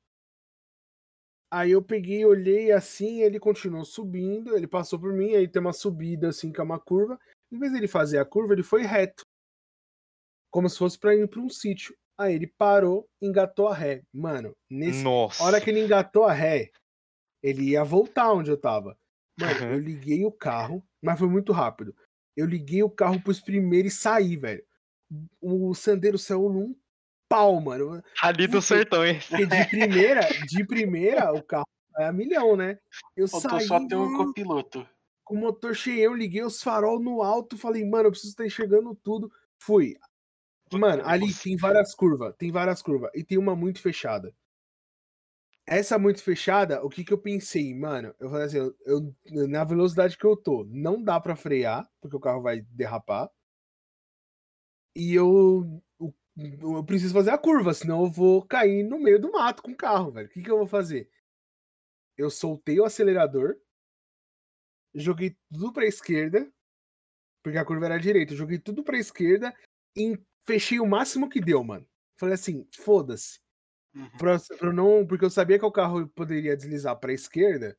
[SPEAKER 2] Aí eu peguei, olhei assim, ele continuou subindo, ele passou por mim, aí tem uma subida assim, que é uma curva. Em vez dele fazer a curva, ele foi reto. Como se fosse pra ir pra um sítio. Aí ele parou, engatou a ré. Mano, nesse
[SPEAKER 1] Nossa.
[SPEAKER 2] hora que ele engatou a ré, ele ia voltar onde eu tava. Mano,
[SPEAKER 1] Uhum.
[SPEAKER 2] eu liguei o carro, mas foi muito rápido. Eu liguei o carro pros primeiros e saí, velho. O Sandeiro saiu num pau, mano.
[SPEAKER 1] Ali dos sertões.
[SPEAKER 2] Porque de primeira, de primeira, o carro é a milhão, né? Eu
[SPEAKER 3] Faltou
[SPEAKER 2] saí
[SPEAKER 3] só ter um copiloto.
[SPEAKER 2] com o motor cheião, liguei os farol no alto, falei, mano, eu preciso estar enxergando tudo. Fui. Mano, ali
[SPEAKER 1] Nossa.
[SPEAKER 2] tem várias curvas, tem várias curvas, e tem uma muito fechada. Essa muito fechada, o que que eu pensei, mano? Eu falei assim, eu, eu- na velocidade que eu tô, não dá pra frear, porque o carro vai derrapar. E eu, eu, eu preciso fazer a curva, senão eu vou cair no meio do mato com o carro, velho. O que que eu vou fazer? Eu soltei o acelerador, joguei tudo pra esquerda, porque a curva era direita. Eu joguei tudo pra esquerda e fechei o máximo que deu, mano. Falei assim, foda-se.
[SPEAKER 3] Uhum.
[SPEAKER 2] Pra, pra eu não, porque eu sabia que o carro poderia deslizar pra esquerda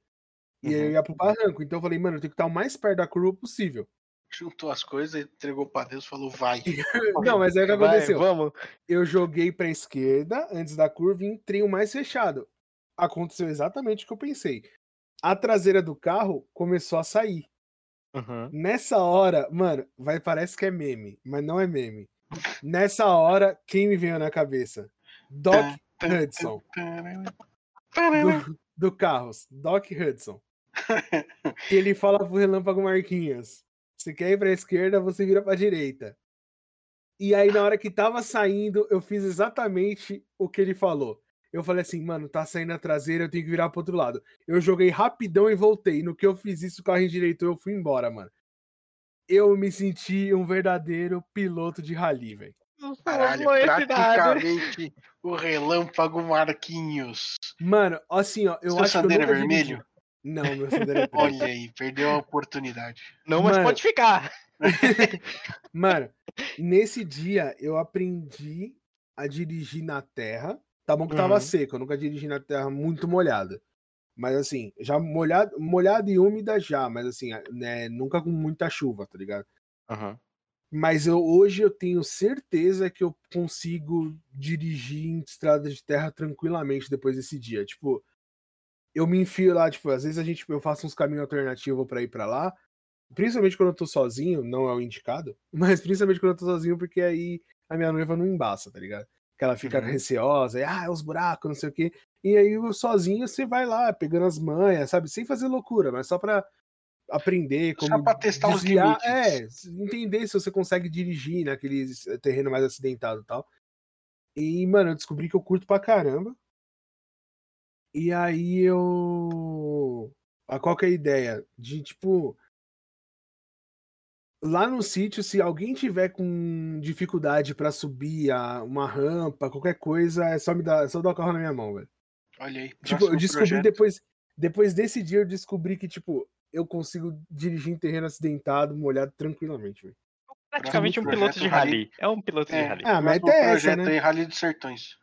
[SPEAKER 2] e eu
[SPEAKER 1] Uhum.
[SPEAKER 2] ia pro barranco. Então eu falei, mano, eu tenho que estar o mais perto da curva possível.
[SPEAKER 3] Juntou as coisas, entregou pra Deus e falou, vai.
[SPEAKER 2] Não, mas aí o que
[SPEAKER 1] Vai,
[SPEAKER 2] aconteceu?
[SPEAKER 1] vamos.
[SPEAKER 2] Eu joguei pra esquerda antes da curva e entrei o mais fechado. Aconteceu exatamente o que eu pensei. A traseira do carro começou a sair.
[SPEAKER 1] Uhum.
[SPEAKER 2] Nessa hora, mano, vai parece que é meme, mas não é meme. Nessa hora, quem me veio na cabeça? Doc Hudson, do, do Carros, Doc Hudson. Que ele fala pro Relâmpago Marquinhos: você quer ir pra esquerda, você vira pra direita. E aí, na hora que tava saindo, eu fiz exatamente o que ele falou. Eu falei assim, mano, tá saindo a traseira, eu tenho que virar pro outro lado. Eu joguei rapidão e voltei. No que eu fiz isso, o carro endireitou, eu fui embora, mano. Eu me senti um verdadeiro piloto de rally, velho.
[SPEAKER 3] Caralho, praticamente o relâmpago Marquinhos.
[SPEAKER 2] Mano, assim, ó, eu
[SPEAKER 3] Seu
[SPEAKER 2] acho que eu
[SPEAKER 3] é
[SPEAKER 2] nunca dirigi-
[SPEAKER 3] vermelho?
[SPEAKER 2] Não, meu Sandero é preto.
[SPEAKER 3] Olha aí, perdeu a oportunidade.
[SPEAKER 1] Não, mas
[SPEAKER 2] Mano.
[SPEAKER 1] pode ficar.
[SPEAKER 2] Mano, nesse dia eu aprendi a dirigir na terra. Tá bom que tava
[SPEAKER 1] Uhum.
[SPEAKER 2] seco, eu nunca dirigi na terra muito molhada. Mas assim, já molhado, molhada e úmida já, mas assim, né, nunca com muita chuva, tá ligado?
[SPEAKER 1] Uhum.
[SPEAKER 2] Mas eu, hoje eu tenho certeza que eu consigo dirigir em estrada de terra tranquilamente depois desse dia. Tipo, eu me enfio lá, tipo, às vezes a gente, eu faço uns caminhos alternativos pra ir pra lá. Principalmente quando eu tô sozinho, não é o indicado, mas principalmente quando eu tô sozinho, porque aí a minha noiva não embaça, tá ligado? Que ela fica
[SPEAKER 1] Uhum.
[SPEAKER 2] receosa, e, ah, os buracos, não sei o quê. E aí, sozinho, você vai lá, pegando as manhas, sabe? Sem fazer loucura, mas só pra aprender
[SPEAKER 3] Só
[SPEAKER 2] como
[SPEAKER 3] pra testar os
[SPEAKER 2] desviar,
[SPEAKER 3] limites.
[SPEAKER 2] é, entender se você consegue dirigir naquele s- terreno mais acidentado e tal. E, mano, eu descobri que eu curto pra caramba. E aí eu. A qual que é a ideia? De, tipo. Lá no sítio, se alguém tiver com dificuldade pra subir a, uma rampa, qualquer coisa, é só me dar, é só dar o carro na minha mão, velho.
[SPEAKER 3] Olha aí.
[SPEAKER 2] Tipo, eu descobri
[SPEAKER 3] projeto.
[SPEAKER 2] depois. Depois desse dia, eu descobri que, tipo, eu consigo dirigir em terreno acidentado, molhado tranquilamente, velho.
[SPEAKER 1] Praticamente um piloto de
[SPEAKER 3] projeto
[SPEAKER 1] rally. É um piloto de
[SPEAKER 3] É.
[SPEAKER 1] rally.
[SPEAKER 2] Ah, a meta é essa,
[SPEAKER 3] projeto
[SPEAKER 2] né?
[SPEAKER 3] aí, Rally dos Sertões.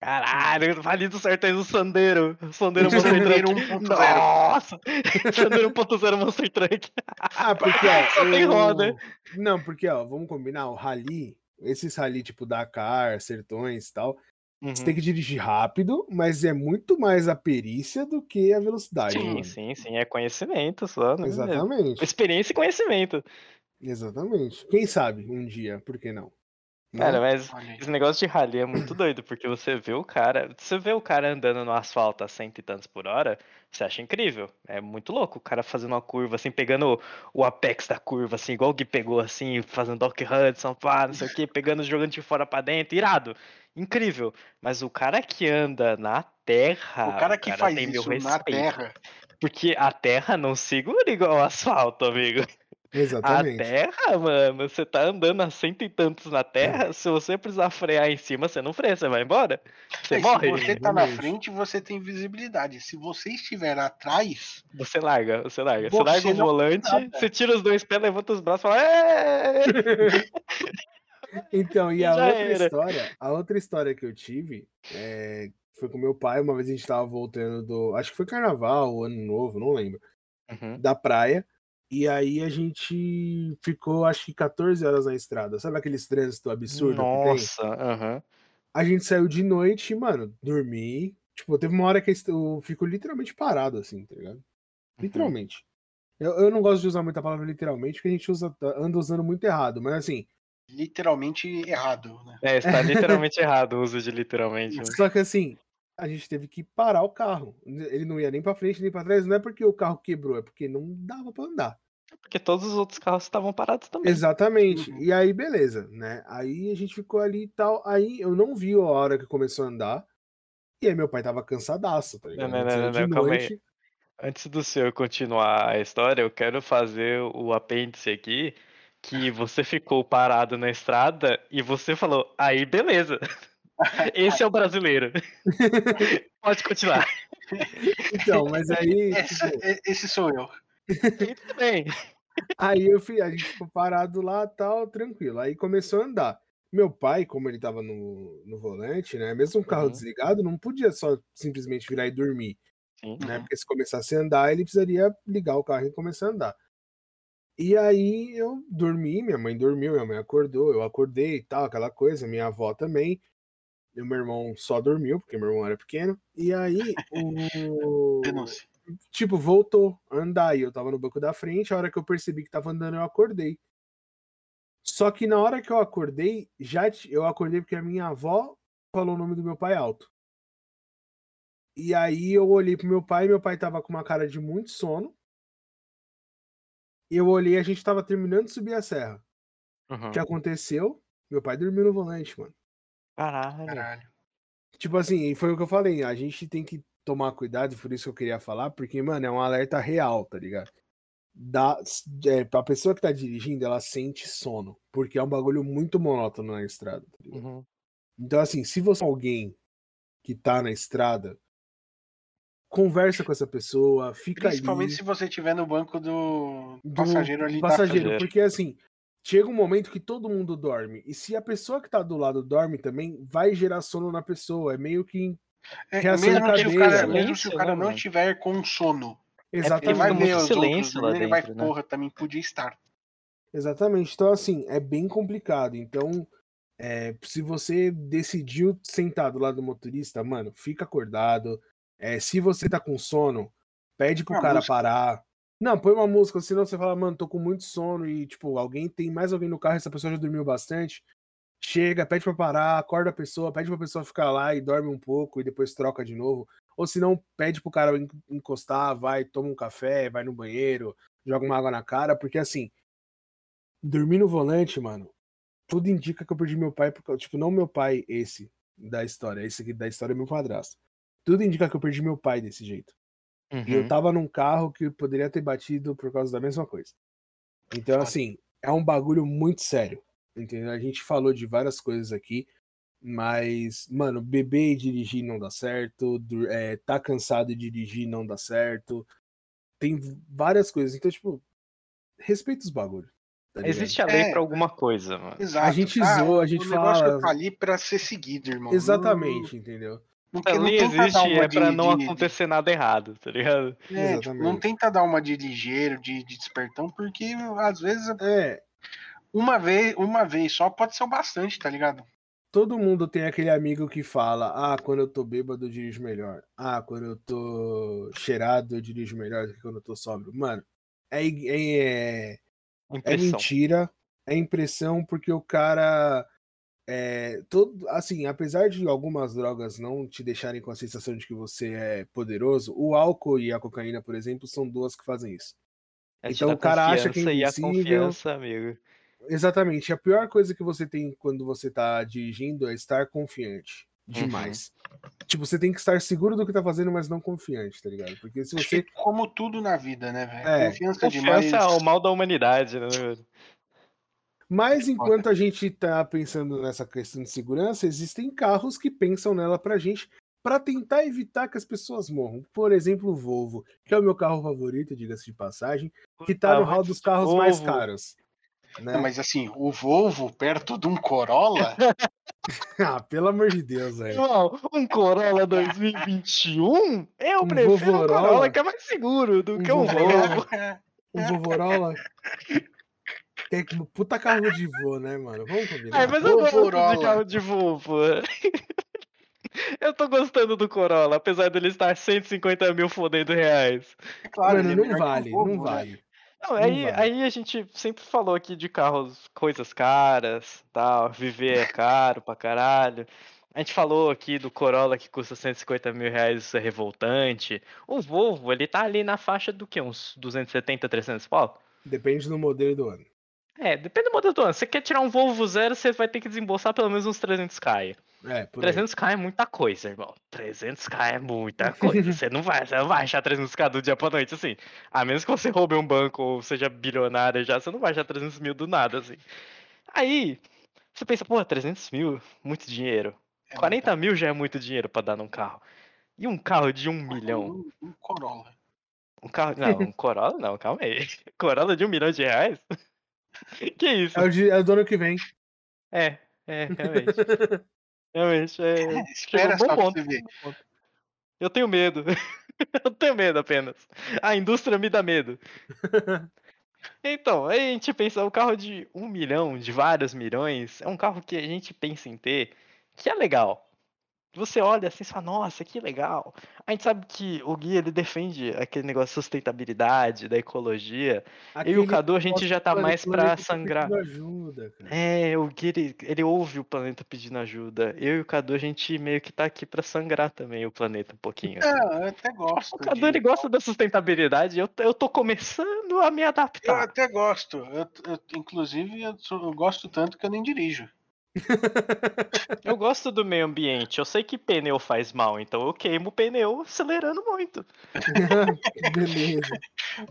[SPEAKER 1] Caralho, Rally do Sertões do Sandeiro. Sandeiro Monster Truck.
[SPEAKER 3] 1.0.
[SPEAKER 1] Nossa! Sandeiro 1.0 Monster Truck.
[SPEAKER 2] Ah, porque ó,
[SPEAKER 1] Só tem roda.
[SPEAKER 2] Não, porque ó, vamos combinar, o rally, esses rally tipo Dakar, Sertões e tal, você
[SPEAKER 1] Uhum.
[SPEAKER 2] tem que dirigir rápido, mas é muito mais a perícia do que a velocidade.
[SPEAKER 1] Sim,
[SPEAKER 2] mano.
[SPEAKER 1] sim, sim. É conhecimento só, né?
[SPEAKER 2] Exatamente.
[SPEAKER 1] Experiência e conhecimento.
[SPEAKER 2] Exatamente. Quem sabe um dia, por que não?
[SPEAKER 1] Cara, mas esse negócio de rally é muito doido, porque você vê o cara. Você vê o cara andando no asfalto a cento e tantos por hora, você acha incrível. É muito louco o cara fazendo uma curva, assim, pegando o, o apex da curva, assim, igual o Gui pegou, assim, fazendo Doc Hudson, pá, não sei o que, pegando, jogando de fora pra dentro, irado. Incrível. Mas o cara que anda na terra.
[SPEAKER 3] O cara que faz
[SPEAKER 1] tem meu
[SPEAKER 3] isso na Terra,
[SPEAKER 1] Porque a terra não segura igual o asfalto, amigo.
[SPEAKER 2] Exatamente.
[SPEAKER 1] A terra, mano, você tá andando a cento e tantos na terra, se você precisar frear em cima, você não freia, você vai embora. Você
[SPEAKER 3] É,
[SPEAKER 1] morre,
[SPEAKER 3] se você tá na frente, você tem visibilidade. Se você estiver atrás,
[SPEAKER 1] você larga, você larga. Você,
[SPEAKER 3] Você
[SPEAKER 1] larga o volante,
[SPEAKER 3] nada.
[SPEAKER 1] você tira os dois pés, levanta os braços e fala. "É!"
[SPEAKER 2] Então, e a
[SPEAKER 1] Já
[SPEAKER 2] outra
[SPEAKER 1] era.
[SPEAKER 2] história, a outra história que eu tive é, foi com meu pai, uma vez a gente tava voltando do. Acho que foi carnaval, ano novo, não lembro.
[SPEAKER 1] Uhum.
[SPEAKER 2] Da praia. E aí a gente ficou, acho que 14 horas na estrada. Sabe aqueles trânsito absurdo?
[SPEAKER 1] Nossa, aham.
[SPEAKER 2] A gente saiu de noite, mano, dormi. Tipo, teve uma hora que eu fico literalmente parado, assim, tá ligado?
[SPEAKER 1] Uhum.
[SPEAKER 2] Literalmente. Eu, eu não gosto de usar muita palavra literalmente, porque a gente usa, anda usando muito errado. Mas assim,
[SPEAKER 3] literalmente errado, né?
[SPEAKER 1] É, está literalmente errado o uso de literalmente. né?
[SPEAKER 2] Só que assim, a gente teve que parar o carro. Ele não ia nem pra frente nem pra trás. Não é porque o carro quebrou, é porque não dava pra andar.
[SPEAKER 1] Porque todos os outros carros estavam parados também.
[SPEAKER 2] Exatamente.
[SPEAKER 3] Uhum.
[SPEAKER 2] E aí, beleza, né? Aí a gente ficou ali e tal. Aí eu não vi a hora que começou a andar. E aí meu pai tava cansadaço, tá ligado?
[SPEAKER 1] não, não, não,
[SPEAKER 2] de
[SPEAKER 1] não, calma aí.
[SPEAKER 2] noite.
[SPEAKER 1] Antes do senhor continuar a história, eu quero fazer o apêndice aqui, que você ficou parado na estrada e você falou, aí beleza. Esse é o brasileiro. Pode continuar.
[SPEAKER 2] Então, mas aí.
[SPEAKER 3] Esse,
[SPEAKER 2] tipo,
[SPEAKER 3] e- esse sou eu.
[SPEAKER 1] E tudo bem.
[SPEAKER 2] Aí eu fui, a gente ficou parado lá tal, tranquilo. Aí começou a andar. Meu pai, como ele tava no, no volante, né? Mesmo o carro
[SPEAKER 1] Uhum.
[SPEAKER 2] desligado, não podia só simplesmente virar e dormir, né?
[SPEAKER 3] Uhum.
[SPEAKER 2] Porque se começasse a andar, ele precisaria ligar o carro e começar a andar. E aí eu dormi, minha mãe dormiu, minha mãe acordou, eu acordei e tal, aquela coisa, minha avó também. E o meu irmão só dormiu, porque meu irmão era pequeno. E aí o. Tipo, voltou a andar. E eu tava no banco da frente, a hora que eu percebi que tava andando, eu acordei. Só que na hora que eu acordei, já eu acordei porque a minha avó falou o nome do meu pai alto. E aí eu olhei pro meu pai, meu pai tava com uma cara de muito sono. E eu olhei, a gente tava terminando de subir a serra.
[SPEAKER 1] Uhum.
[SPEAKER 2] O que aconteceu? Meu pai dormiu no volante, mano.
[SPEAKER 1] Caralho.
[SPEAKER 3] Caralho.
[SPEAKER 2] Tipo assim, e foi o que eu falei, a gente tem que tomar cuidado, por isso que eu queria falar, porque, mano, é um alerta real, tá ligado? Dá, é, pra pessoa que tá dirigindo, ela sente sono, porque é um bagulho muito monótono na estrada, tá ligado?
[SPEAKER 1] Uhum.
[SPEAKER 2] Então, assim, se você é alguém que tá na estrada, conversa com essa pessoa, fica
[SPEAKER 3] Principalmente
[SPEAKER 2] ali
[SPEAKER 3] se você estiver no banco do
[SPEAKER 2] do
[SPEAKER 3] passageiro ali da
[SPEAKER 2] passageiro,
[SPEAKER 1] passageiro.
[SPEAKER 2] porque assim, chega um momento que todo mundo dorme, e se a pessoa que tá do lado dorme também, vai gerar sono na pessoa, é meio que
[SPEAKER 3] É, mesmo, que o
[SPEAKER 2] cadeia,
[SPEAKER 3] cara,
[SPEAKER 2] né?
[SPEAKER 3] mesmo se o cara não
[SPEAKER 1] mano?
[SPEAKER 3] estiver com sono, ele
[SPEAKER 2] Exatamente.
[SPEAKER 3] vai
[SPEAKER 1] fica
[SPEAKER 3] ver os outros
[SPEAKER 1] silêncio lá
[SPEAKER 3] dormindo, ele vai,
[SPEAKER 1] dentro, né?
[SPEAKER 3] porra, também podia estar.
[SPEAKER 2] Exatamente. Então, assim, é bem complicado. Então, é, se você decidiu sentar do lado do motorista, mano, fica acordado. É, se você tá com sono, pede pro
[SPEAKER 3] Uma
[SPEAKER 2] cara
[SPEAKER 3] música.
[SPEAKER 2] parar. Não, põe uma música, senão você fala, mano, tô com muito sono e, tipo, alguém tem mais alguém no carro, essa pessoa já dormiu bastante. Chega, pede pra parar, acorda a pessoa, pede pra pessoa ficar lá e dorme um pouco e depois troca de novo. Ou se não, pede pro cara en- encostar, vai, toma um café, vai no banheiro, joga uma água na cara, porque assim, dormir no volante, mano, tudo indica que eu perdi meu pai, porque, tipo, não meu pai esse da história, esse aqui da história é meu padrasto. Tudo indica que eu perdi meu pai desse jeito. E eu
[SPEAKER 1] Uhum.
[SPEAKER 2] tava num carro que poderia ter batido por causa da mesma coisa. Então, assim, é um bagulho muito sério. Entendeu? A gente falou de várias coisas aqui, mas, mano, beber e dirigir não dá certo, é, tá cansado de dirigir não dá certo. Tem várias coisas. Então, tipo, respeita os bagulhos. tá?
[SPEAKER 1] Existe a lei
[SPEAKER 3] É.
[SPEAKER 1] pra alguma coisa, mano.
[SPEAKER 3] Exato.
[SPEAKER 2] A gente
[SPEAKER 3] Ah,
[SPEAKER 2] zoa, a
[SPEAKER 3] o-
[SPEAKER 2] gente
[SPEAKER 3] o negócio
[SPEAKER 2] fala-
[SPEAKER 3] tá ali pra ser seguido, irmão.
[SPEAKER 2] Exatamente, entendeu?
[SPEAKER 3] Não,
[SPEAKER 1] A
[SPEAKER 3] não, não
[SPEAKER 1] lei
[SPEAKER 3] tenta dar
[SPEAKER 1] existe
[SPEAKER 3] uma
[SPEAKER 1] é pra
[SPEAKER 3] de-
[SPEAKER 1] não
[SPEAKER 3] de-
[SPEAKER 1] acontecer nada errado, tá ligado?
[SPEAKER 3] é, tipo, não tenta dar uma de ligeiro, de, de despertão, porque às vezes
[SPEAKER 2] É,
[SPEAKER 3] uma vez, uma vez só pode ser o bastante, tá ligado?
[SPEAKER 2] todo mundo tem aquele amigo que fala: Ah, quando eu tô bêbado eu dirijo melhor. Ah, quando eu tô cheirado eu dirijo melhor do que quando eu tô sóbrio. Mano, é, é, é, é mentira, é impressão, porque o cara. É, todo, assim, apesar de algumas drogas não te deixarem com a sensação de que você é poderoso, o álcool e a cocaína, por exemplo, são duas que fazem isso.
[SPEAKER 1] É
[SPEAKER 2] Então o cara acha que é
[SPEAKER 1] confiança e a confiança, amigo.
[SPEAKER 2] Exatamente. A pior coisa que você tem quando você tá dirigindo é estar confiante. Demais. Tipo, você tem que estar seguro do que tá fazendo, mas não confiante, tá ligado? Porque se você.
[SPEAKER 3] que como tudo na vida, né, velho?
[SPEAKER 2] É,
[SPEAKER 3] Confiança, demais.
[SPEAKER 1] Confiança é o mal da humanidade, né? velho?
[SPEAKER 2] Mas enquanto a gente tá pensando nessa questão de segurança, existem carros que pensam nela pra gente pra tentar evitar que as pessoas morram. Por exemplo, o Volvo, que é o meu carro favorito, diga-se de passagem, que tá no hall dos carros mais caros. Né?
[SPEAKER 3] Não, mas assim, o Volvo perto de um Corolla,
[SPEAKER 2] Ah, pelo amor de Deus, velho.
[SPEAKER 1] Um Corolla 2021? Eu
[SPEAKER 2] Um
[SPEAKER 1] prefiro um
[SPEAKER 2] Vovorola?
[SPEAKER 1] Corolla que é mais seguro do
[SPEAKER 2] Um
[SPEAKER 1] que um? Volvo.
[SPEAKER 2] Um Vovorola. É que puta carro de vô, né, mano? Vamos combinar.
[SPEAKER 1] Ai, mas eu gosto de
[SPEAKER 3] Vovorola.
[SPEAKER 1] carro de Volvo. Eu tô gostando do Corolla, apesar dele estar 150 mil fodendo reais.
[SPEAKER 3] é claro,
[SPEAKER 2] Mano,
[SPEAKER 3] ele é
[SPEAKER 2] não vale,
[SPEAKER 3] Volvo,
[SPEAKER 2] não
[SPEAKER 3] né?
[SPEAKER 2] vale.
[SPEAKER 1] Não, aí, aí a gente sempre falou aqui de carros, coisas caras, tal, viver é caro pra caralho. A gente falou aqui do Corolla que custa 150 mil reais, isso é revoltante. O Volvo, ele tá ali na faixa do que? Uns 270, 300 pau?
[SPEAKER 2] Depende do modelo e do ano.
[SPEAKER 1] É, depende do modelo do ano. Você quer tirar um Volvo zero, você vai ter que desembolsar pelo menos uns 300k.
[SPEAKER 2] É, por aí.
[SPEAKER 1] 300k é muita coisa, irmão. 300k é muita coisa. Você não vai, você não vai achar 300k do dia pra noite, assim. A menos que você roube um banco ou seja bilionário já, você não vai achar 300 mil do nada, assim. Aí, você pensa, pô, 300 mil, muito dinheiro.
[SPEAKER 3] É
[SPEAKER 1] 40 mil já é muito dinheiro pra dar num carro. E um carro de um
[SPEAKER 3] muito-
[SPEAKER 1] milhão?
[SPEAKER 3] Um, um Corolla.
[SPEAKER 1] Um carro. Não, um Corolla não, calma aí. Corolla de um milhão de reais? Que isso?
[SPEAKER 2] É o, de- é o do ano que vem.
[SPEAKER 1] É, é, realmente. Realmente, é.
[SPEAKER 3] É, espera
[SPEAKER 1] um bom
[SPEAKER 3] só
[SPEAKER 1] ponto,
[SPEAKER 3] você ver.
[SPEAKER 1] Eu tenho medo. Eu tenho medo apenas. A indústria me dá medo. Então, aí a gente pensa, o carro de um milhão, de vários milhões, é um carro que a gente pensa em ter, que é legal. Você olha assim e fala, nossa, que legal. A gente sabe que o Gui, ele defende aquele negócio de sustentabilidade, da ecologia. Eu e
[SPEAKER 2] Aquele
[SPEAKER 1] o Cadu, a gente já tá mais
[SPEAKER 2] tá
[SPEAKER 1] sangrar.
[SPEAKER 2] ajuda, cara.
[SPEAKER 1] É, o Gui, ele, ele ouve o planeta pedindo ajuda. Eu e o Cadu, a gente meio que tá aqui pra sangrar também o planeta um pouquinho.
[SPEAKER 3] Não, eu até gosto.
[SPEAKER 1] O Cadu,
[SPEAKER 3] de-
[SPEAKER 1] ele gosta da sustentabilidade, eu, eu tô começando a me
[SPEAKER 3] Eu
[SPEAKER 1] adaptar.
[SPEAKER 3] até gosto. Eu, eu- inclusive, eu, eu gosto tanto que eu nem dirijo.
[SPEAKER 1] Eu gosto do meio ambiente, eu sei que pneu faz mal, então eu queimo o pneu acelerando muito.
[SPEAKER 2] Beleza.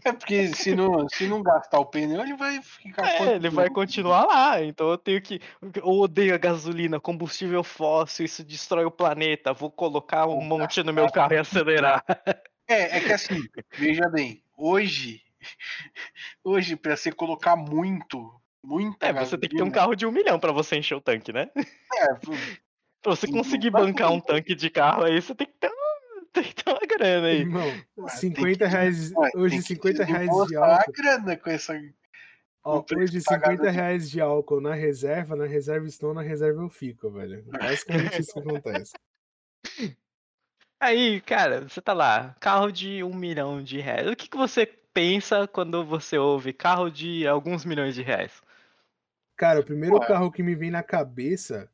[SPEAKER 3] É porque se não, se não gastar o pneu, ele vai ficar.
[SPEAKER 1] É, ele vai continuar lá, então eu tenho que. Eu odeio a gasolina, combustível fóssil, isso destrói o planeta. Vou colocar um monte no meu carro e acelerar.
[SPEAKER 3] É, é que assim, veja bem, hoje, hoje, pra você colocar muito, muita
[SPEAKER 1] É, você tem que ter um carro de um milhão pra você encher o tanque, né?
[SPEAKER 3] É,
[SPEAKER 1] Pra você conseguir bancar um tanque de carro aí, você tem que ter, um, tem que ter uma grana aí.
[SPEAKER 2] Irmão,
[SPEAKER 3] Ué,
[SPEAKER 2] 50
[SPEAKER 3] tem que-
[SPEAKER 2] reais.
[SPEAKER 3] ué,
[SPEAKER 2] Hoje,
[SPEAKER 3] tem que
[SPEAKER 2] 50 reais de álcool.
[SPEAKER 3] a grana com essa.
[SPEAKER 2] Ó, hoje,
[SPEAKER 3] pagado
[SPEAKER 2] 50
[SPEAKER 3] de-
[SPEAKER 2] reais de álcool na reserva, na reserva estou, na reserva eu fico, velho. Basicamente isso que acontece.
[SPEAKER 1] Aí, cara, você tá lá, carro de um milhão de reais. O que, que você pensa quando você ouve carro de alguns milhões de reais?
[SPEAKER 2] Cara, o primeiro
[SPEAKER 3] Ué.
[SPEAKER 2] carro que me vem na cabeça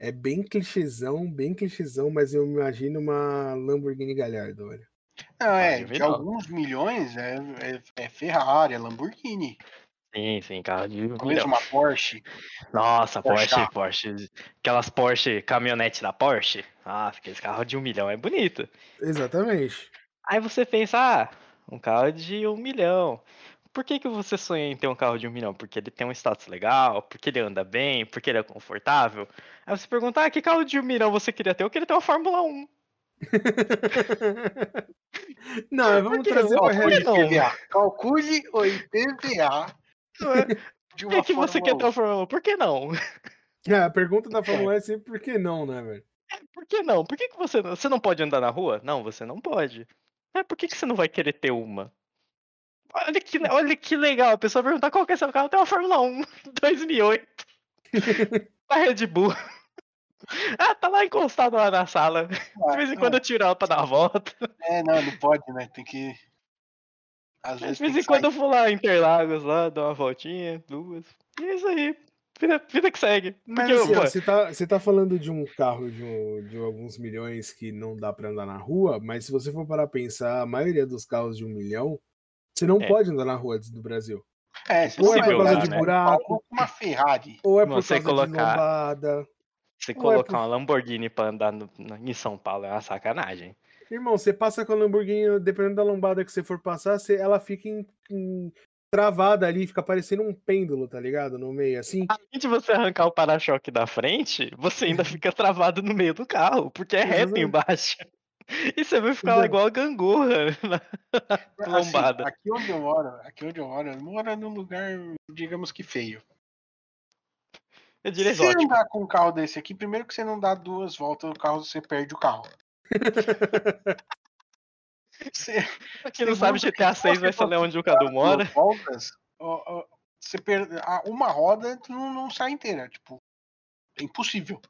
[SPEAKER 2] é bem clichêzão, bem clichêzão, mas eu imagino uma Lamborghini Gallardo, velho.
[SPEAKER 3] Não, é,
[SPEAKER 1] Pode vir,
[SPEAKER 3] de
[SPEAKER 1] não.
[SPEAKER 3] alguns milhões é, é, é Ferrari, é Lamborghini.
[SPEAKER 1] Sim, sim, carro de milhão.
[SPEAKER 3] uma Porsche.
[SPEAKER 1] Nossa,
[SPEAKER 3] Porsche.
[SPEAKER 1] Porsche, Porsche. Aquelas Porsche, caminhonete da Porsche. Nossa, aqueles carros de um milhão é bonito.
[SPEAKER 2] Exatamente.
[SPEAKER 1] Aí você pensa, ah, um carro de um milhão. Por que, que você sonha em ter um carro de um milhão? Porque ele tem um status legal, porque ele anda bem, porque ele é confortável. Aí você pergunta, ah, que carro de um milhão você queria ter? Eu queria ter uma Fórmula 1.
[SPEAKER 2] Não, vamos trazer uma
[SPEAKER 1] Por
[SPEAKER 2] realidade.
[SPEAKER 3] Calcule o IPVA.
[SPEAKER 1] É?
[SPEAKER 3] de
[SPEAKER 1] Por
[SPEAKER 3] uma
[SPEAKER 1] que, que você quer ter uma Fórmula 1? Por que não?
[SPEAKER 2] É, a pergunta da Fórmula 1 é sempre por que não, né, velho?
[SPEAKER 1] Por que não? Por que, que você, não- você não pode andar na rua? Não, você não pode. É, por que, que você não vai querer ter uma? Olha que, olha que legal, a pessoa perguntar qual que é seu carro, tem uma Fórmula 1 2008. A Red Bull. Ah, tá lá encostado lá na sala. De
[SPEAKER 3] Ah,
[SPEAKER 1] vez em quando eu tiro ela pra dar uma volta.
[SPEAKER 3] É, não, não pode, né? Tem que. Às
[SPEAKER 1] De
[SPEAKER 3] vezes
[SPEAKER 1] vez
[SPEAKER 3] tem
[SPEAKER 1] em quando eu vou lá em Interlagos, lá, dar uma voltinha, duas. E é isso aí. Vida, vida que segue.
[SPEAKER 2] Mas
[SPEAKER 1] Porque,
[SPEAKER 2] assim, ó, você tá, você tá falando de um carro de, um- de alguns milhões que não dá pra andar na rua, mas se você for parar a pensar, a maioria dos carros de um milhão, você não
[SPEAKER 1] É.
[SPEAKER 2] pode andar na rua do Brasil.
[SPEAKER 3] É, você
[SPEAKER 2] Ou é por causa
[SPEAKER 3] andar
[SPEAKER 2] de
[SPEAKER 3] com
[SPEAKER 2] buraco,
[SPEAKER 3] Uma Ferrari.
[SPEAKER 2] ou é por
[SPEAKER 1] Você
[SPEAKER 2] causa de
[SPEAKER 1] colocar-
[SPEAKER 2] lombada.
[SPEAKER 1] você
[SPEAKER 2] é
[SPEAKER 1] colocar
[SPEAKER 2] por-
[SPEAKER 1] uma Lamborghini pra andar no- em São Paulo é uma sacanagem.
[SPEAKER 2] Irmão, você passa com a Lamborghini, dependendo da lombada que você for passar, você- ela fica em- em- travada ali, fica parecendo um pêndulo, tá ligado? No meio, assim.
[SPEAKER 1] Além de você arrancar o para-choque da frente, você ainda fica travado no meio do carro, porque é reto embaixo. E você vai ficar lá igual a gangorra na
[SPEAKER 3] Assim,
[SPEAKER 1] lombada.
[SPEAKER 3] aqui onde eu moro, aqui onde eu moro, eu moro num lugar, digamos que feio.
[SPEAKER 1] Eu diria
[SPEAKER 3] Se você
[SPEAKER 1] exótico.
[SPEAKER 3] andar com um carro desse aqui, primeiro que você não dá duas voltas no carro, você perde o carro. Você,
[SPEAKER 1] quem não sabe, GTA
[SPEAKER 3] se
[SPEAKER 1] 6
[SPEAKER 3] você
[SPEAKER 1] vai saber onde o Cadu mora.
[SPEAKER 3] voltas, ó, ó, você perde a- uma roda, tu não, não sai inteira. Tipo, é impossível.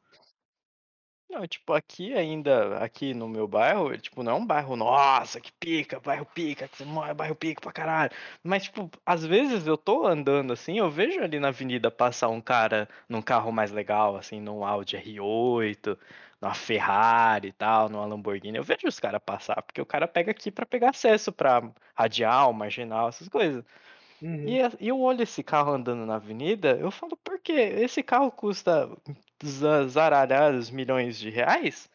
[SPEAKER 1] Não, tipo, aqui ainda, aqui no meu bairro, tipo, não é um bairro, nossa, que pica, bairro pica, que você mora, bairro pica pra caralho. Mas, tipo, às vezes eu tô andando assim, eu vejo ali na avenida passar um cara num carro mais legal, assim, num Audi R8, numa Ferrari e tal, numa Lamborghini. Eu vejo os caras passar, porque o cara pega aqui pra pegar acesso pra radial, marginal, essas coisas.
[SPEAKER 2] Uhum.
[SPEAKER 1] A- e eu olho esse carro andando na avenida, eu falo, por quê? Esse carro custa za- zaralhados milhões de reais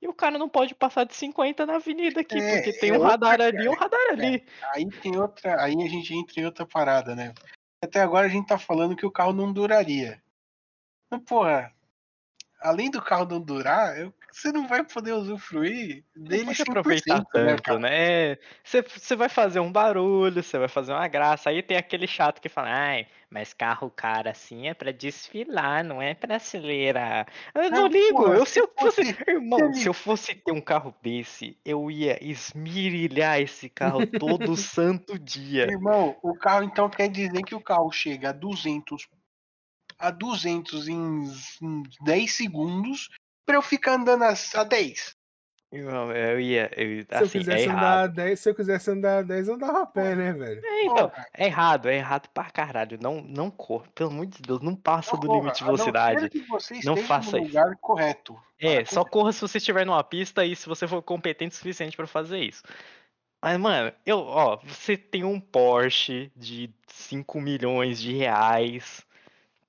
[SPEAKER 1] e o cara não pode passar de 50 na avenida aqui,
[SPEAKER 3] É,
[SPEAKER 1] porque tem
[SPEAKER 3] é
[SPEAKER 1] um
[SPEAKER 3] outra
[SPEAKER 1] radar ali e um radar ali.
[SPEAKER 3] Aí tem outra. Aí a gente entra em outra parada, né? Até agora a gente tá falando que o carro não duraria. Mas, porra, além do carro não durar, eu- você não vai poder usufruir dele
[SPEAKER 1] pode
[SPEAKER 3] 100%,
[SPEAKER 1] aproveitar
[SPEAKER 3] né,
[SPEAKER 1] tanto, né? Você, você vai fazer um barulho, você vai fazer uma graça. Aí tem aquele chato que fala, ai, mas carro caro assim é pra desfilar, não é pra acelerar. Eu não
[SPEAKER 3] Não,
[SPEAKER 1] ligo,
[SPEAKER 3] porra,
[SPEAKER 1] eu,
[SPEAKER 3] se
[SPEAKER 1] eu fosse,
[SPEAKER 3] fosse-
[SPEAKER 1] irmão,
[SPEAKER 3] se
[SPEAKER 1] eu fosse ter um carro desse, eu ia esmirilhar esse carro todo santo dia.
[SPEAKER 3] Irmão, o carro então quer dizer que o carro chega a 200 a 200 em, em 10 segundos pra eu ficar andando a, a 10.
[SPEAKER 1] Irmão, eu ia, eu,
[SPEAKER 2] Se eu
[SPEAKER 1] assim, é
[SPEAKER 2] quisesse
[SPEAKER 1] errado.
[SPEAKER 2] andar 10, se eu quisesse andar 10, eu andava a pé, né, velho?
[SPEAKER 1] É, então,
[SPEAKER 3] Porra.
[SPEAKER 1] é errado, é errado pra caralho. Não, não corra, pelo amor de Deus, não passa
[SPEAKER 3] Não
[SPEAKER 1] do
[SPEAKER 3] corra,
[SPEAKER 1] limite de
[SPEAKER 3] não
[SPEAKER 1] velocidade. Não
[SPEAKER 3] esteja
[SPEAKER 1] faça
[SPEAKER 3] no
[SPEAKER 1] isso.
[SPEAKER 3] lugar correto.
[SPEAKER 1] É,
[SPEAKER 3] para
[SPEAKER 1] só
[SPEAKER 3] correr.
[SPEAKER 1] corra se você estiver numa pista e se você for competente o suficiente pra fazer isso. Mas, mano, eu, ó, você tem um Porsche de 5 milhões de reais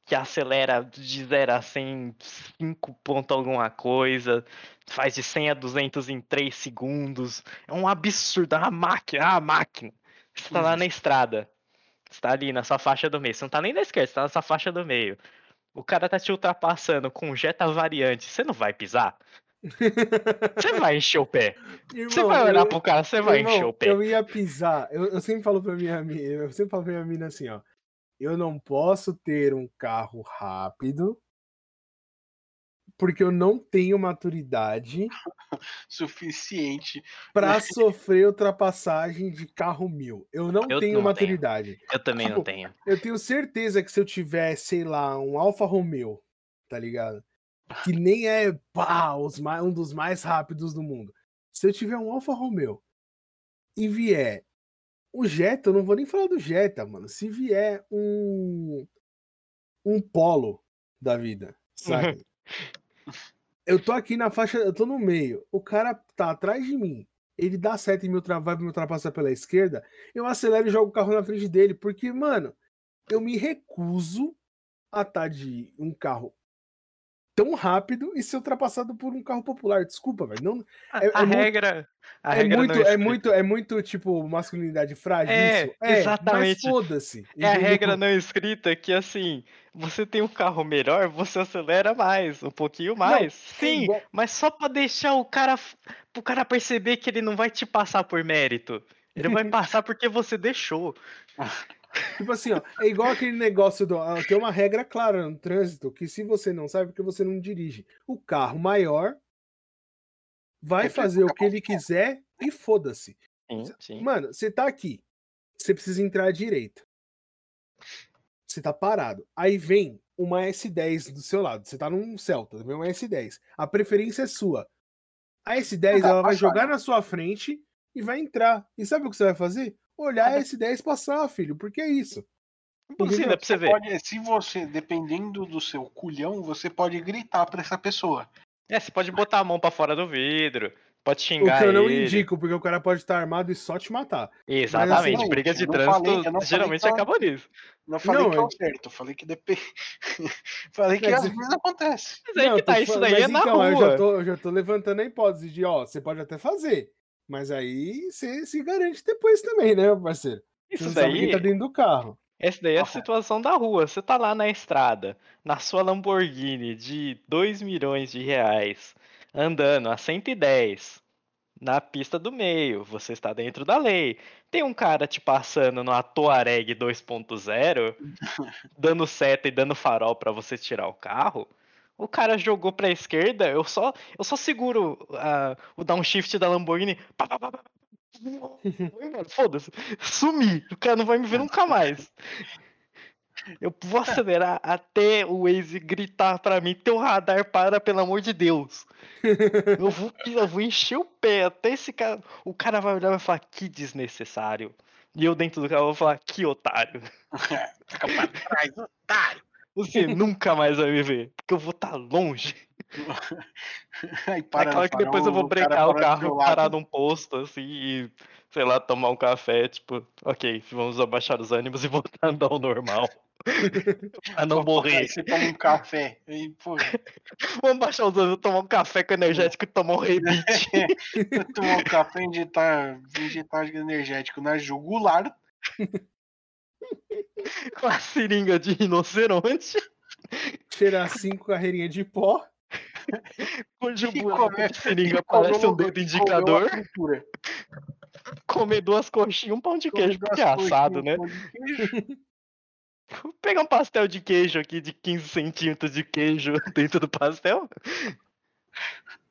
[SPEAKER 1] que acelera de 0 a 100 5 ponto alguma coisa, faz de 100 a 200 em 3 segundos. É um absurdo, é uma máquina, é uma máquina. Você tá lá na estrada, você tá ali na sua faixa do meio, você não tá nem na esquerda, você tá na sua faixa do meio. O cara tá te ultrapassando com Jetta variante, você não vai pisar? Você vai encher o pé. Você vai olhar
[SPEAKER 2] eu-
[SPEAKER 1] pro cara, você vai
[SPEAKER 2] Irmão,
[SPEAKER 1] encher o pé.
[SPEAKER 2] Eu ia pisar. Eu, eu sempre falo pra minha amiga, eu sempre falo pra minha mina assim, ó. Eu não posso ter um carro rápido porque eu não tenho maturidade
[SPEAKER 3] Suficiente.
[SPEAKER 2] pra sofrer ultrapassagem de carro mil. Eu não
[SPEAKER 1] Eu
[SPEAKER 2] tenho
[SPEAKER 1] não tenho.
[SPEAKER 2] maturidade.
[SPEAKER 1] Eu também não
[SPEAKER 2] tipo,
[SPEAKER 1] tenho.
[SPEAKER 2] Eu tenho certeza que se eu tiver, sei lá, um Alfa Romeo, tá ligado? Que nem é pá, os mais, um dos mais rápidos do mundo. Se eu tiver um Alfa Romeo e vier o Jetta, eu não vou nem falar do Jetta, mano. Se vier um um Polo da vida, sabe? eu tô aqui na faixa, eu tô no meio. O cara tá atrás de mim. Ele dá seta e me vai me ultrapassar pela esquerda. Eu acelero e jogo o carro na frente dele. Porque, mano, eu me recuso a estar de um carro tão rápido e ser ultrapassado por um carro popular. Desculpa, velho. Não,
[SPEAKER 1] A,
[SPEAKER 2] é-
[SPEAKER 1] a
[SPEAKER 2] é muito-
[SPEAKER 1] regra. A
[SPEAKER 2] é,
[SPEAKER 1] regra
[SPEAKER 2] muito,
[SPEAKER 1] não
[SPEAKER 2] é
[SPEAKER 1] escrita.
[SPEAKER 2] muito, é muito, tipo, masculinidade frágil
[SPEAKER 1] É.
[SPEAKER 2] É,
[SPEAKER 1] exatamente.
[SPEAKER 2] Mas foda-se.
[SPEAKER 1] É a regra não escrita que assim, você tem um carro melhor, você acelera mais, um pouquinho mais.
[SPEAKER 2] é
[SPEAKER 1] Sim,
[SPEAKER 2] igual-
[SPEAKER 1] mas só pra deixar o cara pro cara perceber que ele não vai te passar por mérito. Ele vai passar porque você deixou.
[SPEAKER 2] Tipo assim, ó, é igual aquele negócio do. Tem uma regra clara no trânsito que se você não sabe, porque você não dirige. O carro maior vai fazer o
[SPEAKER 3] fica
[SPEAKER 2] que ele quiser e foda-se. Mano, você tá aqui. Você precisa entrar à direita. Você tá parado. Aí vem uma S10 do seu lado. Você tá num Celta, vem uma S10. A preferência é sua. A S10
[SPEAKER 3] Dá
[SPEAKER 2] ela vai jogar na sua frente e vai entrar. E sabe o que você vai fazer? Olhar a S10 passar, filho. Porque é isso.
[SPEAKER 1] Buzina pra você ver.
[SPEAKER 3] Pode, se você, dependendo do seu culhão, você pode gritar pra essa pessoa.
[SPEAKER 1] É, você pode botar a mão pra fora do vidro, pode
[SPEAKER 2] O
[SPEAKER 1] xingar
[SPEAKER 2] que eu não
[SPEAKER 1] ele.
[SPEAKER 2] indico, porque o cara pode estar armado e só te matar.
[SPEAKER 1] Exatamente,
[SPEAKER 3] assim,
[SPEAKER 1] brigas de trânsito
[SPEAKER 3] falei-
[SPEAKER 1] geralmente
[SPEAKER 3] pra-
[SPEAKER 1] acabam nisso.
[SPEAKER 3] Não falei
[SPEAKER 2] Não,
[SPEAKER 3] que é o certo, eu falei que depende. falei que
[SPEAKER 2] Mas-
[SPEAKER 3] às vezes acontece.
[SPEAKER 1] Mas aí
[SPEAKER 2] Não,
[SPEAKER 1] que tá, isso daí é
[SPEAKER 2] mas
[SPEAKER 1] na
[SPEAKER 2] então, Eu
[SPEAKER 1] rua.
[SPEAKER 2] já, tô, eu já tô levantando a hipótese de, ó, você pode até fazer. Mas aí você se garante depois também, né, meu parceiro? Você
[SPEAKER 1] Isso
[SPEAKER 2] sabe quem
[SPEAKER 1] daí,
[SPEAKER 2] tá dentro do carro.
[SPEAKER 1] essa daí é a situação da rua. Você tá lá na estrada, na sua Lamborghini de 2 milhões de reais, andando a 110 na pista do meio, você está dentro da lei. Tem um cara te passando no Touareg 2.0, dando seta e dando farol pra você tirar o carro. O cara jogou pra esquerda, eu só, eu só seguro ah, o downshift da Lamborghini. Foda-se. Sumi. O cara não vai me ver nunca mais. Eu vou acelerar até o Waze gritar pra mim: teu radar para, pelo amor de Deus. Eu vou, eu vou encher o pé até esse cara. O cara vai olhar e vai falar: que desnecessário. E eu dentro do carro vou falar: que otário.
[SPEAKER 3] Fica pra trás, otário.
[SPEAKER 1] Você nunca mais vai me ver, porque eu vou estar longe.
[SPEAKER 3] Aí
[SPEAKER 1] É
[SPEAKER 3] para
[SPEAKER 1] claro
[SPEAKER 3] no
[SPEAKER 1] que depois eu vou
[SPEAKER 3] o cara
[SPEAKER 1] brecar o
[SPEAKER 3] do
[SPEAKER 1] carro, parar num posto, assim, e, sei lá, tomar um café, tipo, ok, vamos abaixar os ânimos e voltar a andar ao normal. pra não
[SPEAKER 3] Pô,
[SPEAKER 1] morrer.
[SPEAKER 3] Aí você toma um café. Aí, pô,
[SPEAKER 1] Vamos baixar os ânimos, tomar um café com energético e tomar um rebite.
[SPEAKER 3] tomar um café e injetar, injetar energético na jugular.
[SPEAKER 1] Com a seringa de rinoceronte,
[SPEAKER 2] Cheirar cinco carreirinhas de pó.
[SPEAKER 1] cujo buraco de seringa parece um
[SPEAKER 3] o-
[SPEAKER 1] dedo indicador, comer duas coxinhas e um pão de queijo, porque é assado, né?
[SPEAKER 3] queijo.
[SPEAKER 1] Vou pegar um pastel de queijo aqui de 15 centímetros de queijo dentro do pastel.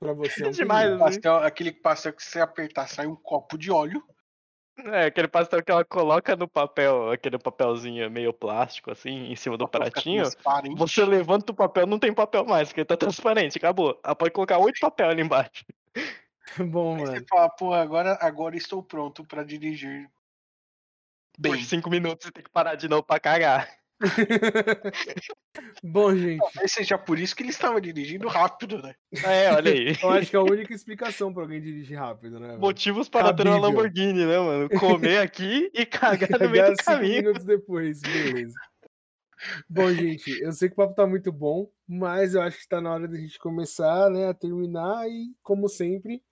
[SPEAKER 2] Pra você é um
[SPEAKER 1] Demais.
[SPEAKER 2] perigo.
[SPEAKER 3] Pastel, aquele pastel que você apertar sai um copo de óleo.
[SPEAKER 1] É, aquele pastel que ela coloca no papel, aquele papelzinho meio plástico, assim, em cima do pratinho. Você levanta o papel, não tem papel mais, porque tá transparente, acabou. Ela pode colocar oito papel ali embaixo.
[SPEAKER 2] Bom,
[SPEAKER 3] Aí
[SPEAKER 2] mano.
[SPEAKER 3] você fala, pô, agora, agora estou pronto pra dirigir
[SPEAKER 1] Por
[SPEAKER 3] bem.
[SPEAKER 1] cinco minutos você tem que parar de novo pra cagar.
[SPEAKER 2] Bom, gente,
[SPEAKER 3] Talvez seja por isso que ele estava dirigindo rápido, né?
[SPEAKER 1] É, olha aí.
[SPEAKER 2] eu acho que é a única explicação pra alguém dirigir rápido, né? velho?
[SPEAKER 1] Motivos para ter uma
[SPEAKER 2] Cabível.
[SPEAKER 1] Lamborghini, né, mano? Comer aqui e cagar no meio
[SPEAKER 2] Cagar
[SPEAKER 1] do caminho.
[SPEAKER 2] minutos depois, beleza. Bom, gente, eu sei que o papo tá muito bom, mas eu acho que tá na hora da gente começar, né, a terminar e, como sempre,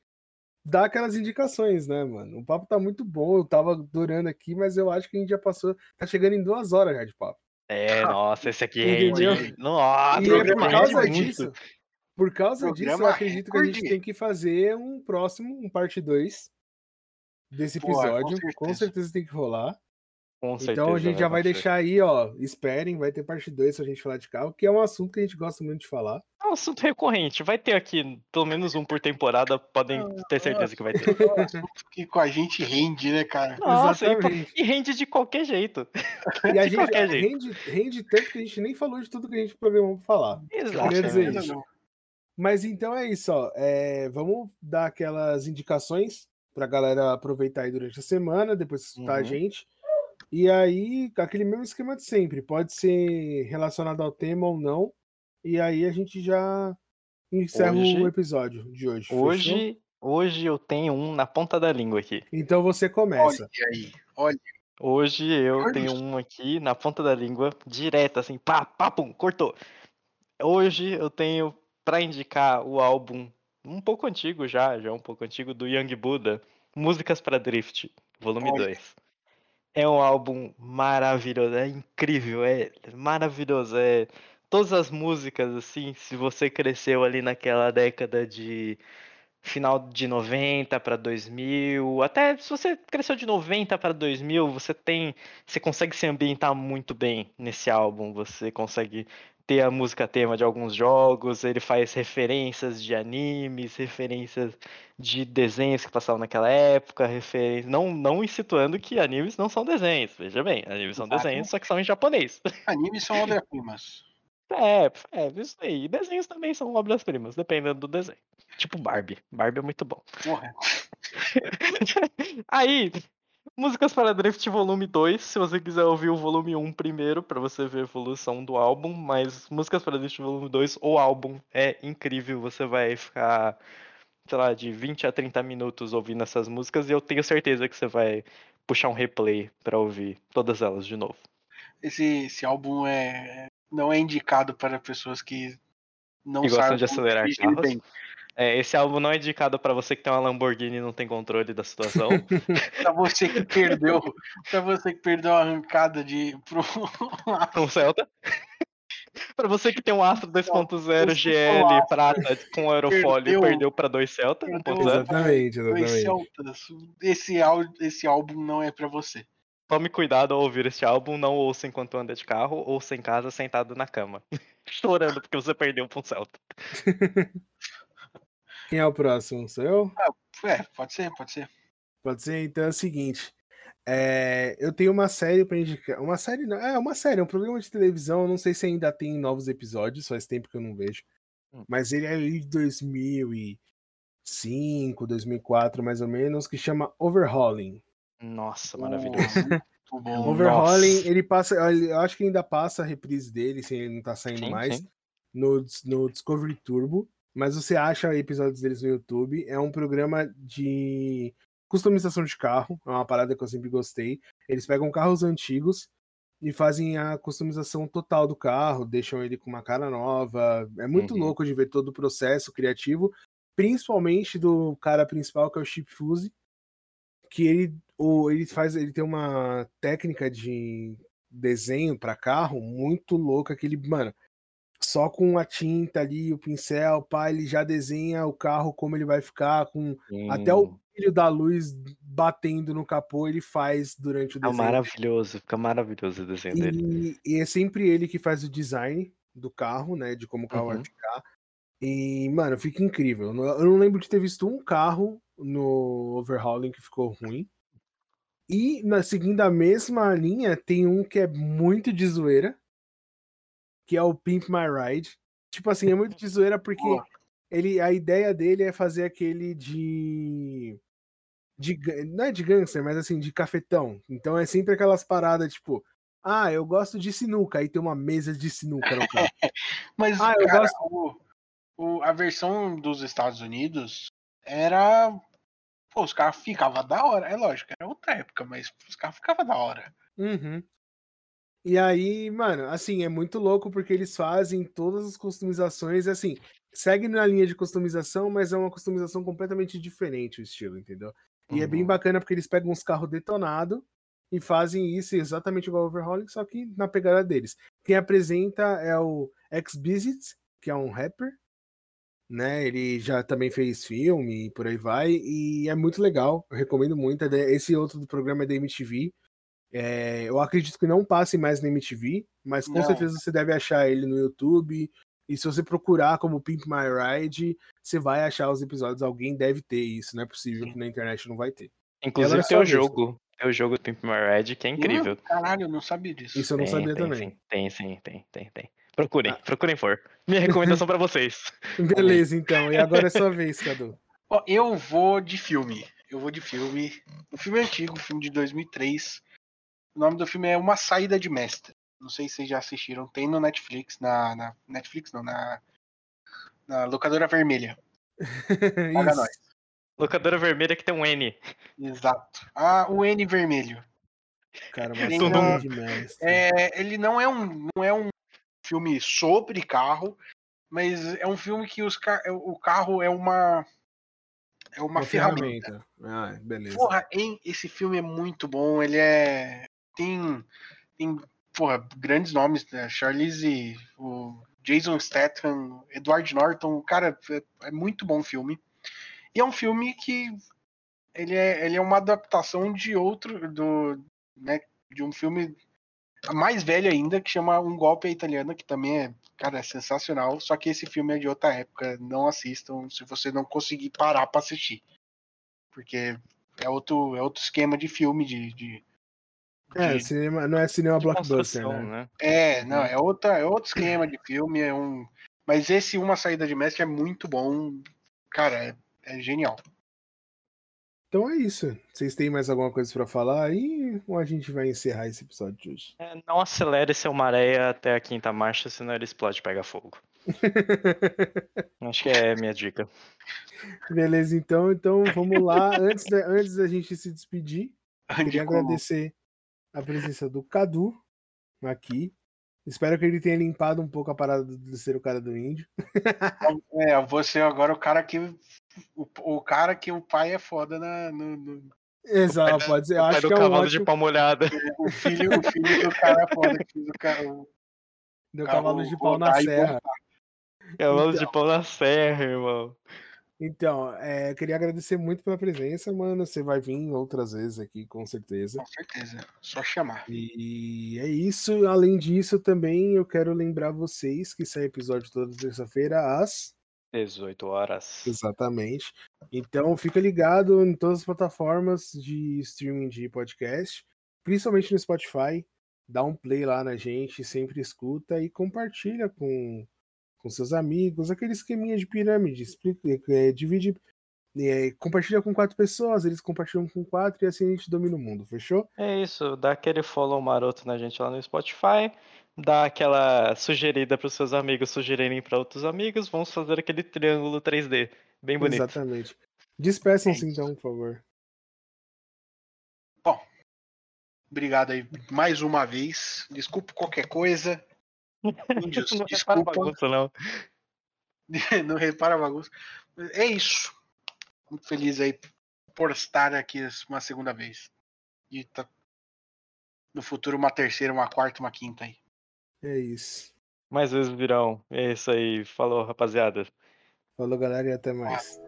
[SPEAKER 2] dar aquelas indicações, né, mano? O papo tá muito bom, eu tava adorando aqui, mas eu acho que a gente já passou, tá chegando em duas horas já de papo.
[SPEAKER 1] É, nossa, esse aqui rende. Nossa,
[SPEAKER 2] e é por
[SPEAKER 3] programa
[SPEAKER 2] causa
[SPEAKER 1] rende muito.
[SPEAKER 2] disso, por causa disso, eu acredito que a gente tem que fazer um próximo, um parte 2 desse
[SPEAKER 3] Pô, com
[SPEAKER 2] episódio. com
[SPEAKER 3] certeza.
[SPEAKER 2] certeza tem que rolar.
[SPEAKER 1] Com certeza.
[SPEAKER 2] Então a gente já vai deixar aí, ó. Esperem, vai ter parte 2 pra gente falar de carro, que é um assunto que a gente gosta muito de falar.
[SPEAKER 1] É um assunto recorrente. Vai ter aqui pelo menos um por temporada, podem ter certeza que vai ter.
[SPEAKER 3] É um assunto que com a gente rende, né, cara?
[SPEAKER 1] Nossa, e,
[SPEAKER 2] Exatamente.
[SPEAKER 1] e rende de qualquer jeito.
[SPEAKER 2] E a
[SPEAKER 1] De
[SPEAKER 2] gente rende, rende tanto que a gente nem falou de tudo que a gente programou pra falar. Queria dizer
[SPEAKER 1] Exatamente.
[SPEAKER 2] isso. Mas então é isso, ó. É, vamos dar aquelas indicações pra galera aproveitar aí durante a semana, depois escutar a
[SPEAKER 1] Uhum.
[SPEAKER 2] gente. E aí, aquele mesmo esquema de sempre. Pode ser relacionado ao tema ou não. E aí a gente já encerra
[SPEAKER 1] Hoje-
[SPEAKER 2] o episódio de hoje. fechou?
[SPEAKER 1] Hoje, hoje eu tenho um na ponta da língua aqui.
[SPEAKER 2] Então você começa.
[SPEAKER 3] Olha aí, olha.
[SPEAKER 1] Hoje eu
[SPEAKER 3] Olha
[SPEAKER 1] tenho um aqui na ponta da língua, direto, assim, pá, pá, pum, cortou. Hoje eu tenho pra indicar o álbum um pouco antigo já, já um pouco antigo, do Young Buddha, Músicas pra Drift, volume
[SPEAKER 3] Olha.
[SPEAKER 1] 2. É um álbum maravilhoso, é incrível, é maravilhoso, é todas as músicas assim, se você cresceu ali naquela década de final de 90 para 2000, até se você cresceu de 90 para 2000, você tem, você consegue se ambientar muito bem nesse álbum, você consegue ter a música tema de alguns jogos, ele faz referências de animes, referências de desenhos que passavam naquela época, referências, não não instituando que animes não são desenhos, veja bem, animes são
[SPEAKER 3] Exato.
[SPEAKER 1] desenhos, só que são em japonês.
[SPEAKER 3] Animes são obras-primas.
[SPEAKER 1] É, é, isso aí. E desenhos também são obras-primas, dependendo do desenho. Tipo Barbie. Barbie é muito bom.
[SPEAKER 3] Porra.
[SPEAKER 1] Aí, Músicas para Drift Volume 2, se você quiser ouvir o volume 1 primeiro, para você ver a evolução do álbum, mas Músicas para Drift Volume 2, o álbum é incrível, você vai ficar, sei lá, de 20 a 30 minutos ouvindo essas músicas e eu tenho certeza que você vai puxar um replay para ouvir todas elas de novo.
[SPEAKER 3] Esse, esse álbum é, não é indicado para pessoas que não
[SPEAKER 1] gostam
[SPEAKER 3] sabem
[SPEAKER 1] de
[SPEAKER 3] como
[SPEAKER 1] acelerar carros.
[SPEAKER 3] bem.
[SPEAKER 1] É, esse álbum não é indicado para você que tem uma Lamborghini e não tem controle da situação.
[SPEAKER 3] Pra você que perdeu, para você que perdeu a arrancada de pro
[SPEAKER 1] um Celta. Pra você que tem um Astra 2.0
[SPEAKER 3] esse
[SPEAKER 1] GL prata com aerofólio e
[SPEAKER 3] perdeu-
[SPEAKER 1] perdeu pra dois Celta
[SPEAKER 3] perdeu
[SPEAKER 1] 1.0,
[SPEAKER 2] Exatamente,
[SPEAKER 3] dois
[SPEAKER 2] exatamente.
[SPEAKER 3] Celtas. Esse, esse álbum não é pra você.
[SPEAKER 1] tome cuidado ao ouvir este álbum, não ouça enquanto anda de carro, ouça em casa sentado na cama. Chorando porque você perdeu pra um Celta.
[SPEAKER 2] Quem é o próximo? Sou eu?
[SPEAKER 3] É, pode ser, pode ser.
[SPEAKER 2] Pode ser? Então é o seguinte. é, eu tenho uma série pra indicar. Uma série não. É uma série, é um programa de televisão. Eu não sei se ainda tem novos episódios, faz tempo que eu não vejo.
[SPEAKER 1] Hum.
[SPEAKER 2] Mas ele é ali de 2005, 2004, mais ou menos, que chama Overhauling.
[SPEAKER 1] Nossa,
[SPEAKER 3] Oh,
[SPEAKER 1] maravilhoso.
[SPEAKER 3] Muito bom.
[SPEAKER 2] Overhauling,
[SPEAKER 1] Nossa.
[SPEAKER 2] ele passa. Eu acho que ainda passa a reprise dele, se ele não tá saindo
[SPEAKER 1] Sim,
[SPEAKER 2] mais.
[SPEAKER 1] sim.
[SPEAKER 2] no, no Discovery Turbo, mas você acha episódios deles no YouTube. É um programa de customização de carro, é uma parada que eu sempre gostei. Eles pegam carros antigos e fazem a customização total do carro, deixam ele com uma cara nova. É muito
[SPEAKER 1] Uhum.
[SPEAKER 2] louco de ver todo o processo criativo, principalmente do cara principal, que é o Chip Fuse, que ele, o, ele faz, ele tem uma técnica de desenho para carro muito louca que ele, mano, só com a tinta ali, o pincel, pá, ele já desenha o carro como ele vai ficar, com até o
[SPEAKER 1] Sim.
[SPEAKER 2] brilho da luz batendo no capô, ele faz durante o desenho.
[SPEAKER 1] É maravilhoso, fica maravilhoso o desenho dele.
[SPEAKER 2] E, e é sempre ele que faz o design do carro, né? De como o carro vai
[SPEAKER 1] Uhum.
[SPEAKER 2] ficar. E, mano, fica incrível. Eu não- Eu não lembro de ter visto um carro no overhauling que ficou ruim. E, na, seguindo a mesma linha, tem um que é muito de zoeira, que é o Pimp My Ride. Tipo assim, é muito de zoeira porque ele, a ideia dele é fazer aquele de. de não é de gangster, mas assim, de cafetão. Então é sempre aquelas paradas, tipo, ah, eu gosto de sinuca, aí tem uma mesa de sinuca no carro.
[SPEAKER 3] Mas,
[SPEAKER 2] Ah, eu
[SPEAKER 3] cara,
[SPEAKER 2] gosto-
[SPEAKER 3] o, o- a versão dos Estados Unidos era. Pô, os carros ficavam da hora. É lógico, era outra época, mas os carros ficavam da hora.
[SPEAKER 2] Uhum. E aí, mano, assim, é muito louco porque eles fazem todas as customizações, assim, segue na linha de customização, mas é uma customização completamente diferente o estilo, entendeu? E é bem
[SPEAKER 1] Uhum.
[SPEAKER 2] bacana porque eles pegam uns carros detonados e fazem isso exatamente igual ao Overhauling, só que na pegada deles. Quem apresenta é o X-Bizit, que é um rapper, né? Ele já também fez filme e por aí vai, e é muito legal, eu recomendo muito. é Esse outro do programa é da MTV. É, eu acredito que não passe mais na MTV, mas com
[SPEAKER 3] Não.
[SPEAKER 2] certeza você deve achar ele no YouTube. E se você procurar como Pimp My Ride, você vai achar os episódios. Alguém deve ter isso, não é possível
[SPEAKER 1] Sim.
[SPEAKER 2] que na internet não vai ter.
[SPEAKER 1] Inclusive tem o jogo. Tem o jogo do Pimp My Ride, que é incrível.
[SPEAKER 3] Hum, caralho, eu não sabia disso.
[SPEAKER 2] Isso eu não
[SPEAKER 1] tem,
[SPEAKER 2] sabia
[SPEAKER 1] tem,
[SPEAKER 2] também.
[SPEAKER 1] Sim, tem, sim, tem, tem, tem. Procurem,
[SPEAKER 2] Ah.
[SPEAKER 1] procurem for. Minha recomendação pra vocês.
[SPEAKER 2] Beleza, então. E agora é sua vez, Cadu.
[SPEAKER 3] Ó, eu vou de filme. Eu vou de filme. Um filme antigo, um filme de 2003. O nome do filme é Uma Saída de Mestre. Não sei se vocês já assistiram. Tem no Netflix, na, na Netflix não, na, na locadora vermelha. Paga nós.
[SPEAKER 1] Locadora vermelha que tem um N.
[SPEAKER 3] Exato. Ah, o N vermelho.
[SPEAKER 2] Cara, uma
[SPEAKER 3] Tem
[SPEAKER 2] saída
[SPEAKER 3] um-
[SPEAKER 2] de mestre.
[SPEAKER 3] É, ele não é um não é um filme sobre carro, mas é um filme que os o carro é uma é uma, ferramenta.
[SPEAKER 2] Ah, beleza.
[SPEAKER 3] Porra, hein, esse filme é muito bom. Ele é tem tem porra, grandes nomes, né? Charlize, o Jason Statham, Edward Norton, cara, é, é muito bom filme. E é um filme que ele é, ele é uma adaptação de outro, do, né, de um filme mais velho ainda, que chama Um Golpe Italiano, que também é, cara, é sensacional. Só que esse filme é de outra época. Não assistam se você não conseguir parar para assistir. Porque é outro, é outro esquema de filme, de. de
[SPEAKER 2] é,
[SPEAKER 3] de...
[SPEAKER 2] cinema, não é cinema blockbuster, né?
[SPEAKER 1] né?
[SPEAKER 3] É, não, é, outra, é outro esquema de filme, é um. Mas esse Uma Saída de Mestre é muito bom. Cara, é, é genial.
[SPEAKER 2] Então é isso. Vocês têm mais alguma coisa para falar aí ou a gente vai encerrar esse episódio de hoje?
[SPEAKER 1] É, não acelere seu maré até a quinta marcha, senão ele explode e pega fogo. Acho que é a minha dica.
[SPEAKER 2] Beleza, então, então vamos lá. Antes da, antes da gente se despedir, queria agradecer a presença do Cadu aqui. Espero que ele tenha limpado um pouco a parada de ser o cara do índio.
[SPEAKER 3] É, você agora o cara que o, o cara que o pai é foda na, no, no...
[SPEAKER 2] Exato, pode ser. Eu acho
[SPEAKER 1] do
[SPEAKER 2] que é um
[SPEAKER 1] cavalo
[SPEAKER 2] ótimo...
[SPEAKER 1] de pau molhada.
[SPEAKER 3] O filho, o filho do cara é foda que fez o cara. O...
[SPEAKER 2] Deu cavalo de pau na serra.
[SPEAKER 1] Cavalo então, de pau na serra, irmão.
[SPEAKER 2] Então, é, queria agradecer muito pela presença, mano. Você vai vir outras vezes aqui, com certeza.
[SPEAKER 3] Com certeza, só chamar.
[SPEAKER 2] E é isso. Além disso, também eu quero lembrar vocês que sai episódio toda terça-feira às
[SPEAKER 1] 18 horas.
[SPEAKER 2] Exatamente. Então fica ligado em todas as plataformas de streaming de podcast, principalmente no Spotify. Dá um play lá na gente, sempre escuta e compartilha com, com seus amigos, aquele esqueminha de pirâmide. Explica, é, divide, é, compartilha com quatro pessoas, eles compartilham com quatro e assim a gente domina o mundo, fechou?
[SPEAKER 1] É isso, dá aquele follow maroto na gente lá no Spotify dá aquela sugerida para os seus amigos sugerirem para outros amigos, vamos fazer aquele triângulo 3D, bem bonito.
[SPEAKER 2] Exatamente. Despeçam-se então, por favor.
[SPEAKER 3] Bom, obrigado aí mais uma vez. Desculpa qualquer coisa. Índios,
[SPEAKER 1] não
[SPEAKER 3] desculpa.
[SPEAKER 1] Bagunça, não.
[SPEAKER 3] não repara a bagunça. É isso. Muito feliz aí por estar aqui uma segunda vez. E tá no futuro uma terceira, uma quarta, uma quinta aí.
[SPEAKER 2] É isso.
[SPEAKER 1] Mais vezes virão. É isso aí. Falou, rapaziada.
[SPEAKER 2] Falou, galera, e até mais.